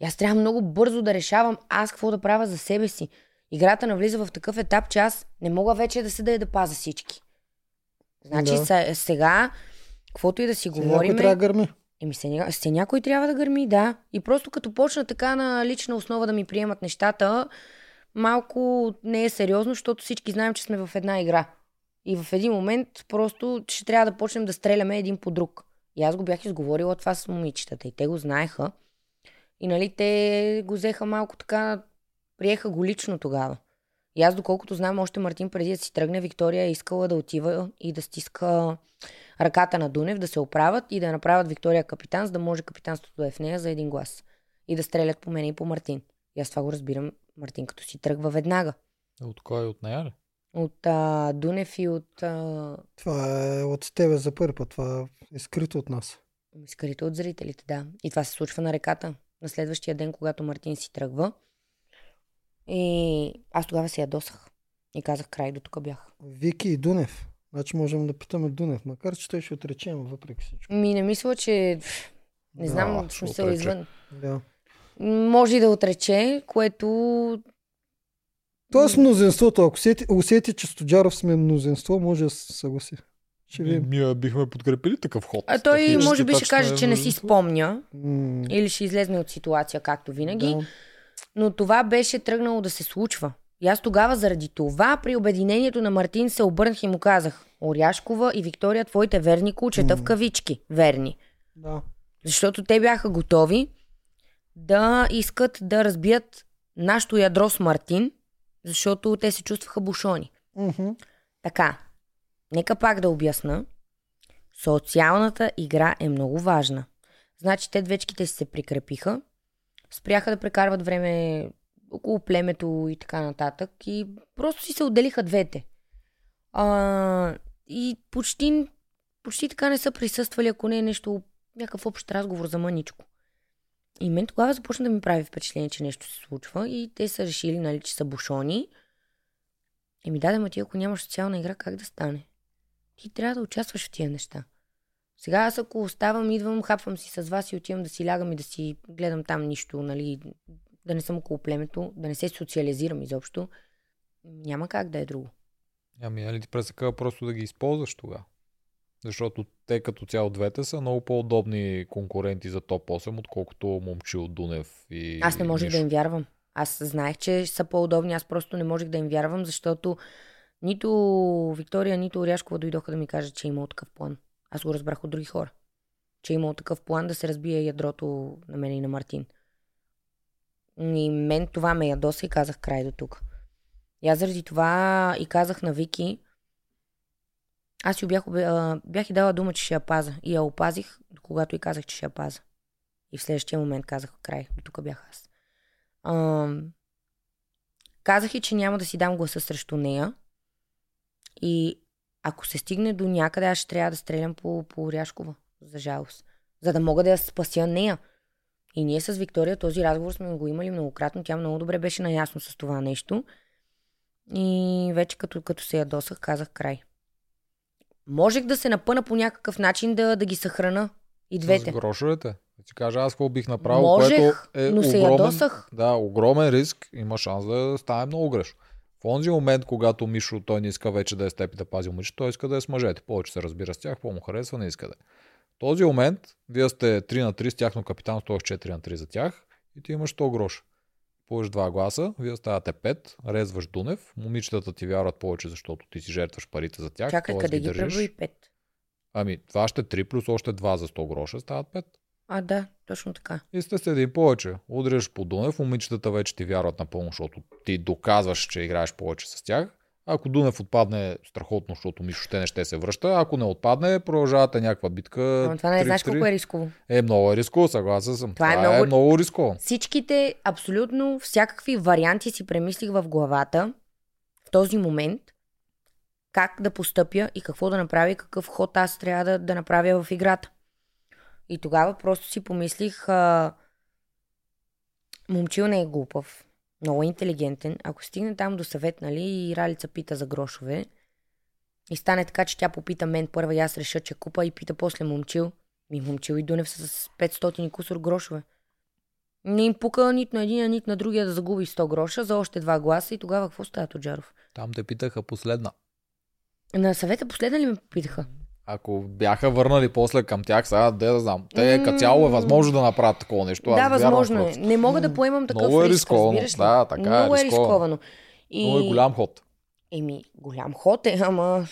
И аз трябва много бързо да решавам аз какво да правя за себе си. Играта навлиза в такъв етап, че аз не мога вече да седа и да паза всички. Значи Да. да. сега, каквото и да си Някой говорим, трябва да гърми. Еми, се, се някой трябва да гърми, да. И просто като почна така на лична основа да ми приемат нещата, малко не е сериозно, защото всички знаем, че сме в една игра. И в един момент просто ще трябва да почнем да стреляме един по друг. И аз го бях изговорила това с момичетата и те го знаеха. И нали, те го взеха малко така, приеха го лично тогава. И аз, доколкото знам, още Мартин преди да си тръгне, Виктория е искала да отива и да стиска ръката на Дунев, да се оправят и да направят Виктория капитан, за да може капитанството да е в нея за един глас. И да стрелят по мен и по Мартин. И аз това го разбирам, Мартин като си тръгва веднага. От кой? От нея ли? От а, Дунев и от а, Това е от тебе за първи път. Това е скрито от нас. скрито от зрителите, да. И това се случва на реката. На следващия ден, когато Мартин си тръгва. И аз тогава се ядосах. И казах, край, до тук бях. Вики и Дунев. Значи можем да питаме Дунев, макар че той ще отрече, но въпреки всичко. Ми не мисля, че... Не Да, знам, смисъл отрече. извън. Да. Може и да отрече, което Тоест мнозинството, ако усети, усети, че Стоджаров сме мнозинство, може да се съгласи. Ще видим. ние бихме подкрепили такъв ход. А той Такива може би ще каже, че не си спомня М, или ще излезне от ситуация, както винаги. да. Но това беше тръгнало да се случва. И аз тогава заради това при обединението на Мартин се обърнах и му казах Оряшкова и Виктория, твоите верни кучета в кавички. Верни. да. Защото те бяха готови да искат да разбият нашето ядро с Мартин, защото те се чувстваха бушони. Мгм. Така, нека пак да обясна. Социалната игра е много важна. Значи те двечките си се прикрепиха, спряха да прекарват време около племето и така нататък и просто си се отделиха двете. А, и почти, почти така не са присъствали, ако не е нещо, някакъв общ разговор за мъничко. И мен тогава започна да ми прави впечатление, че нещо се случва и те са решили, нали, че са бушони. И ми даде, ма ти ако нямаш социална игра, как да стане? Ти трябва да участваш в тия неща. Сега аз ако оставам, идвам, хапвам си с вас и отивам да си лягам и да си гледам там нищо, нали, да не съм около племето, да не се социализирам изобщо, няма как да е друго. Ами, нали ти пресъка просто да ги използваш тогава? Защото те като цяло двете са много по-удобни конкуренти за топ 8, отколкото момчил Дунев и Аз не можех да им вярвам. Аз знаех, че са по-удобни, аз просто не можех да им вярвам, защото нито Виктория, нито Оряшкова дойдоха да ми кажат, че е имал такъв план. Аз го разбрах от други хора. Че е имал такъв план да се разбие ядрото на мен и на Мартин. И мен това ме ядоса и казах край до тук. И аз заради това и казах на Вики, аз си бях, а, бях и дала дума, че ще я паза. И я опазих, когато и казах, че ще я паза. И в следващия момент казах край. До тук бях аз. Ам, казах и, че няма да си дам гласа срещу нея. И ако се стигне до някъде, аз ще трябва да стрелям по, по Оряшкова, за жалост. За да мога да я спася нея. И ние с Виктория този разговор сме го имали многократно. Тя много добре беше наясно с това нещо. И вече като, като се ядосах, казах край. Можех да се напъна по някакъв начин да, да ги съхрана. И двете. С грошовете. Ти кажа аз какво бих направил, Можех, което е но се огромен, ядосах. Да, огромен риск. Има шанс да стане много грешно. В онзи момент, когато Мишо той не иска вече да е с теб и да пази момиче, той иска да е с мъжете. Повече се разбира с тях, по-му харесва, не иска да е. В този момент, вие сте 3 на 3 с тяхно капитан, т.е. 4 на 3 за тях и ти имаш 100 гроша. Поеш 2 гласа, вие ставате 5, резваш Дунев, момичетата ти вярват повече, защото ти си жертваш парите за тях. Чакай, къде ги държиш. преброи пет? Ами, това ще 3 плюс още 2 за 100 гроша, стават 5. А, да, точно така. И сте с един повече. Удряш по Дунев, момичетата вече ти вярват напълно, защото ти доказваш, че играеш повече с тях. Ако Дунев отпадне, страхотно, защото Мишо ще не ще се връща. Ако не отпадне, продължавате някаква битка. Ама това не знаеш 3-3. колко е рисково. Е, много е рисково, съгласен съм. Това е Това, е, много- много рисково. Всичките, абсолютно всякакви варианти си премислих в главата в този момент как да постъпя и какво да направя какъв ход аз трябва да, да направя в играта. И тогава просто си помислих, а, момчил не е глупав, много е интелигентен. Ако стигне там до съвет, нали, и Ралица пита за грошове, и стане така, че тя попита мен първа и аз реша, че купа и пита после момчил. Ми момчил и Дунев са с 500 и кусор грошове. Не им пука нито на един, нито на другия да загуби 100 гроша за още два гласа и тогава какво става Тоджаров? Там те питаха последна. На съвета последна ли ме попитаха? Ако бяха върнали после към тях, сега де да знам. Те М. като цяло е възможно да направят такова нещо. Да, възможно е. Не мога да поемам такъв Много е риск, рисковано. ли? Да, така е Много е рисковано. рисковано. И... Много е голям ход. Еми, голям ход е, ама...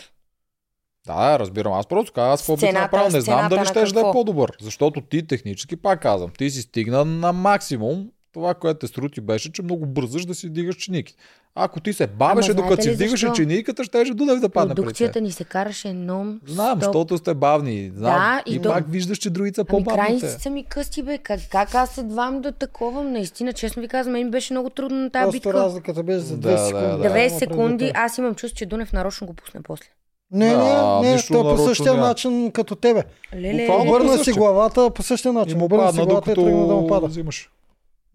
Да, разбирам. Аз просто казвам, аз какво бих Сцената- направил. Не знам дали на ще да е по-добър. Защото ти технически, пак казвам, ти си стигна на максимум. Това, което те срути беше, че много бързаш да си дигаш чиники. Ако ти се бавеше, Ама докато си вдигаше чиниката, ще Дунев да падне. Продукцията ни се караше ном Знам, защото сте бавни. Знам. Да, и, и то- пак виждаш, че другите са Ами по-бавните. крайниците са ми късти, бе. Как, как аз едвам да таковам? Наистина, честно ви казвам, мен ми беше много трудно на тази Просто битка. разликата беше за 2 Да, да, секунди. да. 9 Ама секунди, преди те. аз имам чувство, че Дунев нарочно го пусне после. Не, А, не, не, той по нарочно същия няма. начин като тебе. Леле, Буквално си главата по същия И начин. му Обърна си падна, главата и тръгна да му докато пада. взимаш.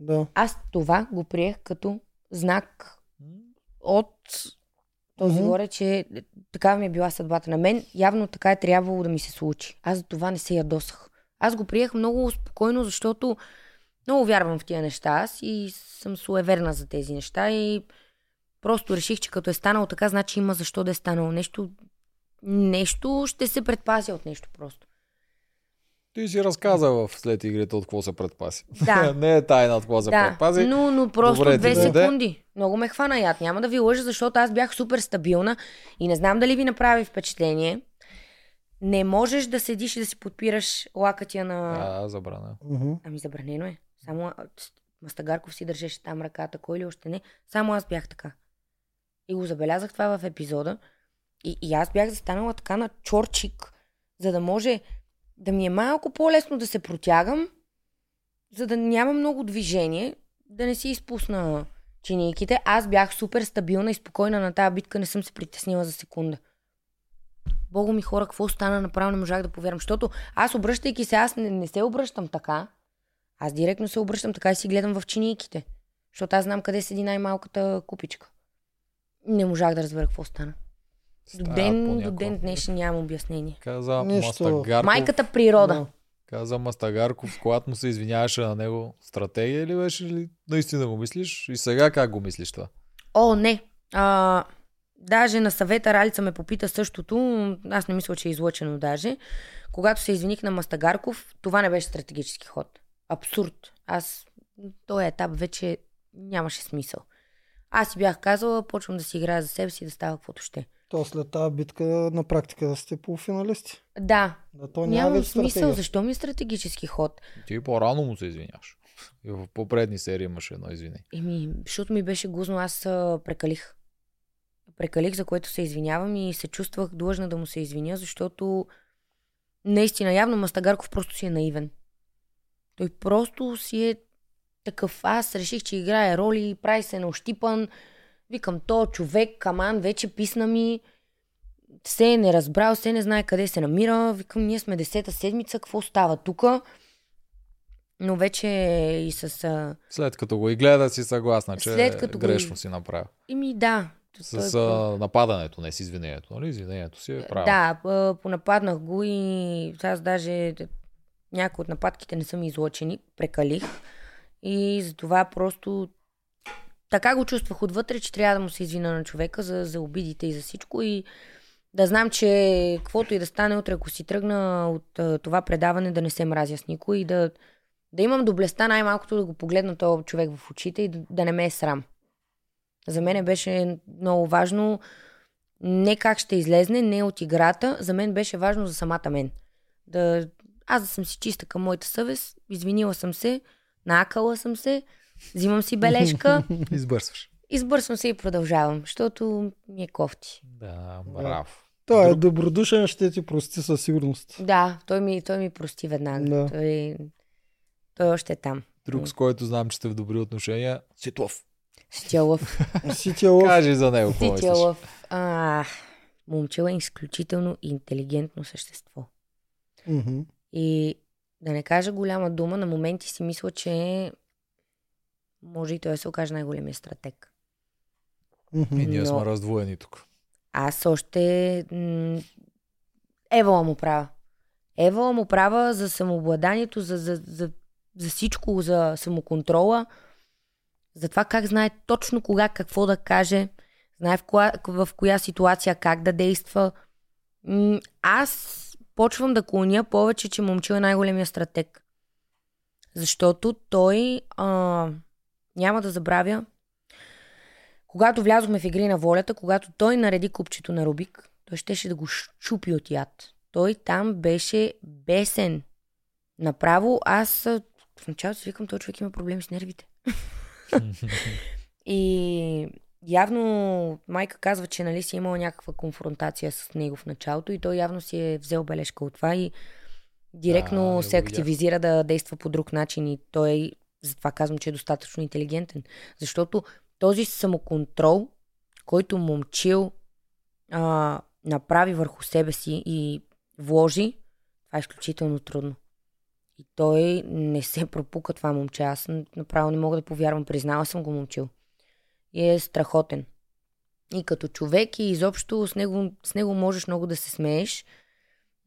Да. Аз това го приех като знак от този Мгм. горе, че такава ми е била съдбата на мен. Явно така е трябвало да ми се случи. Аз за това не се ядосах. Аз го приех много спокойно, защото много вярвам в тия неща аз и съм суеверна за тези неща и просто реших, че като е станало така, значи има защо да е станало нещо. Нещо ще се предпазя от нещо просто. Ти си разказа в след игрите от какво се предпаси. Да. не е тайна от какво се да, предпази. но, но просто Добре, две ти даде. секунди. Много ме хвана яд. Няма да ви лъжа, защото аз бях супер стабилна и не знам дали ви направи впечатление. Не можеш да седиш и да си подпираш лакътя на... Да, забрана. Ами забранено е. Само а, Мастагарков си държеше там ръката, кой ли още не. Само аз бях така. И го забелязах това в епизода. И, и аз бях застанала така на чорчик, за да може да ми е малко по-лесно да се протягам, за да няма много движение, да не си изпусна чинийките. Аз бях супер стабилна и спокойна на тази битка, не съм се притеснила за секунда. Бого ми хора, какво стана, направо не можах да повярвам. Защото аз обръщайки се, аз не, не се обръщам така. Аз директно се обръщам така и си гледам в чинийките. Защото аз знам къде седи най-малката купичка. Не можах да разбера какво стана. До ден, до ден днешен нямам обяснение. Каза Нищо. Мастагарков. Майката природа. Да. Каза Мастагарков, когато му се извиняваше на него, стратегия ли беше ли наистина го мислиш? И сега как го мислиш това? О, не. А, даже на съвета Ралица ме попита същото. Аз не мисля, че е излъчено даже. Когато се извиних на Мастагарков, това не беше стратегически ход. Абсурд. Аз този етап вече нямаше смисъл. Аз си бях казала, почвам да си играя за себе си и да става каквото ще. То след тази битка на практика да сте полуфиналисти. Да, Да, то няма нямам смисъл. стратегия. Защо ми е стратегически ход? Ти по-рано му се извиняваш. И в по-предни серии имаше едно извинение. Еми, защото ми беше гузно, аз а, прекалих. Прекалих, за което се извинявам и се чувствах длъжна да му се извиня, защото наистина, явно Мастагарков просто си е наивен. Той просто си е такъв. Аз реших, че играе роли, прави се на ощипан. Викам, то човек, каман, вече писна ми. Все е не разбрал, все не знае къде се намира. Викам, ние сме десета седмица, какво става тука? Но вече и с... След като го и гледа, си съгласна, че След като го грешно и- си направил. Ими да. С Той- нападането, не с извинението. Нали? Извинението си е правилно. Да, понападнах го и аз даже някои от нападките не са ми излъчени, прекалих. И затова просто така го чувствах отвътре, че трябва да му се извина на човека за, за обидите и за всичко. И да знам, че каквото и да стане утре, ако си тръгна от а, това предаване, да не се мразя с никой и да, да имам доблестта най-малкото да го погледна този човек в очите и да, да не ме е срам. За мен беше много важно не как ще излезне, не от играта. За мен беше важно за самата мен. Да, аз да съм си чиста към моята съвест, извинила съм се, наакала съм се, взимам си бележка Избърсваш. Избърсвам се и продължавам, защото ми е кофти. Да, браво. Той е добродушен, ще ти прости със сигурност. Да, той ми, той ми прости веднага. Да. Той, той още е там. Друг, с който знам, че сте в добри отношения. Ситлов. Стилов. Ситя Кажи за него? Стилов. А, момчил е изключително интелигентно същество. Мгм. И да не кажа голяма дума, на моменти си мисля, че може и той да се окаже най-големия стратег. И ние Но- сме раздвоени тук. Аз още... М- Евала му права. Евала му права за самообладанието, за, за, за, за всичко, за самоконтрола, за това как знае точно кога какво да каже, знае в коя, в коя ситуация как да действа. М, Аз почвам да клоня повече, че момчил е най-големия стратег. Защото той а, няма да забравя когато влязохме в игри на волята, когато той нареди купчето на Рубик, той щеше да го щупи от яд. Той там беше бесен. Направо аз а, в началото си викам, този човек има проблеми с нервите. И явно майка казва, че нали си имала някаква конфронтация с него в началото и той явно си е взел бележка от това и директно Да, се активизира да действа по друг начин и той, затова казвам, че е достатъчно интелигентен. Защото този самоконтрол, който момчил а, направи върху себе си и вложи, това е изключително трудно. И той не се пропука това момче. Аз направо не мога да повярвам. Признала съм го момчил. И е страхотен. И като човек, и изобщо с него, с него можеш много да се смееш.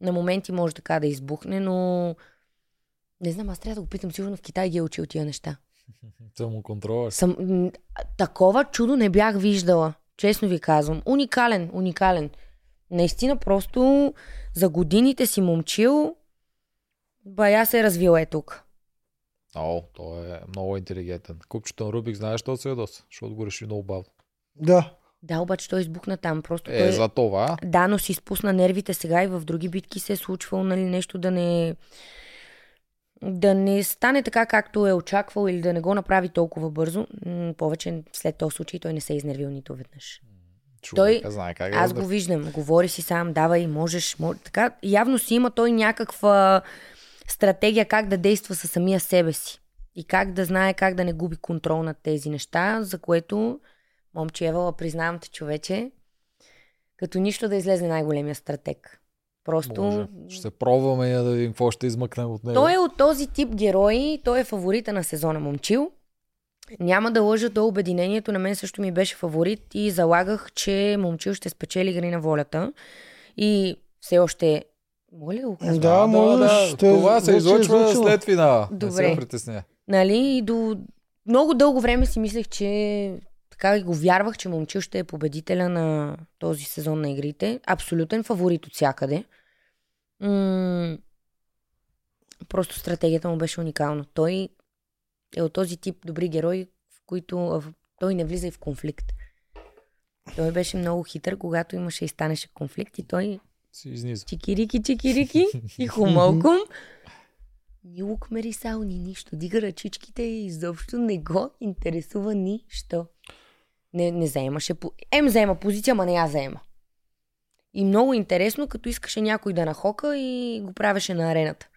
На моменти може така да избухне, но не знам, аз трябва да го питам. Сигурно в Китай ги е учил тия неща. Самоконтрола. Съм, м, такова чудо не бях виждала. Честно ви казвам. Уникален, уникален. Наистина просто за годините си момчил бая се е развил е тук. О, той е много интелигентен. Купчето на Рубик, знаеш, що се ядоса, защото го реши много бавно. Да. Да, обаче той избухна там. Просто Е, той... за това. Да, но си изпусна нервите сега и в други битки се е случвало нали, нещо да не да не стане така, както е очаквал или да не го направи толкова бързо. Повече след този случай той не се е изнервил нито веднъж. Човека знае как Аз да го виждам. Говори си сам, давай, можеш. Мож... Така, явно си има той някаква стратегия как да действа със самия себе си. И как да знае как да не губи контрол над тези неща, за което, момче Евала, признавам те, човече, като нищо да излезе най-големия стратег. Просто... Може. Ще се пробваме да видим какво ще измъкнем от него. Той е от този тип герои, той е фаворита на сезона Момчил. Няма да лъжа до обединението, на мен също ми беше фаворит и залагах, че Момчил ще спечели игри на волята. И все още... Мога ли да го кажа? Да, можеш. да. Той Това се е излъчва излъчило. след финала. Не Добре. се притесня. Нали? И до много дълго време си мислех, че така и го вярвах, че Момчил ще е победителя на този сезон на игрите. Абсолютен фаворит от всякъде. М- просто стратегията му беше уникална. Той е от този тип добри герои, в които в- той не влиза и в конфликт. Той беше много хитър, когато имаше и станеше конфликт и той Си изниза. чикирики, чикирики и хумалком. Ни лук мерисал, ни нищо. Дига ръчичките и изобщо не го интересува нищо. Не, не заемаше... Ем заема позиция, ма не я заема. И много интересно, като искаше някой да нахока и го правеше на арената.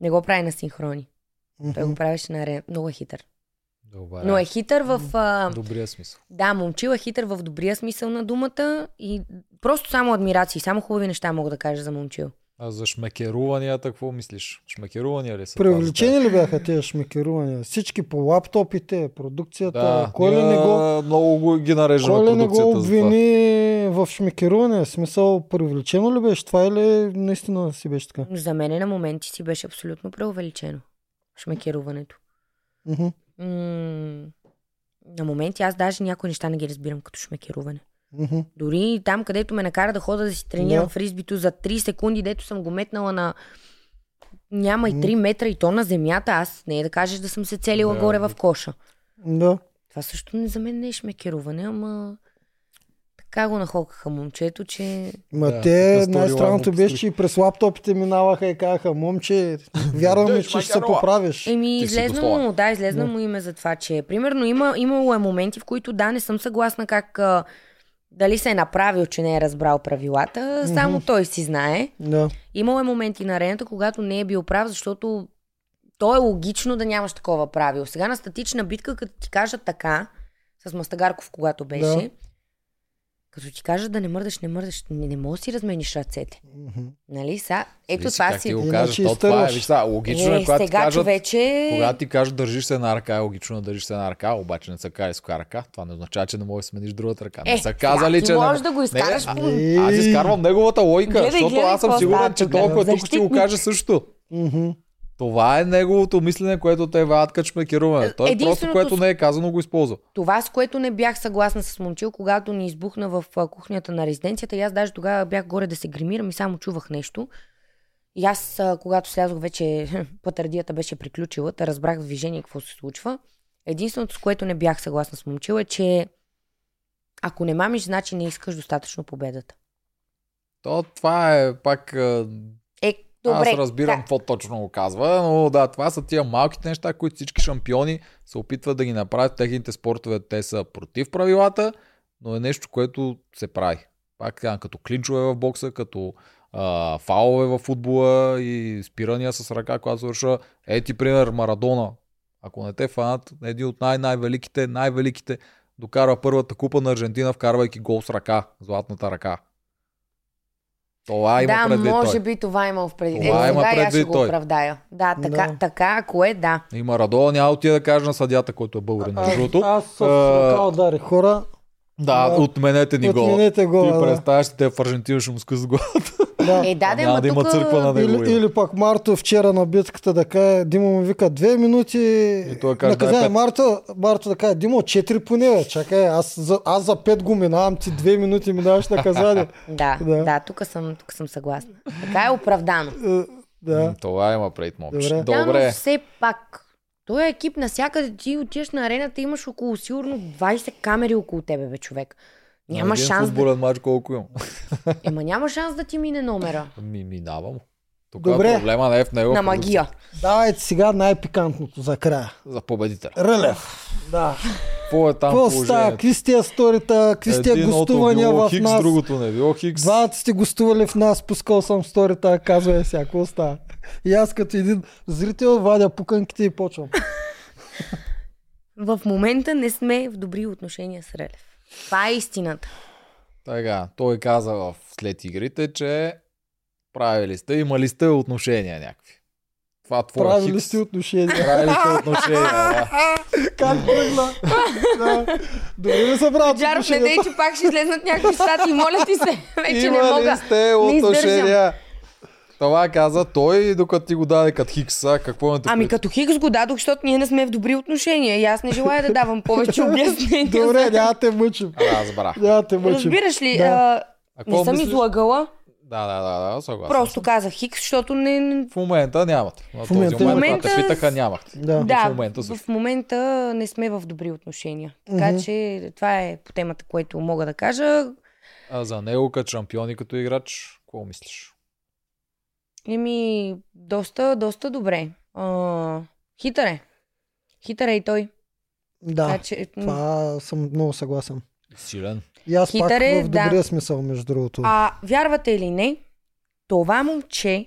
Не го прави на синхрони. Той го правеше на арената. Много е хитър. Добре. Но е хитър в... А... Добрия смисъл. Да, момчил е хитър в добрия смисъл на думата и просто само адмирации, само хубави неща мога да кажа за момчил. А за шмекеруванията какво мислиш? Шмекерувания ли са? Привлечени ли бяха тези шмекерувания? Всички по лаптопите, продукцията. Да, кой ли не го, много го ги нареждаме кой ли не го обвини в шмекеруване? В смисъл, привлечено ли беше това или наистина си беше така? За мен на моменти си беше абсолютно преувеличено. Шмекеруването. Мгм. М- на моменти аз даже някои неща не ги разбирам като шмекеруване. Мгм. Дори там, където ме накара да хода да си тренирам Да. фризбито за 3 секунди, дето съм го метнала на няма и М. 3 метра и то на земята, аз не е да кажеш да съм се целила Да, горе в коша. Да. Това също не за мен не е шмекеруване, ама така го нахокаха момчето, че... Ма Да, те, сторила най-странното беше, че и през лаптопите минаваха и казаха, момче, вярваме, Дей, че ще се поправиш. Еми, излезна му, да, излезна му име за това, че примерно има, имало е моменти, в които да, не съм съгласна как дали се е направил, че не е разбрал правилата, само той си знае. Да. Имало е моменти на арената, когато не е бил прав, защото то е логично да нямаш такова правило. Сега на статична битка, като ти кажат така, с Мастагарков, когато беше, Да. Като ти кажат да не мърдаш, не мърдаш, не, не можеш да си размениш ръцете. Мгм. Нали? Са, ето Зависи това как си... ти го Иначе кажеш, то това е, виж, сега, логично е, е, когато ти кажат, човече... когато ти кажат държиш се една ръка, е логично да държиш се една ръка, обаче не са казали с коя ръка. Това не означава, че не можеш да смениш другата ръка. Не Е, са сега казали, че можеш не... да го изкараш не, а, аз изкарвам неговата логика, Гледай, защото гледай аз съм сигурен, че толкова тук ще го каже също. Това е неговото мислене, което те ваят като шмекеруване. Той просто, Единственото което не е казано, го използва. Това, с което не бях съгласна с Момчил, когато ни избухна в кухнята на резиденцията, и аз даже тогава бях горе да се гримирам и само чувах нещо. И аз, когато слязох вече, патардията беше приключила, та разбрах в движение какво се случва. Единственото, с което не бях съгласна с Момчил е, че ако не мамиш, значи не искаш достатъчно победата. То, това е пак... Е, добре. Аз разбирам да. какво точно го казва, но да, това са тия малките неща, които всички шампиони се опитват да ги направят в техните спортове. Те са против правилата, но е нещо, което се прави. Пак казвам, като клинчове в бокса, като а, фалове в футбола и спирания с ръка, когато свършва. Ети, пример, Марадона. Ако не те фанат, един от най-най-великите, най-великите, докарва първата купа на Аржентина, вкарвайки гол с ръка, златната ръка. Това има да, предвид може той. би това имал в предвид. Това Е, има сега и аз ще предвид го той. оправдая. Да, така, Да. така, ако е, да. И Марадона няма отида да каже на съдята, който е българин, между другото. Аз с А, ръка ударих хора. Да, Да. отменете ни гола. Отменете гола, Ти да. представяш, те в Аржентина ще му скъс главата. Да. Е, да, да, Няма ма да има тук- църква на него. Или, или пък Марто вчера на битката да каже, Димо му вика две минути. И той каже, наказание. дай пет. Марто, Марто да каже, Димо, четири поне. Чакай, аз за, аз за пет го минавам, ти две минути ми даваш наказание. Да, Да. да, да тук, съм, тук съм съгласна. Така е оправдано. Е, да. Това има пред момче. Добре. Да, Добре. но все пак. Той е екип навсякъде. Ти отиваш на арената, имаш около сигурно 20 камери около тебе, бе, човек. Няма Един шанс да... футболен матч колко имам. Ема няма шанс да ти мине номера. Ми, минавам. Тук Добре. проблема не е в него. На магия. Давайте сега най-пикантното за края. За победителя. Рълев. Да. Какво е там Какво става? Какви сте сторита? Какви сте тия Единото гостувания в Хикс, нас? другото не било Хикс. Двамата сте гостували в нас, пускал съм сторита, казвай сега, какво става? И аз като един зрител вадя пуканките и почвам. В момента не сме в добри отношения с Релев. Това е истината. Така, той каза в след игрите, че правили сте, имали сте отношения някакви. Това твоя Правили Хикс. сте отношения. Правили сте отношения, да. как тръгна? да. Добре ли са брат Джаров, не дей, че пак ще излезнат някакви стати. Моля ти се. Вече не Имали мога. сте Не издържам. Това каза той, докато ти го даде като Хикса, какво имате Ами предвид? като Хикс го дадох, защото ние не сме в добри отношения. И аз не желая да давам повече обяснения. Добре, няма те мъчим. Разбрах. Няма те мъчим. Разбираш ли, Да. а, не съм мислиш? излагала, Да, да, да, да, съгласен. просто казах Хикс, защото не... не- В момента нямате. На В този момента- момент, В момента те питаха, нямахте. Да. Да, в момента също. в момента не сме в добри отношения. Така Мгм. че това е по темата, което мога да кажа. А за него като шампион и като играч, какво мислиш? Еми, доста, доста добре. А, хитър е. Хитър е и той. Да, Така че, това съм много съгласен. Силен. И аз пак Хитър е, в да. добрия смисъл, между другото. А вярвате или не, това момче,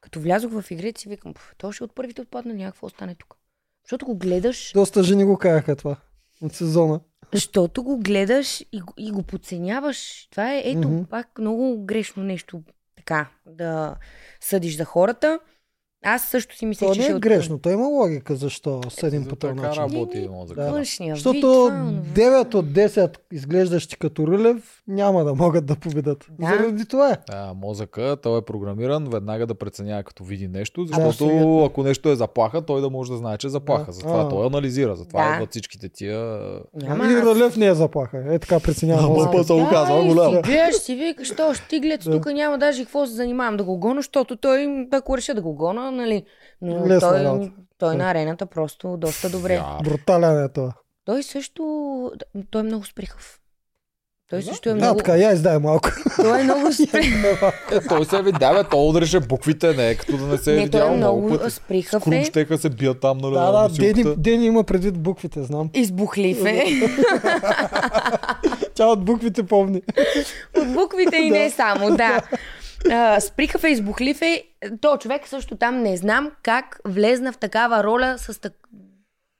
като влязох в игрите си, викам, «Пф, то ще от първите отпадна, някакво остане тук. Защото го гледаш, Доста жени го казаха това от сезона. защото го гледаш и, го- и го подценяваш. Това е, ето, Мгм. пак много грешно нещо така, да съдиш за хората. Аз също си Това че не ще е грешно. Той има логика защо съдим по този начин. работи. Да. външния Защото това, онова. 9 от 10 изглеждащи като Рулев няма да могат да победат. Да. Заради това е. Да, мозъка, той е програмиран веднага да преценява като види нещо, Да, защото абсолютно. ако нещо е заплаха, той да може да знае, че е заплаха. Да. Затова А. той анализира, затова Да. идват всичките тия... Няма И аз. Рулев не е заплаха. Е така преценява Ама мозъка. път- го казва, и голямо. си гледаш, си викаш, що Да. тук няма даже какво се занимавам да го гона, защото той, ако реша да го гона, нали. Но Лесна той, работа. той на арената просто доста добре. Я, Брутален е това. Той също, той е много сприхав. Той също е Да, много... така, я издай малко. Той е много спри... Е, той се видя, бе, той удреше буквите, не е като да не се е Не, той видял е много пъти. сприхав е. щеха се бият там, нали, Да, да. Дени, Дени има предвид буквите, знам. Избухлив е. Тя от буквите помни. От буквите и не само, да. А, сприхав избухлив е. То човек също там не знам как влезна в такава роля с так...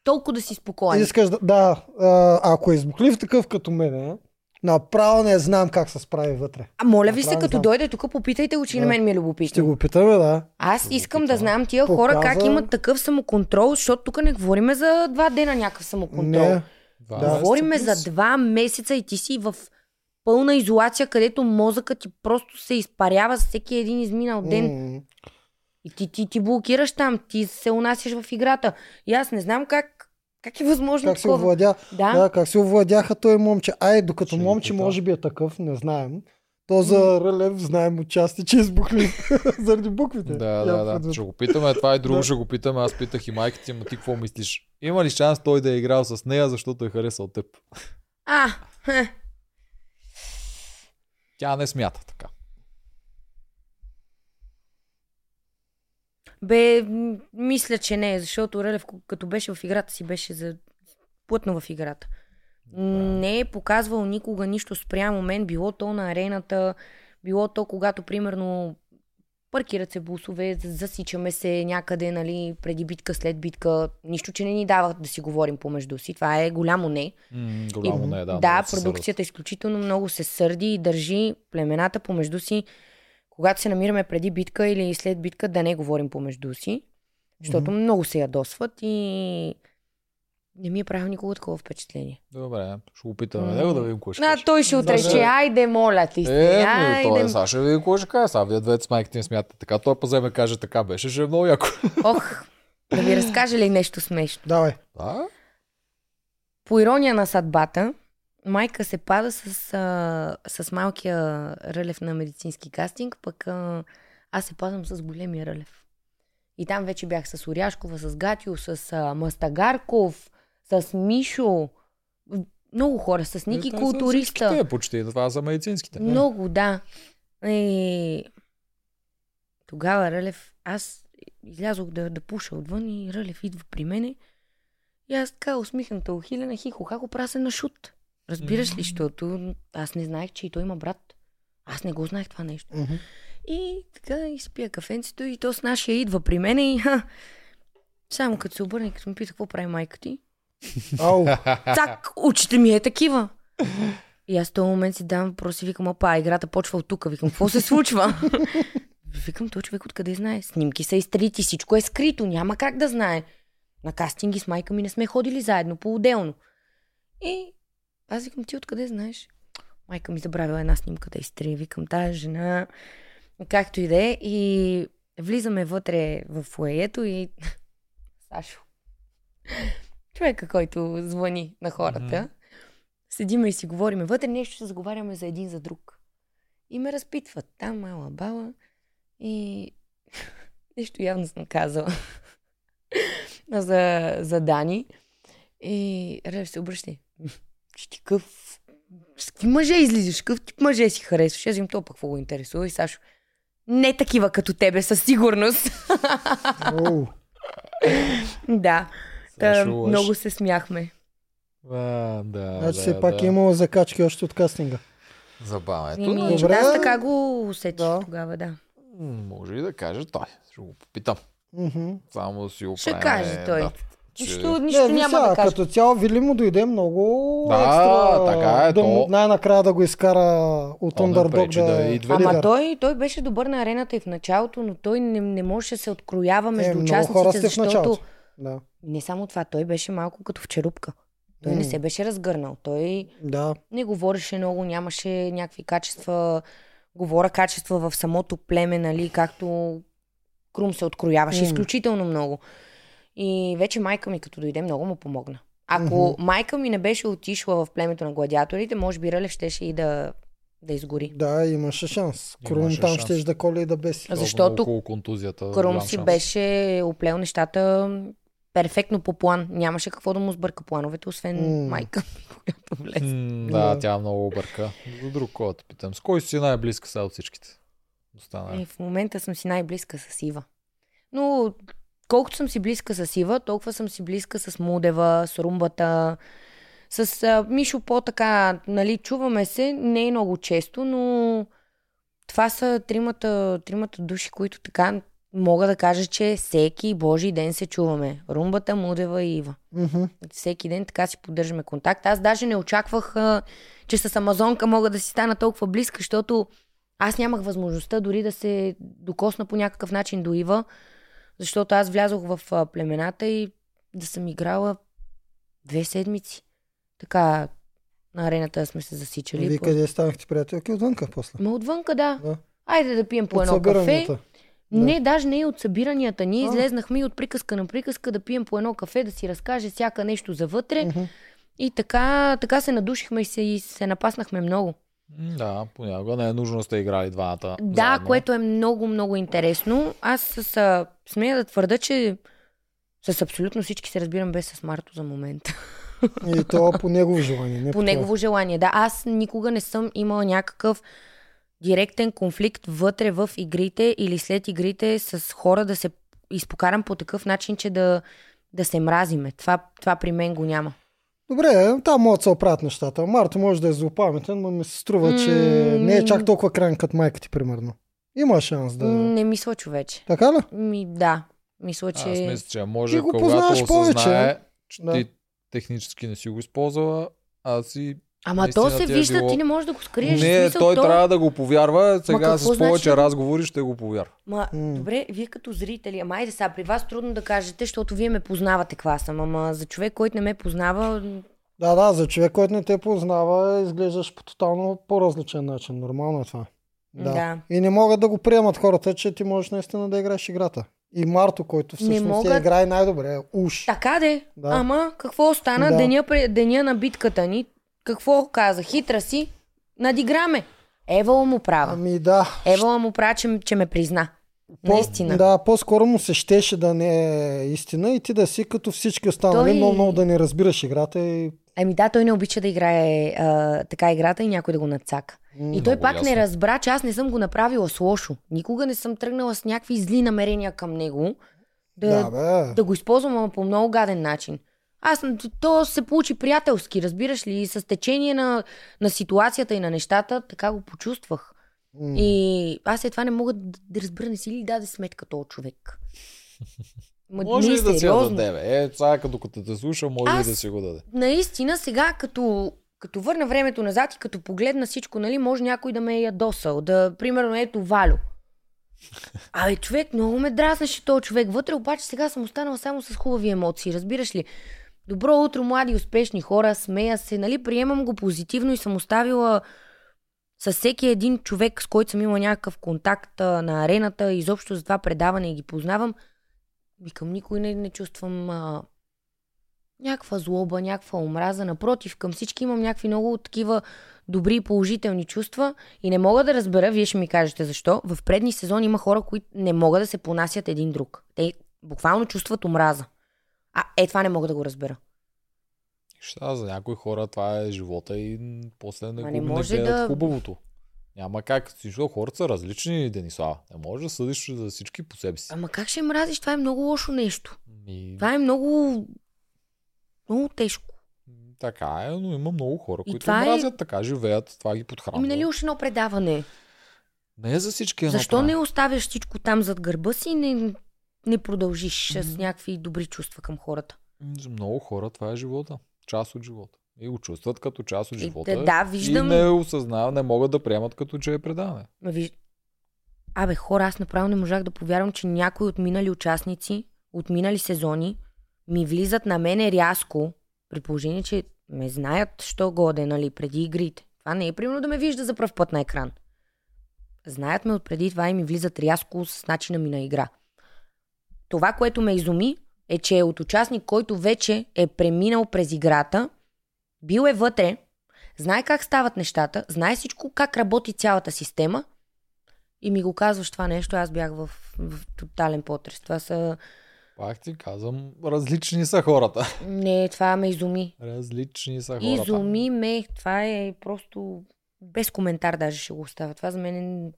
толкова да си спокоен. Искаш да, да а, ако е избухлив такъв като мене, направо не знам как се справи вътре. А моля ви се, като знам. дойде тук, попитайте го, че и на Да. мен ми е Ще любопитно. го питаме, да. Аз искам да знам тия хора как Показа- имат такъв самоконтрол, защото тук не говориме за два дена някакъв самоконтрол. Не, Да. Говориме за два месеца и ти си в пълна изолация, където мозъкът ти просто се изпарява с всеки един изминал ден. М, И ти, ти, ти блокираш там, ти се унасяш в играта. И аз не знам как, как е възможно Как се овладя? Да? Да, как се овладяха той момче. Ай, докато Ще момче може би е такъв, не знаем. То за Релев знаем отчасти, че е заради буквите. Да, Я да, да. Ще го питаме, това и друго Да. ще го питаме. Аз питах и майка ти, ма ти какво мислиш? Има ли шанс той да е играл с нея, защото е харесал теб? А, хе. Тя не смята така. Бе, мисля, че не, защото Релев, като беше в играта си, беше за плътно в играта. Не е показвал никога нищо спрямо мен, било то на арената, било то когато, примерно, паркират се бусове, засичаме се някъде, нали, преди битка, след битка. Нищо, че не ни дават да си говорим помежду си. Това е голямо не. М, голямо И- не е, да. да продукцията изключително много се сърди и държи племената помежду си, когато се намираме преди битка или след битка, да не говорим помежду си, защото много се ядосват и не ми е правил никога такова впечатление. Добре, ще го питаме М. него да видим кое ще А, каже. той ще отрече, Да. айде, моля ти се, Е, ами, той е, айде. сега ще видим кое ще каже. Сега вие двете с майките не смятате така. Той поземе каже така беше, ще е много яко. Ох, да ви разкажа ли нещо смешно? Давай. Да? По ирония на съдбата, майка се пада с, а, с малкия рълев на медицински кастинг, пък а, аз се падам с големия рълев. И там вече бях с Оряшкова, с Гатио, с а, Мастагарков, с Мишо, много хора, с Ники Е, те са Културиста. всичките почти, това са медицинските. Много, да. И... Тогава Рълев, аз излязох да, да пуша отвън и Рълев идва при мене. И аз така усмихната, ухилена, хихо-хако прасен на шут. Разбираш ли, защото аз не знаех, че и той има брат. Аз не го знаех това нещо. Мгм. И така изпия кафенцето и то с нашия идва при мене и ха, само като се обърне, като ме пита какво прави майка ти. Цак, очите ми е такива. И аз в този момент си давам въпрос и викам, опа, играта почва от тук. Викам, какво се случва? викам, той човек откъде знае? Снимки са изтрити, всичко е скрито, няма как да знае. На кастинги с майка ми не сме ходили заедно, по-отделно. И аз викам, ти откъде знаеш? Майка ми забравила една снимка да изтри. Викам, тази жена, както и да е. И влизаме вътре в фуеето и Сашо, човека, който звъни на хората, Мгм. седиме и си говориме вътре, нещо се заговаряме за един за друг. И ме разпитват там, мала бала. И нещо явно съм казала за, за Дани. И Рев се обръща. Че ти къв... С какви мъже излизаш? Какъв тип мъже си харесваш? Аз им то пък какво го интересува. И Сашо, не такива като тебе, със сигурност. Оу. да. Та, много се смяхме. А, да, Значи да, все пак да. е имало закачки още от кастинга. Забавно. Ето, Еми, значи, Добре. аз така го усетих Да. тогава, да. може и да каже той. Ще го попитам. Мгм. Само да си Ще оправим каже той. датата, че- Нищо, нищо не, няма сега, да каже. Като цяло Вили му дойде много Да, екстра. така е, да му- то- Най-накрая да го изкара от Underdog да, да идва Ама лидер. той, той беше добър на арената и в началото, но той не, не можеше да се откроява между Е, хора участниците, сте в защото началото. Да. Не само това, той беше малко като в черупка. Той не М. се беше разгърнал. Той да. не говореше много, нямаше някакви качества, говоря качества в самото племе, нали, както Крум се открояваше М. изключително много. И вече майка ми, като дойде, много му помогна. Ако майка ми не беше отишла в племето на гладиаторите, може би Рълев щеше и да, да изгори. Да, имаше шанс. Крум Имаше там шанс. щеш да коли и да беси. Защото около контузията. Крум си шанс. беше оплел нещата перфектно по план. Нямаше какво да му сбърка плановете, освен М. майка ми, която влезе. М, да, тя много бърка. За друг кой те питам. С кой си най-близка сега от всичките? Остана. Е, в момента съм си най-близка с Ива. Но колкото съм си близка с Ива, толкова съм си близка с Мудева, с Румбата, с а, Мишо по-така, нали, чуваме се, не е много често, но това са тримата, тримата души, които така мога да кажа, че всеки Божий ден се чуваме. Румбата, Мудева и Ива. Мгм. Всеки ден така си поддържаме контакт. Аз даже не очаквах, а, че с Амазонка мога да си стана толкова близка, защото аз нямах възможността дори да се докосна по някакъв начин до Ива, защото аз влязох в а, племената и да съм играла две седмици. Така на арената сме се засичали. Вие къде станахте приятелки? Отвънка после. Ма отвънка, да. Да. Айде да пием по едно кафе. Да. Не, даже не и от събиранията. Ние А. излезнахме и от приказка на приказка да пием по едно кафе, да си разкаже всяка нещо завътре. И така, така се надушихме и се, и се напаснахме много. Да, понякога не е нужно да сте играли двамата. Да, заедно. което е много, много интересно. Аз с, а, смея да твърда, че с абсолютно всички се разбирам без с Марто за момента. И то по негово желание. Не По твое. негово желание. Да, аз никога не съм имала някакъв директен конфликт вътре в игрите или след игрите с хора да се изпокарам по такъв начин, че да, да се мразиме. Това, това при мен го няма. Добре, там могат да се оправят нещата. Марто може да е злопаметен, но ми се струва, че М. не е чак толкова крайен като майка ти, примерно. Има шанс да... Не мисля, човече. Така ли? Ми, да. Мисля, Аз че... мисля, че може, Ти го когато познаваш повече, осъзнае, че Да. ти технически не си го използвала, а си... Ама то се е вижда, било- ти не можеш да го скриеш. не, смисъл, той то... трябва да го повярва, сега с повече значи разговори ще го повярва. Ма, М. добре, вие като зрители, ама айде сега, при вас трудно да кажете, защото вие ме познавате каква съм, ама за човек, който не ме познава, Да, да, за човек, който не те познава, изглеждаш по тотално по-различен начин. Нормално е това. Да. Да. И не могат да го приемат хората, че ти можеш наистина да играеш играта. И Марто, който всъщност не могат- играе най-добре. Уж. така де. Да. Ама какво остана Да. деня, деня на битката ни? Какво каза? Хитра си? Надиграме. Евала му права. Ами да. Евала му права, че, че ме призна. Наистина. Да, по-скоро му се щеше да не е истина и ти да си като всички останали, Той- много, много да не разбираш играта и Ами да, той не обича да играе а, така играта и някой да го надцака. И той пак ясно. не разбра, че аз не съм го направила с лошо. Никога не съм тръгнала с някакви зли намерения към него. Да, да, бе. да го използвам ама по много гаден начин. Аз, то се получи приятелски, разбираш ли, и с течение на, на ситуацията и на нещата, така го почувствах. М. И аз след това не мога да, да разбера, не си ли даде сметка този човек. Ма, Може ли да си я сериозно. даде, бе? Е, сега като като те слуша, може Аз- ли да си го даде? Наистина, сега като, като върна времето назад и като погледна всичко, нали, може някой да ме е ядосал. Да, примерно, ето Валю. Абе, човек, много ме дразнеше този човек вътре, обаче сега съм останала само с хубави емоции, разбираш ли? Добро утро, млади, успешни хора, смея се, нали, приемам го позитивно и съм оставила с всеки един човек, с който съм имала някакъв контакт на арената, изобщо за това предаване и ги познавам, и към никой не, не чувствам а, някаква злоба, някаква омраза. Напротив, към всички имам някакви много такива добри и положителни чувства и не мога да разбера, вие ще ми кажете защо. В предни сезони има хора, които не могат да се понасят един друг. Те буквално чувстват омраза. А е, това не мога да го разбера. Ще, за някои хора това е живота и после не, го, не не, може гледат да- хубавото. Няма как. Всичко хората са различни, Денислава. Не можеш да съдиш за всички по себе си. Ама как ще мразиш? Това е много лошо нещо. И, Това е много... Много тежко. така е, но има много хора, И които това е- мразят, така живеят, това ги подхранва. Ами нали още едно предаване? Не е за всички. е Защо направено. не оставяш всичко там зад гърба си и не, не продължиш с Мгм. някакви добри чувства към хората? За много хора това е живота. Част от живота. И го чувстват като част от И живота. да, да, виждам. И не осъзнават, не могат да приемат като че е предаване. Виж... Абе, хора, аз направо не можах да повярвам, че някои от минали участници, от минали сезони, ми влизат на мене рязко, при положение, че ме знаят, що годе, нали, преди игрите. Това не е примерно да ме вижда за пръв път на екран. Знаят ме от преди това и ми влизат рязко с начина ми на игра. Това, което ме изуми, е, че от участник, който вече е преминал през играта, бил е вътре, знае как стават нещата, знае всичко как работи цялата система и ми го казваш това нещо, аз бях в, в тотален потрес. Това са Пак ти казвам, различни са хората. Не, това ме изуми. Различни са хората. Изуми ме. Това е просто без коментар даже ще го оставя. Това за мен е...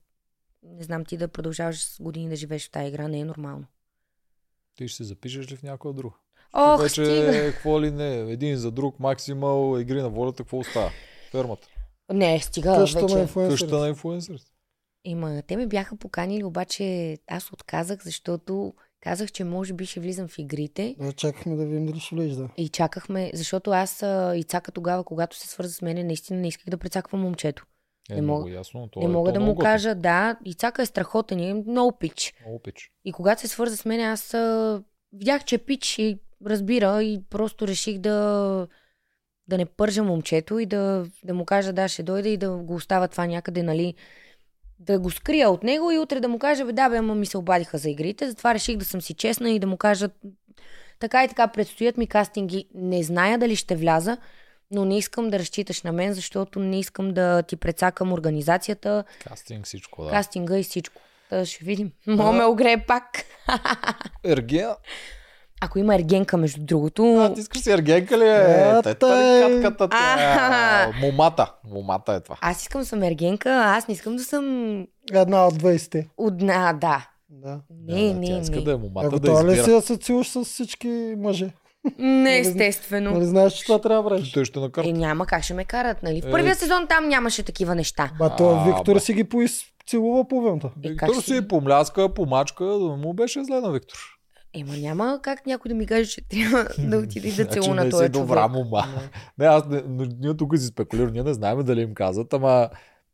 Не знам ти да продължаваш години да живееш в тази игра. Не е нормално. Ти ще се запишеш ли в някоя друга? Ох, Вече, стига. какво ли не, един за друг, максимал, игри на волята, какво остава? Фермата. Не, стига Къщата на вече. инфлуенсърите. Къщата на инфлуенсърите. Има, те ме бяха поканили, обаче аз отказах, защото казах, че може би ще влизам в игрите. Да, чакахме да видим дали ще влезеш, да. И чакахме, защото аз а, Ицака тогава, когато се свърза с мене, наистина не исках да прецаквам момчето. Е, Не мога- ясно. То не е, мога да му кажа, да, Ицака е страхотен, е много пич. Много пич. И когато се свърза с мен, аз а, видях, че е пич и разбира и просто реших да, да не пържа момчето и да, да му кажа да, ще дойде и да го оставя това някъде, нали, да го скрия от него и утре да му кажа, бе, да, бе, ама ми се обадиха за игрите, затова реших да съм си честна и да му кажа, така и така предстоят ми кастинги, не зная дали ще вляза, но не искам да разчиташ на мен, защото не искам да ти прецакам организацията, Кастинг, всичко, да. кастинга и всичко. Та ще видим. Мога ме огрее пак. Ергена. Ако има ергенка, между другото. А, ти искаш си ергенка ли е? А, Тета тъй. ли катката? тя? Аха. Момата. Момата е това. Аз искам да съм ергенка, а аз не искам да съм Една от 20-те. одна, да. Да. Не, да, тя не, иска не. да е А момата да ли си избира. да се целуш с всички мъже? Не, естествено. Нали знаеш, че това трябва да правиш? Той ще накарта. Е, няма как ще ме карат, нали? В Е. първия сезон там нямаше такива неща. Ба, то Виктор си ги поизцелува половината. Е, как Виктор ще- си помляска, помачка, да му беше зле на Виктор. Ема няма как някой да ми каже, че трябва да отиде да Значи целуна не този си добра човек. мома. Не, аз не, ние тук си спекулирам, ние не знаем дали им казват, ама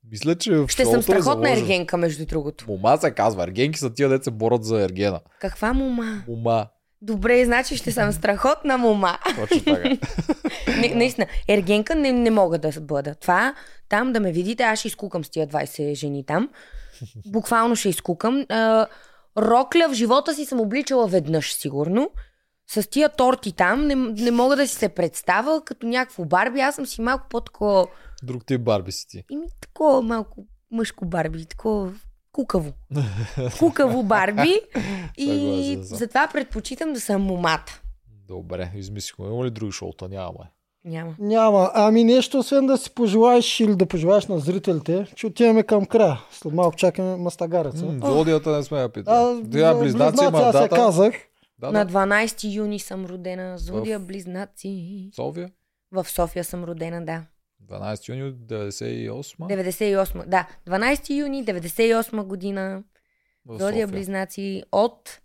мисля, че в Ще съм е страхотна заложено. ергенка, между другото. Мома се казва. Ергенки са тия деца борят за ергена. Каква мума? Мома. Добре, значи ще съм страхотна мума. Точно така. Не, наистина, ергенка не, не мога да бъда. Това, там да ме видите, аз ще изкукам с тия 20 жени там. Буквално ще изкукам. А, рокля в живота си съм обличала веднъж, сигурно. С тия торти там не, не мога да си се представя като някакво барби. Аз съм си малко по-такова... Друг тип барби си ти. Ими такова малко мъжко барби, такова кукаво. Кукаво барби. и затова предпочитам да съм момата. Добре, измислихме. Има ли други шоута? Няма. Няма. Няма. Ами нещо, освен да си пожелаеш или да пожелаеш на зрителите, че отиваме към края. След малко чакаме мастагареца. М, Зодията не сме я питали. Тя близнаци има дата. казах. Да, На да. 12 юни съм родена. Зодия В- Близнаци. София. В София съм родена, да. 12 юни от 98. 98. Да, 12 юни 98 година. Зодия. Близнаци от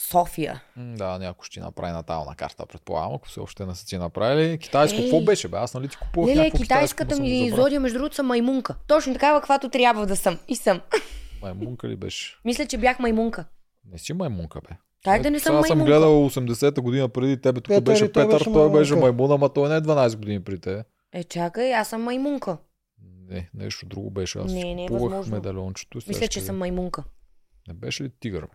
София. М, Да, някой ще ти направи натална карта, предполагам, ако все още не са ти направили. Китайско, Ей. какво беше, бе? Аз нали ти купувах Леле, някакво китайската китайско, ми зодия, между другото, съм маймунка. Точно такава, каквато трябва да съм. И съм. Маймунка ли беше? Мисля, че бях маймунка. Не си маймунка, бе. Как да не съм Сега съм маймунка? гледал 80-та година преди тебе, тук Петър беше той Петър, беше той беше маймунка. маймун, ама той не е 12 години при те. Е, чакай, аз съм маймунка. Не, нещо друго беше. Аз Не, не е възможно. медальончето. Мисля, ще че съм маймунка. Не беше ли тигър?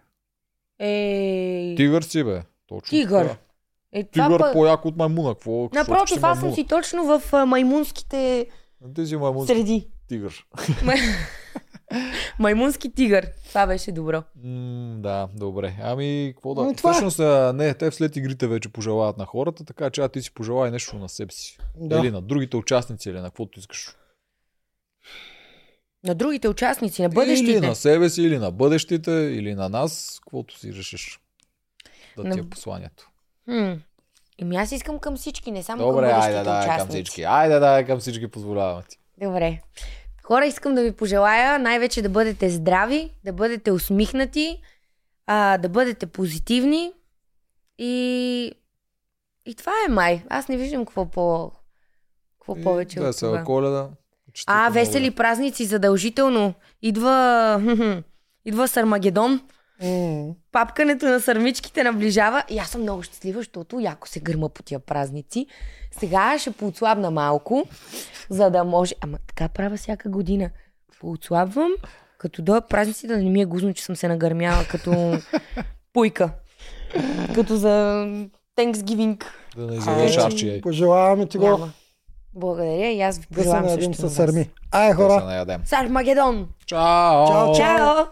Е, Тигър си, бе. Точно Тигър. е това Тигър пък... по-як от маймуна. Какво? Напротив, аз съм маймун. си точно в маймунските Ти си маймунски среди. тигър. Маймунски тигър. Това беше добро. М, да, добре. Ами, какво да... Ами това е. Всъщност, а, не, те след игрите вече пожелават на хората, така че а ти си пожелай нещо на себе си. Да. Или на другите участници, или на каквото искаш. На другите участници, на Или бъдещите. на себе си, или на бъдещите, или на нас, каквото си решиш. Да ти На- е посланието. Хм. Еми аз искам към всички, не само Добре, към айде бъдещите да, към участници. всички. Айде да, към всички позволявам ти. Добре. Хора, искам да ви пожелая най-вече да бъдете здрави, да бъдете усмихнати, а, да бъдете позитивни и... И това е май. Аз не виждам какво по... Какво повече И от Весела това. коледа. А, весели празници задължително. Идва... Идва Сармагедон. М. Папкането на сърмичките наближава и аз съм много щастлива, защото яко се гърма по тия празници. Сега ще поотслабна малко, за да може... Ама така правя всяка година. Поотслабвам, като до празници да не ми е гузно, че съм се нагърмяла като пуйка. Като за Thanksgiving. Да не изядеш. Пожелаваме ти го. Благодаря и аз ви да се пожелавам също. на с вас. сърми. Ай, Да се хора! наядем. Сармагедон! Чао! Чао, Чао!